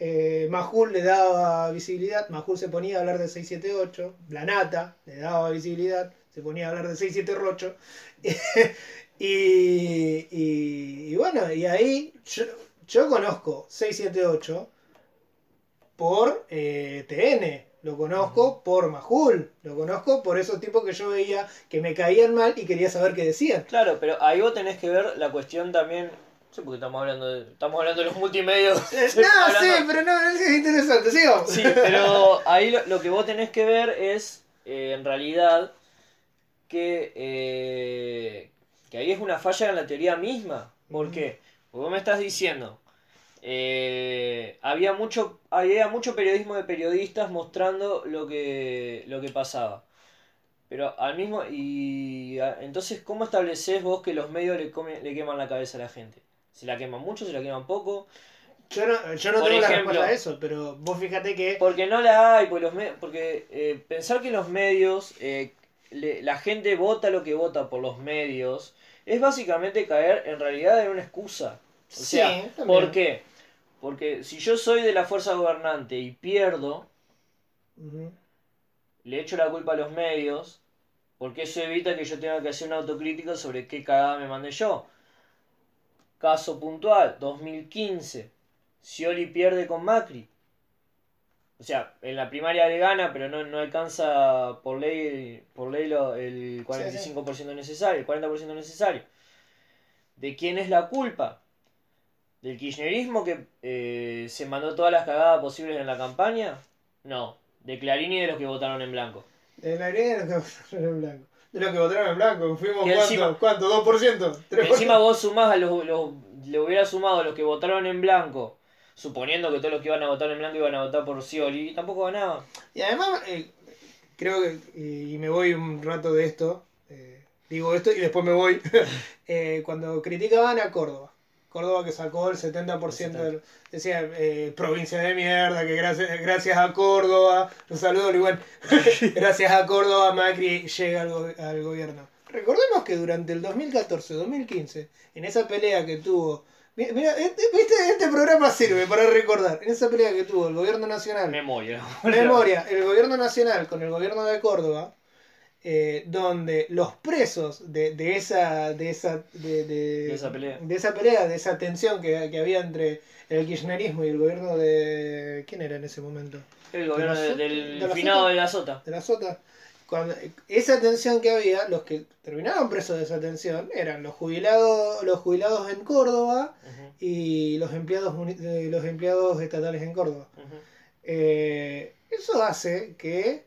Eh, Majul le daba visibilidad, Majul se ponía a hablar de 678. Blanata le daba visibilidad, se ponía a hablar de 678. (laughs) y, y, y bueno, y ahí yo, yo conozco 678 por eh, TN. Lo conozco por Majul, lo conozco por esos tipos que yo veía que me caían mal y quería saber qué decían. Claro, pero ahí vos tenés que ver la cuestión también. No sé por qué estamos hablando de, estamos hablando de los multimedios. (laughs) No, Hablando- sí, pero no, es interesante, sigamos. Sí, pero ahí lo, lo que vos tenés que ver es, eh, en realidad, que, eh, que ahí es una falla en la teoría misma. ¿Por qué? Porque vos me estás diciendo, eh, había, mucho, había mucho periodismo de periodistas mostrando lo que, lo que pasaba. Pero al mismo... Y a- entonces, ¿cómo estableces vos que los medios le, comen- le queman la cabeza a la gente? ¿Se la queman mucho? ¿Se la queman poco? Yo no, yo no tengo la respuesta a eso, pero vos fíjate que. Porque no la hay, porque, los me- porque eh, pensar que los medios, eh, le- la gente vota lo que vota por los medios, es básicamente caer en realidad en una excusa. O sea. ¿por qué? Porque si yo soy de la fuerza gobernante y pierdo, le echo la culpa a los medios, porque eso evita que yo tenga que hacer una autocrítica sobre qué cagada me mandé yo. Caso puntual, 2015. Scioli pierde con Macri. O sea, en la primaria le gana, pero no, no alcanza por ley, por ley lo- el 45% necesario, el 40% necesario. ¿De quién es la culpa? ¿Del kirchnerismo que eh, se mandó todas las cagadas posibles en la campaña? No, de Clarín y de los que votaron en blanco. De la arena de los que (laughs) votaron en blanco. De los que votaron en blanco, fuimos Que cuánto, encima- ¿cuánto? ¿2%? Que ¿3%? encima vos sumás a los, los- le hubiera sumado a los que votaron en blanco, suponiendo que todos los que iban a votar en blanco iban a votar por Scioli, y tampoco ganaba. Y además, eh, creo que, y, y me voy un rato de esto, eh, digo esto y después me voy, (laughs) eh, cuando criticaban a Córdoba. Córdoba que sacó el 70% del, decía eh, provincia de mierda, que gracias, gracias a Córdoba, un saludo igual, (laughs) gracias a Córdoba Macri llega al, go- al gobierno. Recordemos que durante el 2014-2015, en esa pelea que tuvo, mi- mira, este, este programa sirve para recordar, en esa pelea que tuvo el gobierno nacional Memoria. memoria, el gobierno nacional con el gobierno de Córdoba, eh, donde los presos de, de esa de esa de, de- De esa pelea. de esa pelea, de esa tensión que, que había entre el kirchnerismo y el gobierno de quién era en ese momento El gobierno del ¿De la finado Sota? de la sota. de la sota cuando esa tensión que había los que terminaban presos de esa tensión eran los jubilados los jubilados en Córdoba y los empleados eh, los empleados estatales en Córdoba. Eh, eso hace que,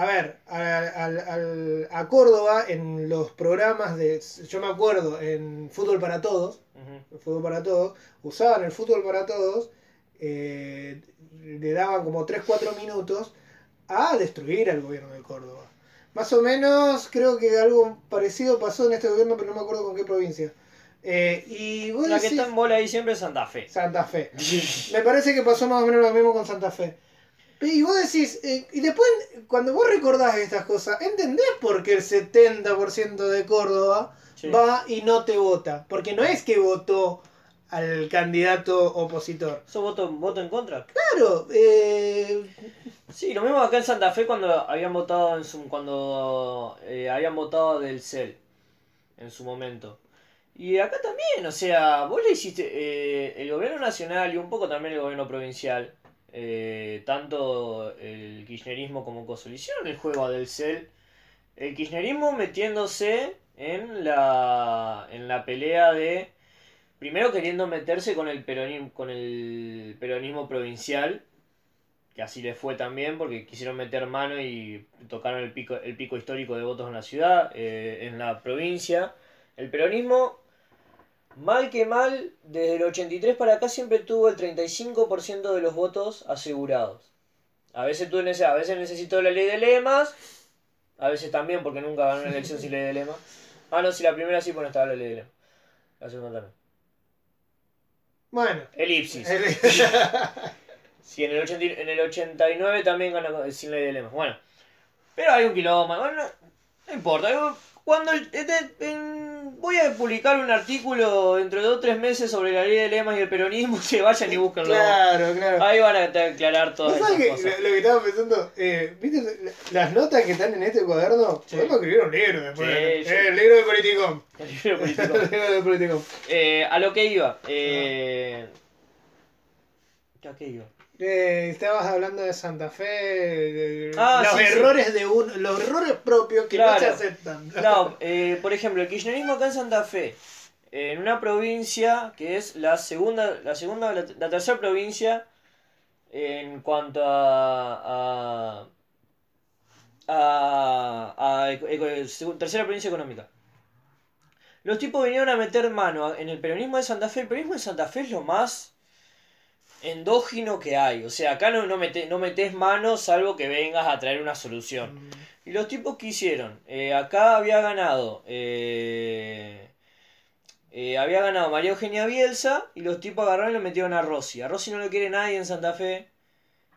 a ver, a, al- al- a Córdoba en los programas de, yo me acuerdo, en Fútbol para Todos. Fútbol para Todos, usaban el Fútbol para Todos, eh, le daban como 3-4 minutos a destruir al gobierno de Córdoba. Más o menos creo que algo parecido pasó en este gobierno, pero no me acuerdo con qué provincia. Eh, y vos La que está en bola ahí siempre es Santa Fe. Santa Fe. (laughs) Me parece que pasó más o menos lo mismo con Santa Fe. Y vos decís, eh, y después cuando vos recordás estas cosas, ¿entendés por qué el 70% de Córdoba Sí. va y no te vota? Porque no es que votó al candidato opositor. ¿Sos voto, voto en contra? Claro, eh, Sí, lo mismo acá en Santa Fe cuando habían votado en su, cuando eh, habían votado del CEL en su momento. Y acá también, o sea, vos le hiciste eh, el gobierno nacional y un poco también el gobierno provincial, eh, tanto el kirchnerismo como Coso, hicieron el juego a del CEL. El kirchnerismo metiéndose en la en la pelea de primero queriendo meterse con el peronismo con el peronismo provincial que así les fue también porque quisieron meter mano y tocaron el pico, el pico histórico de votos en la ciudad, eh, en la provincia. El peronismo, mal que mal, desde el 83 para acá siempre tuvo el 35% de los votos asegurados. A veces, nece- a veces necesitó la ley de lemas, a veces también porque nunca ganó una elección sin ley de lemas. Ah, no, si la primera sí, bueno, estaba la ley de lemas. La segunda también. bueno. Elipsis. (laughs) Sí, en el, 80 y- en el 89 también ganó sin ley de lemas. Bueno, pero hay un quilombo. Bueno, no, no importa. Cuando el- este- en- voy a publicar un artículo dentro de dos o tres meses sobre la ley de lemas y el peronismo, (laughs) que vayan y busquenlo. claro, claro. Ahí van a aclarar todas ¿Vos esas que cosas. lo, que estaba pensando? Eh, ¿Viste las notas que están en este cuaderno? Sí. Podemos escribir un libro después. Sí, Eh, sí. el libro de Politicón. El libro (laughs) político. el libro de Politicón. (laughs) Eh, a lo que iba. Eh, ¿A qué iba? Eh, estabas hablando de Santa Fe, de- Ah, los sí, sí. errores de un, los errores propios que no se aceptan. (laughs) No, eh, por ejemplo, el kirchnerismo acá en Santa Fe, en una provincia que es la segunda, la segunda, la, la tercera provincia en cuanto a, a, a, a tercera provincia económica. Los tipos vinieron a meter mano en el peronismo de Santa Fe. El peronismo de Santa Fe es lo más endógeno que hay. O sea, acá no, no, mete- no metes mano salvo que vengas a traer una solución. Y los tipos que hicieron, Eh, acá había ganado, eh, eh, había ganado María Eugenia Bielsa y los tipos agarraron y lo metieron a Rossi. A Rossi no lo quiere nadie en Santa Fe.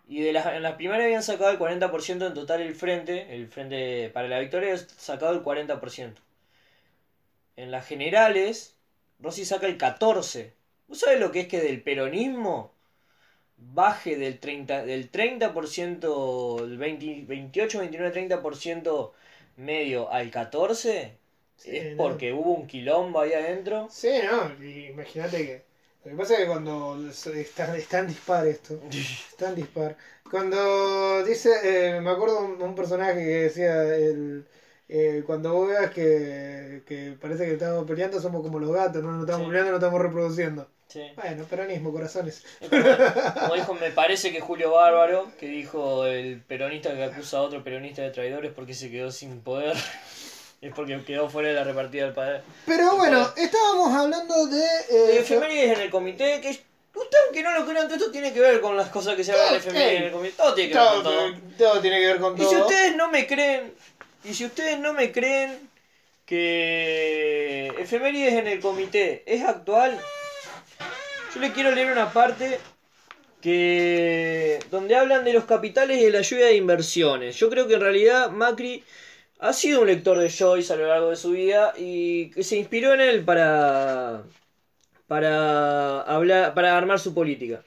Y de las, en las primarias habían sacado el 40% en total el frente, el frente para la victoria había sacado el 40%. En las generales, Rossi saca el 14%. ¿Vos sabés lo que es que del peronismo baje del 30%, del 30%, el 20, 28, 29, 30% medio al 14%? Sí, es no. porque hubo un quilombo ahí adentro. Sí, no, imagínate que. Lo que pasa es que cuando está, está en dispar esto, (laughs) está en dispar. Cuando dice, eh, me acuerdo un, un personaje que decía, el, eh, cuando vos veas que, que parece que estamos peleando, somos como los gatos, no nos estamos Sí. peleando, no estamos reproduciendo. Sí. Bueno, peronismo, corazones. Es (laughs) como, dijo, me parece que Julio Bárbaro, que dijo el peronista que acusa a otro peronista de traidores porque se quedó sin poder. (laughs) Es porque quedó fuera de la repartida del poder. Pero bueno, estábamos hablando de... De Eh, efemérides en el comité, que usted aunque no lo crean, todo esto tiene que ver con las cosas que se hablan Todo, FMI en el comité. Todo tiene que ver con todo. todo tiene que ver con Y todo. si ustedes no me creen, y si ustedes no me creen que efemérides en el comité es actual, yo les quiero leer una parte que donde hablan de los capitales y de la lluvia de inversiones. Yo creo que en realidad Macri ha sido un lector de Joyce a lo largo de su vida y que se inspiró en él para para hablar para armar su política.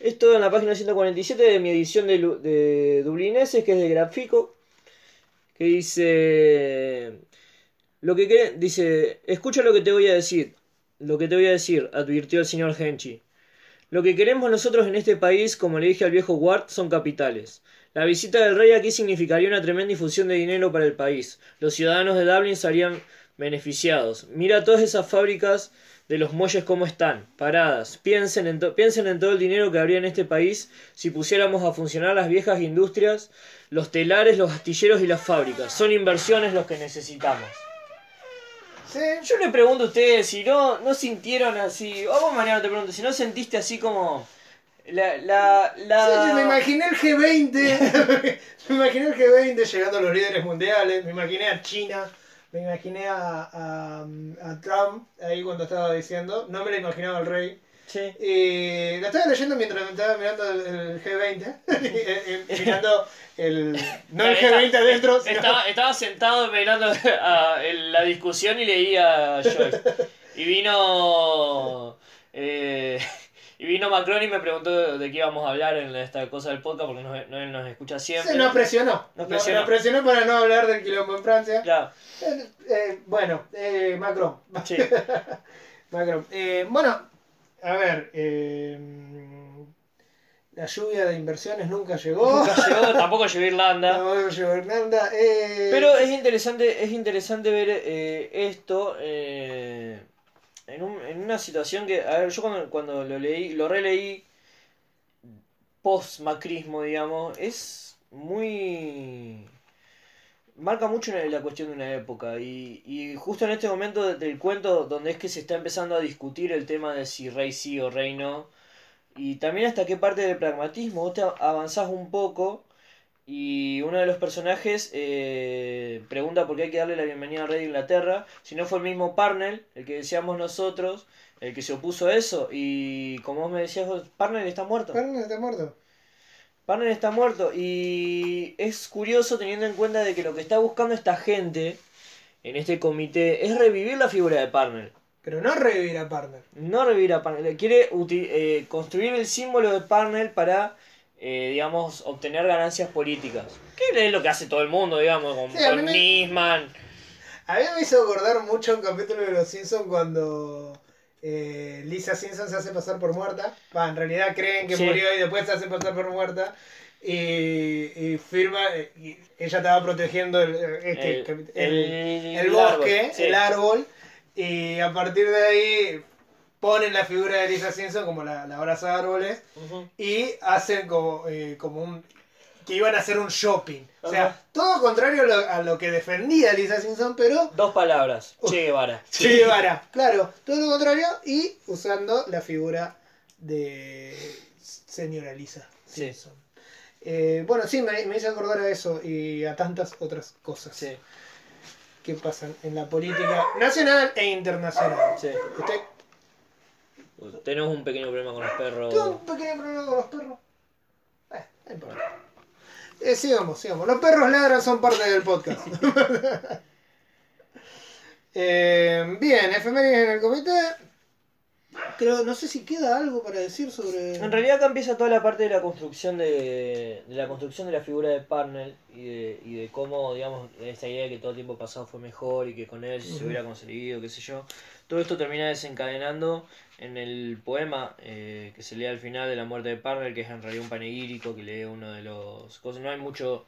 Esto en la página 147 de mi edición de, de Dublineses, que es de Grafico, que dice lo que dice, escucha lo que te voy a decir, lo que te voy a decir, advirtió el señor Henchi. Lo que queremos nosotros en este país, como le dije al viejo Ward, son capitales. La visita del rey aquí significaría una tremenda infusión de dinero para el país. Los ciudadanos de Dublín serían beneficiados. Mira todas esas fábricas de los muelles cómo están, paradas. Piensen en, piensen en todo el dinero que habría en este país si pusiéramos a funcionar las viejas industrias, los telares, los astilleros y las fábricas. Son inversiones los que necesitamos. Yo le pregunto a ustedes si no, no sintieron así, o vos Mariano te pregunto, si no sentiste así como la... la, la... Me imaginé el G20, (laughs) me imaginé el G20 llegando a los líderes mundiales, me imaginé a China, me imaginé a, a Trump ahí cuando estaba diciendo, no me lo imaginaba el rey. Sí. Y lo estaba leyendo mientras me estaba mirando el, el G20, (laughs) eh, eh, mirando el... No el G20 adentro, sino... Estaba, estaba sentado mirando a- la discusión y leía a Joyce. Y vino... eh, y vino Macron y me preguntó de qué íbamos a hablar en esta cosa del podcast porque no, no- él nos escucha siempre. Se nos presionó. Nos presionó. Nos presionó para no hablar del quilombo en Francia. Claro, Eh, eh, bueno, eh, Macron. sí. (laughs) Macron. Eh, bueno, a ver. eh, la lluvia de inversiones nunca llegó. Nunca llegó, (laughs) tampoco llegó a Irlanda. Llegó Irlanda. eh, Pero es interesante, es interesante ver eh, esto eh, en, un- en una situación que, a ver, yo cuando, cuando lo leí, lo releí post macrismo, digamos, es muy marca mucho la cuestión de una época y, y justo en este momento de- del cuento donde es que se está empezando a discutir el tema de si rey sí o rey no y también hasta qué parte del pragmatismo vos te avanzás un poco y uno de los personajes eh, pregunta por qué hay que darle la bienvenida al rey de Inglaterra, si no fue el mismo Parnell, el que decíamos nosotros, el que se opuso a eso, y como vos me decías, Parnell está. Parnell está muerto. Parnell está muerto, y es curioso teniendo en cuenta de que lo que está buscando esta gente en este comité es revivir la figura de Parnell. Pero no revivir a Parnell. No revivir a Parnell, quiere eh, construir el símbolo de Parnell para, eh, digamos, obtener ganancias políticas. Que es lo que hace todo el mundo, digamos, con, Sí, a mí me- Nisman. A mí me hizo acordar mucho un capítulo de Los Simpsons cuando eh, Lisa Simpson se hace pasar por muerta. Va, en realidad creen que Sí. murió y después se hace pasar por muerta. Y, y firma, y ella estaba protegiendo el, este, El- bosque, árbol, sí. el árbol. Y a partir de ahí ponen la figura de Lisa Simpson como la, la abraza árboles. Ujú. y hacen como, eh, como un que iban a hacer un shopping. O sea, Ajá. todo contrario a lo, a lo que defendía Lisa Simpson, pero Dos palabras, Che Guevara. (laughs) Che Guevara, claro, todo lo contrario y usando la figura de señora Lisa Sí. Simpson. Eh, bueno, sí, me, me hizo acordar a eso y a tantas otras cosas Sí, que pasan en la política nacional e internacional. sí. Usted Tenemos un pequeño problema con los perros. tuvo un pequeño problema con los perros. Eh, no importa. Eh, sigamos, sigamos. Los perros ladran son parte del podcast. (laughs) Eh, bien, efemérides en el comité. Creo, no sé si queda algo para decir sobre. En realidad acá empieza toda la parte de la construcción de, de la construcción de la figura de Parnell y de, y de cómo, digamos, esta idea de que todo el tiempo pasado fue mejor y que con él se Ujú. hubiera conseguido, qué sé yo. Todo esto termina desencadenando en el poema eh, que se lee al final de la muerte de Parnell, que es en realidad un panegírico que lee uno de los cosas. No hay mucho,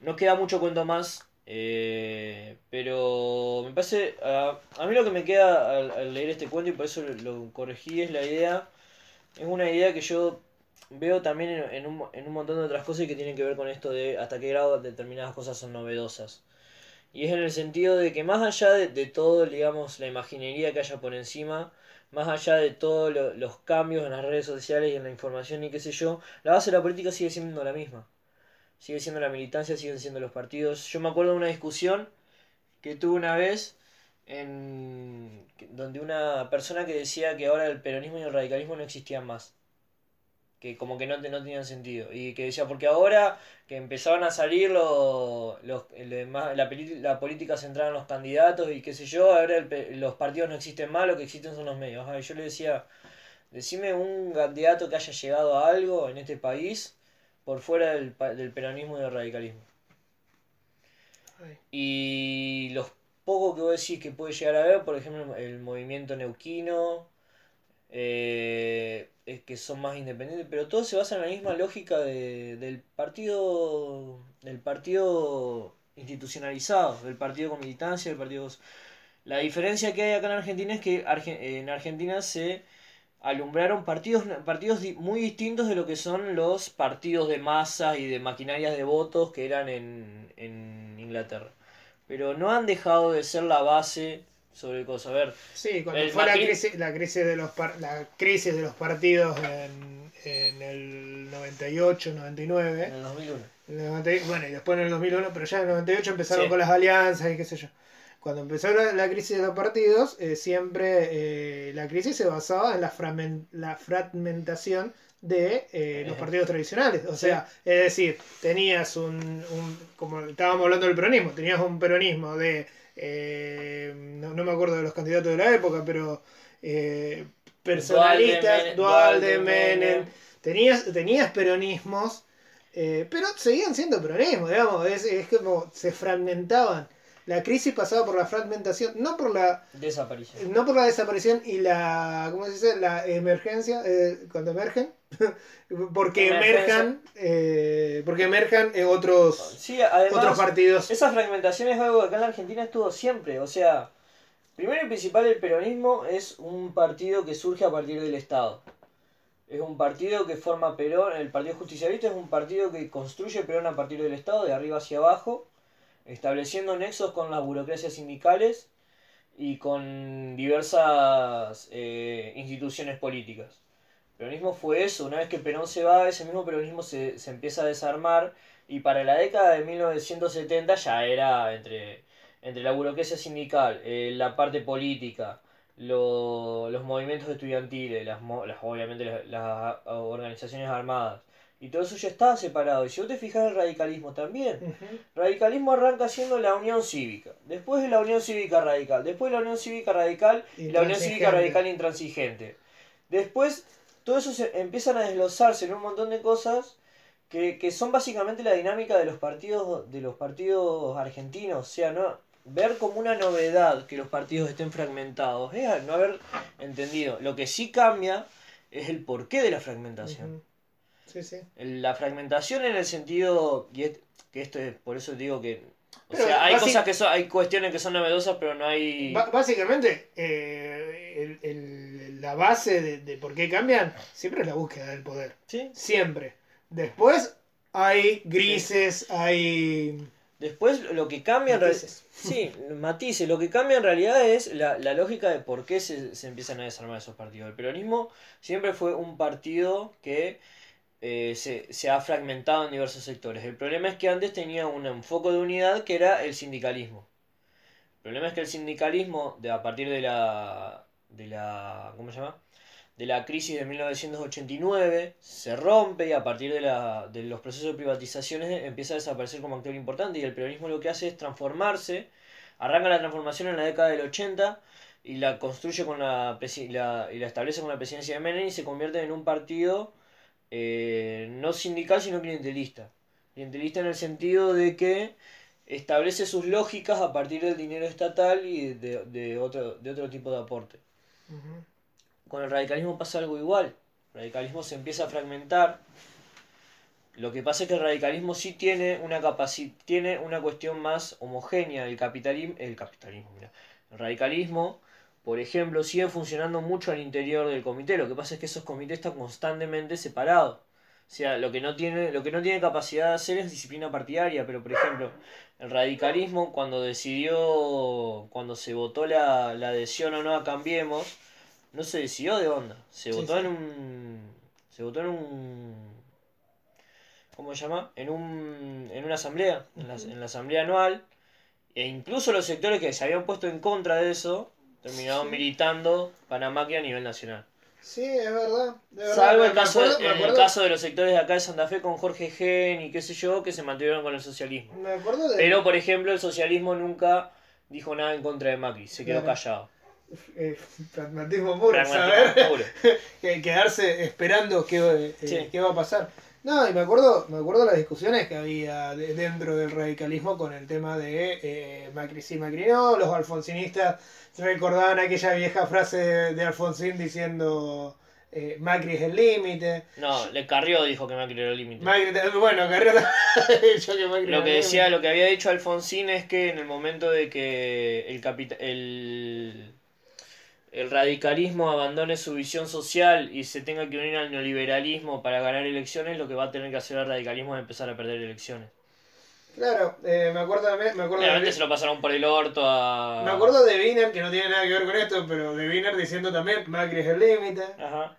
no queda mucho cuento más. eh, pero me parece, a, a mí lo que me queda al, leer este cuento y por eso lo, corregí es la idea es una idea que yo veo también en, en un, en un montón de otras cosas y que tienen que ver con esto de hasta qué grado determinadas cosas son novedosas. Y es en el sentido de que más allá de, de todo, digamos, la imaginería que haya por encima, más allá de todos lo- los cambios en las redes sociales y en la información y qué sé yo, la base de la política sigue siendo la misma. Sigue siendo la militancia, siguen siendo los partidos. Yo me acuerdo de una discusión que tuve una vez en donde una persona que decía que ahora el peronismo y el radicalismo no existían más. Que como que no, no tenían sentido. Y que decía, porque ahora que empezaban a salir los, los, el demás- la, la política centrada en los candidatos y qué sé yo, ahora el los partidos no existen más, lo que existen son los medios. Ajá, y yo le decía, decime un candidato que haya llegado a algo en este país por fuera del, del peronismo y del radicalismo. Ay. Y los pocos que vos decís que puede llegar a ver, por ejemplo, el movimiento neuquino, eh, es que son más independientes, pero todo se basa en la misma lógica de- del partido, del partido institucionalizado, del partido con militancia, del partido... La diferencia que hay acá en Argentina es que en Argentina se alumbraron partidos, partidos muy distintos de lo que son los partidos de masas y de maquinarias de votos que eran en, en Inglaterra. Pero no han dejado de ser la base sobre el cosa. A ver, Sí, cuando El fue la crisis, la crisis de los par- la crisis de los partidos en, en el 98, en 99, el 2001. en el 90 bueno, y después en el 2001, pero ya en el 98 empezaron Sí. con las alianzas y qué sé yo. Cuando empezó la, la crisis de los partidos, eh, siempre eh, la crisis se basaba en la, framen- la fragmentación de eh, los Eh. partidos tradicionales. O Sí. sea, es decir, tenías un, un- como estábamos hablando del peronismo, tenías un peronismo de, eh, no, no me acuerdo de los candidatos de la época, pero eh, personalistas, Duhalde, Dualde, Menem, tenías, tenías peronismos, eh, pero seguían siendo peronismo, digamos, es, es como se fragmentaban. La crisis pasaba por la fragmentación, no por la Desaparición. no por la desaparición y la ¿cómo se dice? la emergencia eh, cuando emergen (laughs) porque emerjan eh, porque emerjan eh, otros Sí, además, otros partidos esa fragmentación es algo que acá en la Argentina estuvo siempre. O sea, primero y principal, el peronismo es un partido que surge a partir del Estado. Es un partido que forma Perón, el Partido Justicialista es un partido que construye Perón a partir del Estado, de arriba hacia abajo, estableciendo nexos con las burocracias sindicales y con diversas eh, instituciones políticas. Peronismo fue eso, una vez que Perón se va, ese mismo peronismo se, se empieza a desarmar y para la década de 1970 ya era entre, entre la burocracia sindical, eh, la parte política, lo- los movimientos estudiantiles, las, las- obviamente las, las organizaciones armadas, y todo eso ya estaba separado. Y si vos te fijas el radicalismo también, radicalismo arranca siendo la Unión Cívica, después de la Unión Cívica Radical, después de la Unión Cívica Radical y la Unión Cívica. Radical Intransigente. Después, todo eso se empiezan a desglosarse en un montón de cosas que, que son básicamente la dinámica de los partidos de los partidos argentinos. O sea, no ver como una novedad que los partidos estén fragmentados es no haber entendido. Lo que sí cambia es el porqué de la fragmentación. Sí sí La fragmentación en el sentido, y es- que esto es, por eso digo que, o Pero sea, hay cosas que son, hay cuestiones que son novedosas, pero no hay... Básicamente eh, el- el- la base de, de por qué cambian siempre es la búsqueda del poder ¿Sí? siempre después hay grises hay Después lo que cambia en realidad... matices. Sí, matices. Lo que cambia en realidad es la, la lógica de por qué se, se empiezan a desarmar esos partidos. El peronismo siempre fue un partido que eh, se, se ha fragmentado en diversos sectores. El problema es que antes tenía un enfoque de unidad que era el sindicalismo. El problema es que el sindicalismo, de, a partir de la, de la. ¿Cómo se llama? De la crisis de 1989, se rompe y a partir de, la, de los procesos de privatizaciones empieza a desaparecer como actor importante. Y el peronismo lo que hace es transformarse. Arranca la transformación en la década del 80 y la construye con la, la- y la establece con la presidencia de Menem y se convierte en un partido eh, no sindical sino clientelista. Clientelista en el sentido de que establece sus lógicas a partir del dinero estatal y de, de otro, de otro tipo de aporte. Con el radicalismo pasa algo igual. El radicalismo se empieza a fragmentar. Lo que pasa es que el radicalismo sí tiene una capaci- tiene una cuestión más homogénea. El capitalismo, el capitalismo, mira. El radicalismo, por ejemplo, sigue funcionando mucho al interior del comité. Lo que pasa es que esos comités están constantemente separados. O sea, lo que no tiene, lo que no tiene capacidad de hacer es disciplina partidaria, pero por ejemplo, el radicalismo cuando decidió, cuando se votó la, la adhesión o no a Cambiemos, no se decidió de onda. Se Sí, votó sí. en un. Se votó en un. ¿Cómo se llama? En un. en una asamblea. En la, en la asamblea anual. E incluso los sectores que se habían puesto en contra de eso. Terminaron Sí. militando Macri a nivel nacional. Sí, es verdad. de verdad. Salvo el caso, acuerdo- en el caso de los sectores de acá de Santa Fe con Jorge Gen y qué sé yo, que se mantuvieron con el socialismo. Me acuerdo de. Pero, por ejemplo, el socialismo nunca dijo nada en contra de Macri, se quedó Claro. callado. eh, pragmatismo puro, Pragmatismo saber puro. (laughs) que quedarse esperando qué, eh, Sí. qué va a pasar. No, y me acuerdo, me acuerdo las discusiones que había de- dentro del radicalismo con el tema de eh, Macri sí, Macri no, los alfonsinistas recordaban aquella vieja frase de, de Alfonsín diciendo eh, Macri es el límite. No, le Carrió dijo que Macri era el límite. Bueno, Carrió (laughs) dicho que Macri Lo que decía, lo que había dicho Alfonsín es que en el momento de que el capita el, el radicalismo abandone su visión social y se tenga que unir al neoliberalismo para ganar elecciones, lo que va a tener que hacer el radicalismo es empezar a perder elecciones. Claro, eh, me acuerdo, me, me acuerdo Obviamente de, se lo pasaron por el orto a... me acuerdo de Wiener, que no tiene nada que ver con esto, pero de Wiener diciendo también Macri es el límite. Ajá.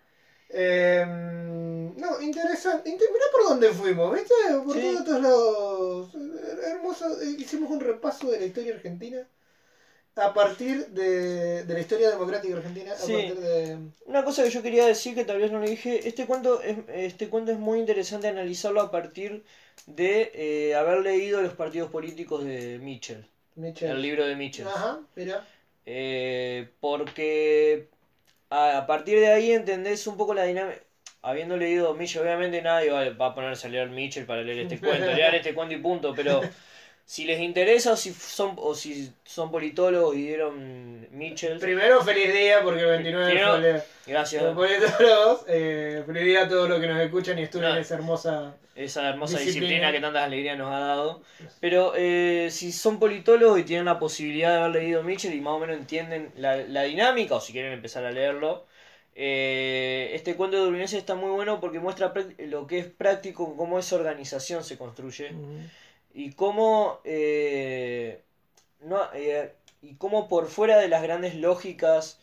Eh, no, interesante. Inter- Mirá por dónde fuimos, ¿viste? Por Sí. todos estos lados. Hermoso. Eh, Hicimos un repaso de la historia argentina a partir de, de la historia democrática argentina. A partir de. Una cosa que yo quería decir que tal vez no le dije, este cuento es, este cuento es muy interesante analizarlo a partir de eh, haber leído los partidos políticos de Mitchell, Mitchell. el libro de Mitchell. Ajá, mira. Eh, porque a, a partir de ahí entendés un poco la dinámica. Habiendo leído Mitchell, obviamente nadie va, a ponerse a leer Mitchell para leer este cuento, (laughs) lean este cuento y punto, pero si les interesa o si son, o si son politólogos y dieron Mitchell, Primero, feliz día porque el 29 Primero, fue el gracias. Los politólogos, eh, feliz día a todos los que nos escuchan y estudien No. esa hermosa. esa hermosa Disciplina. disciplina. que tantas alegrías nos ha dado. Pero eh, si son politólogos y tienen la posibilidad de haber leído Mitchell y más o menos entienden la, la dinámica, o si quieren empezar a leerlo, eh, este cuento de Urbinense está muy bueno porque muestra lo que es práctico, cómo esa organización se construye y cómo, eh, no, eh, y cómo por fuera de las grandes lógicas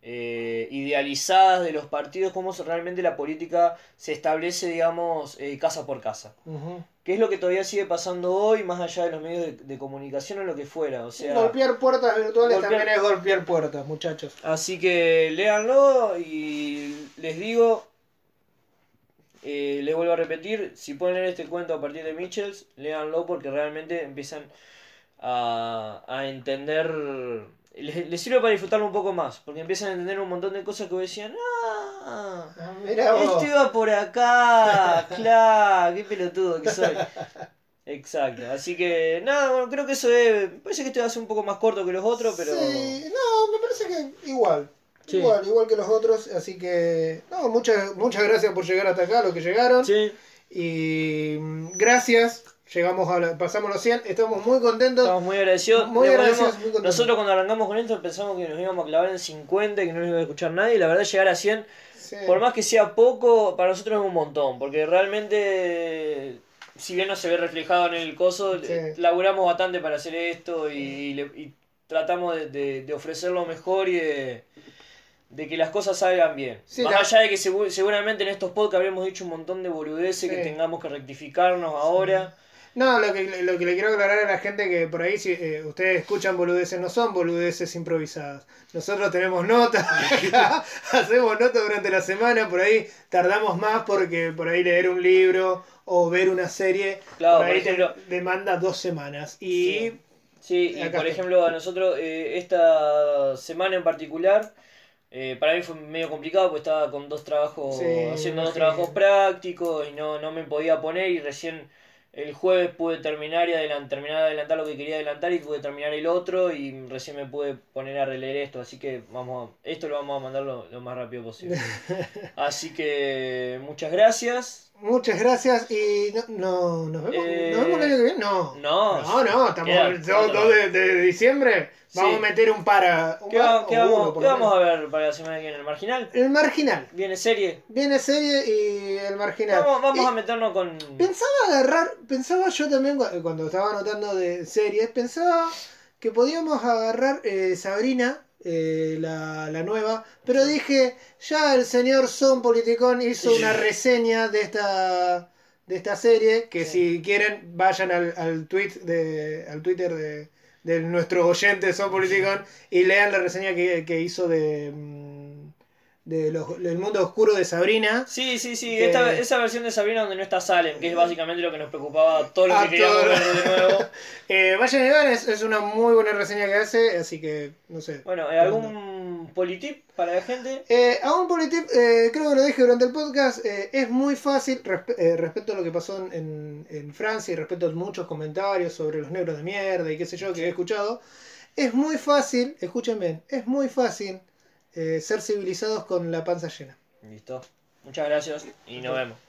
eh, idealizadas de los partidos, cómo realmente la política se establece, digamos, eh, casa por casa. Ujú. Que es lo que todavía sigue pasando hoy, más allá de los medios de, de comunicación o lo que fuera. O sea, golpear puertas virtuales golpear- también es golpear puertas, muchachos. así que léanlo y les digo, eh, les vuelvo a repetir, si pueden leer este cuento a partir de Mitchells, léanlo porque realmente empiezan a, a entender, les, les sirve para disfrutarlo un poco más, porque empiezan a entender un montón de cosas que vos decían, ah. Esto iba por acá, (laughs) claro, qué pelotudo que soy. Exacto, así que nada, bueno, creo que eso es. Parece que este va a ser un poco más corto que los otros, pero. Sí, no, me parece que igual. Sí. Igual, igual que los otros, así que no, muchas muchas gracias por llegar hasta acá, los que llegaron. Sí, Y gracias, llegamos a la- pasamos los 100, estamos muy contentos. estamos muy agradecidos. Muy agradecidos, muy contentos. Nosotros cuando arrancamos con esto pensamos que nos íbamos a clavar en 50 y que no nos iba a escuchar nadie. Y la verdad, llegar a 100, Sí. por más que sea poco, para nosotros es un montón. Porque realmente, si bien no se ve reflejado en el coso, Sí. laburamos bastante para hacer esto y, y y tratamos de, de- de ofrecer lo mejor y de, de que las cosas salgan bien. Sí, Más la- allá de que segu- seguramente en estos podcasts habremos dicho un montón de boludeces Sí. que tengamos que rectificarnos ahora. No, lo que, lo que le quiero aclarar a la gente que por ahí si eh, ustedes escuchan boludeces, no son boludeces improvisadas. Nosotros tenemos notas, (laughs) hacemos notas durante la semana, por ahí tardamos más porque por ahí leer un libro o ver una serie, Claro, por ahí por te ejemplo- demanda dos semanas. Y Sí. Sí, y por ejemplo, a nosotros eh, esta semana en particular, eh, para mí fue medio complicado porque estaba con dos trabajos, Sí, haciendo dos trabajos prácticos y no, no me podía poner y recién el jueves pude terminar y adelan- terminar de adelantar lo que quería adelantar y pude terminar el otro y recién me pude poner a releer esto, así que vamos, a- esto lo vamos a mandar lo, lo más rápido posible. (laughs) Así que muchas gracias. Muchas gracias y no, no- nos, vemos, Eh, ¿nos vemos el año que viene. No, No, no, no, estamos queda el 2, otro. de, de diciembre. Vamos Sí. a meter un para. Un ¿Qué, va- qué uno, vamos, qué vamos a ver para la semana que viene? ¿El marginal? El marginal. ¿Viene serie? Viene serie y el marginal. Vamos, vamos Y a meternos con. Pensaba agarrar, pensaba yo también cu- cuando estaba anotando de series, pensaba que podíamos agarrar eh, Sabrina, eh, la, la nueva, pero dije, ya el señor Son Politicón hizo una reseña de esta de esta serie, que Sí. si quieren vayan al, al tweet de al Twitter de, de nuestro oyente Son Politicón y lean la reseña que, que hizo de mm, de los- del mundo oscuro de Sabrina. Sí, sí, sí, Que- esta, esa versión de Sabrina donde no está Salem, que es básicamente lo que nos preocupaba los A que queríamos ver de nuevo. (laughs) Eh, vayan y vean, es, es una muy buena reseña que hace, así que no sé. Bueno, eh, ¿algún politip para la gente? Eh, a un politip, eh, creo que lo dije durante el podcast, eh, es muy fácil respe- respecto a lo que pasó en, en- en Francia y respecto a muchos comentarios sobre los negros de mierda y qué sé yo que he escuchado. Es muy fácil, escuchen bien, es muy fácil eh, ser civilizados con la panza llena. Listo. Muchas gracias y nos vemos.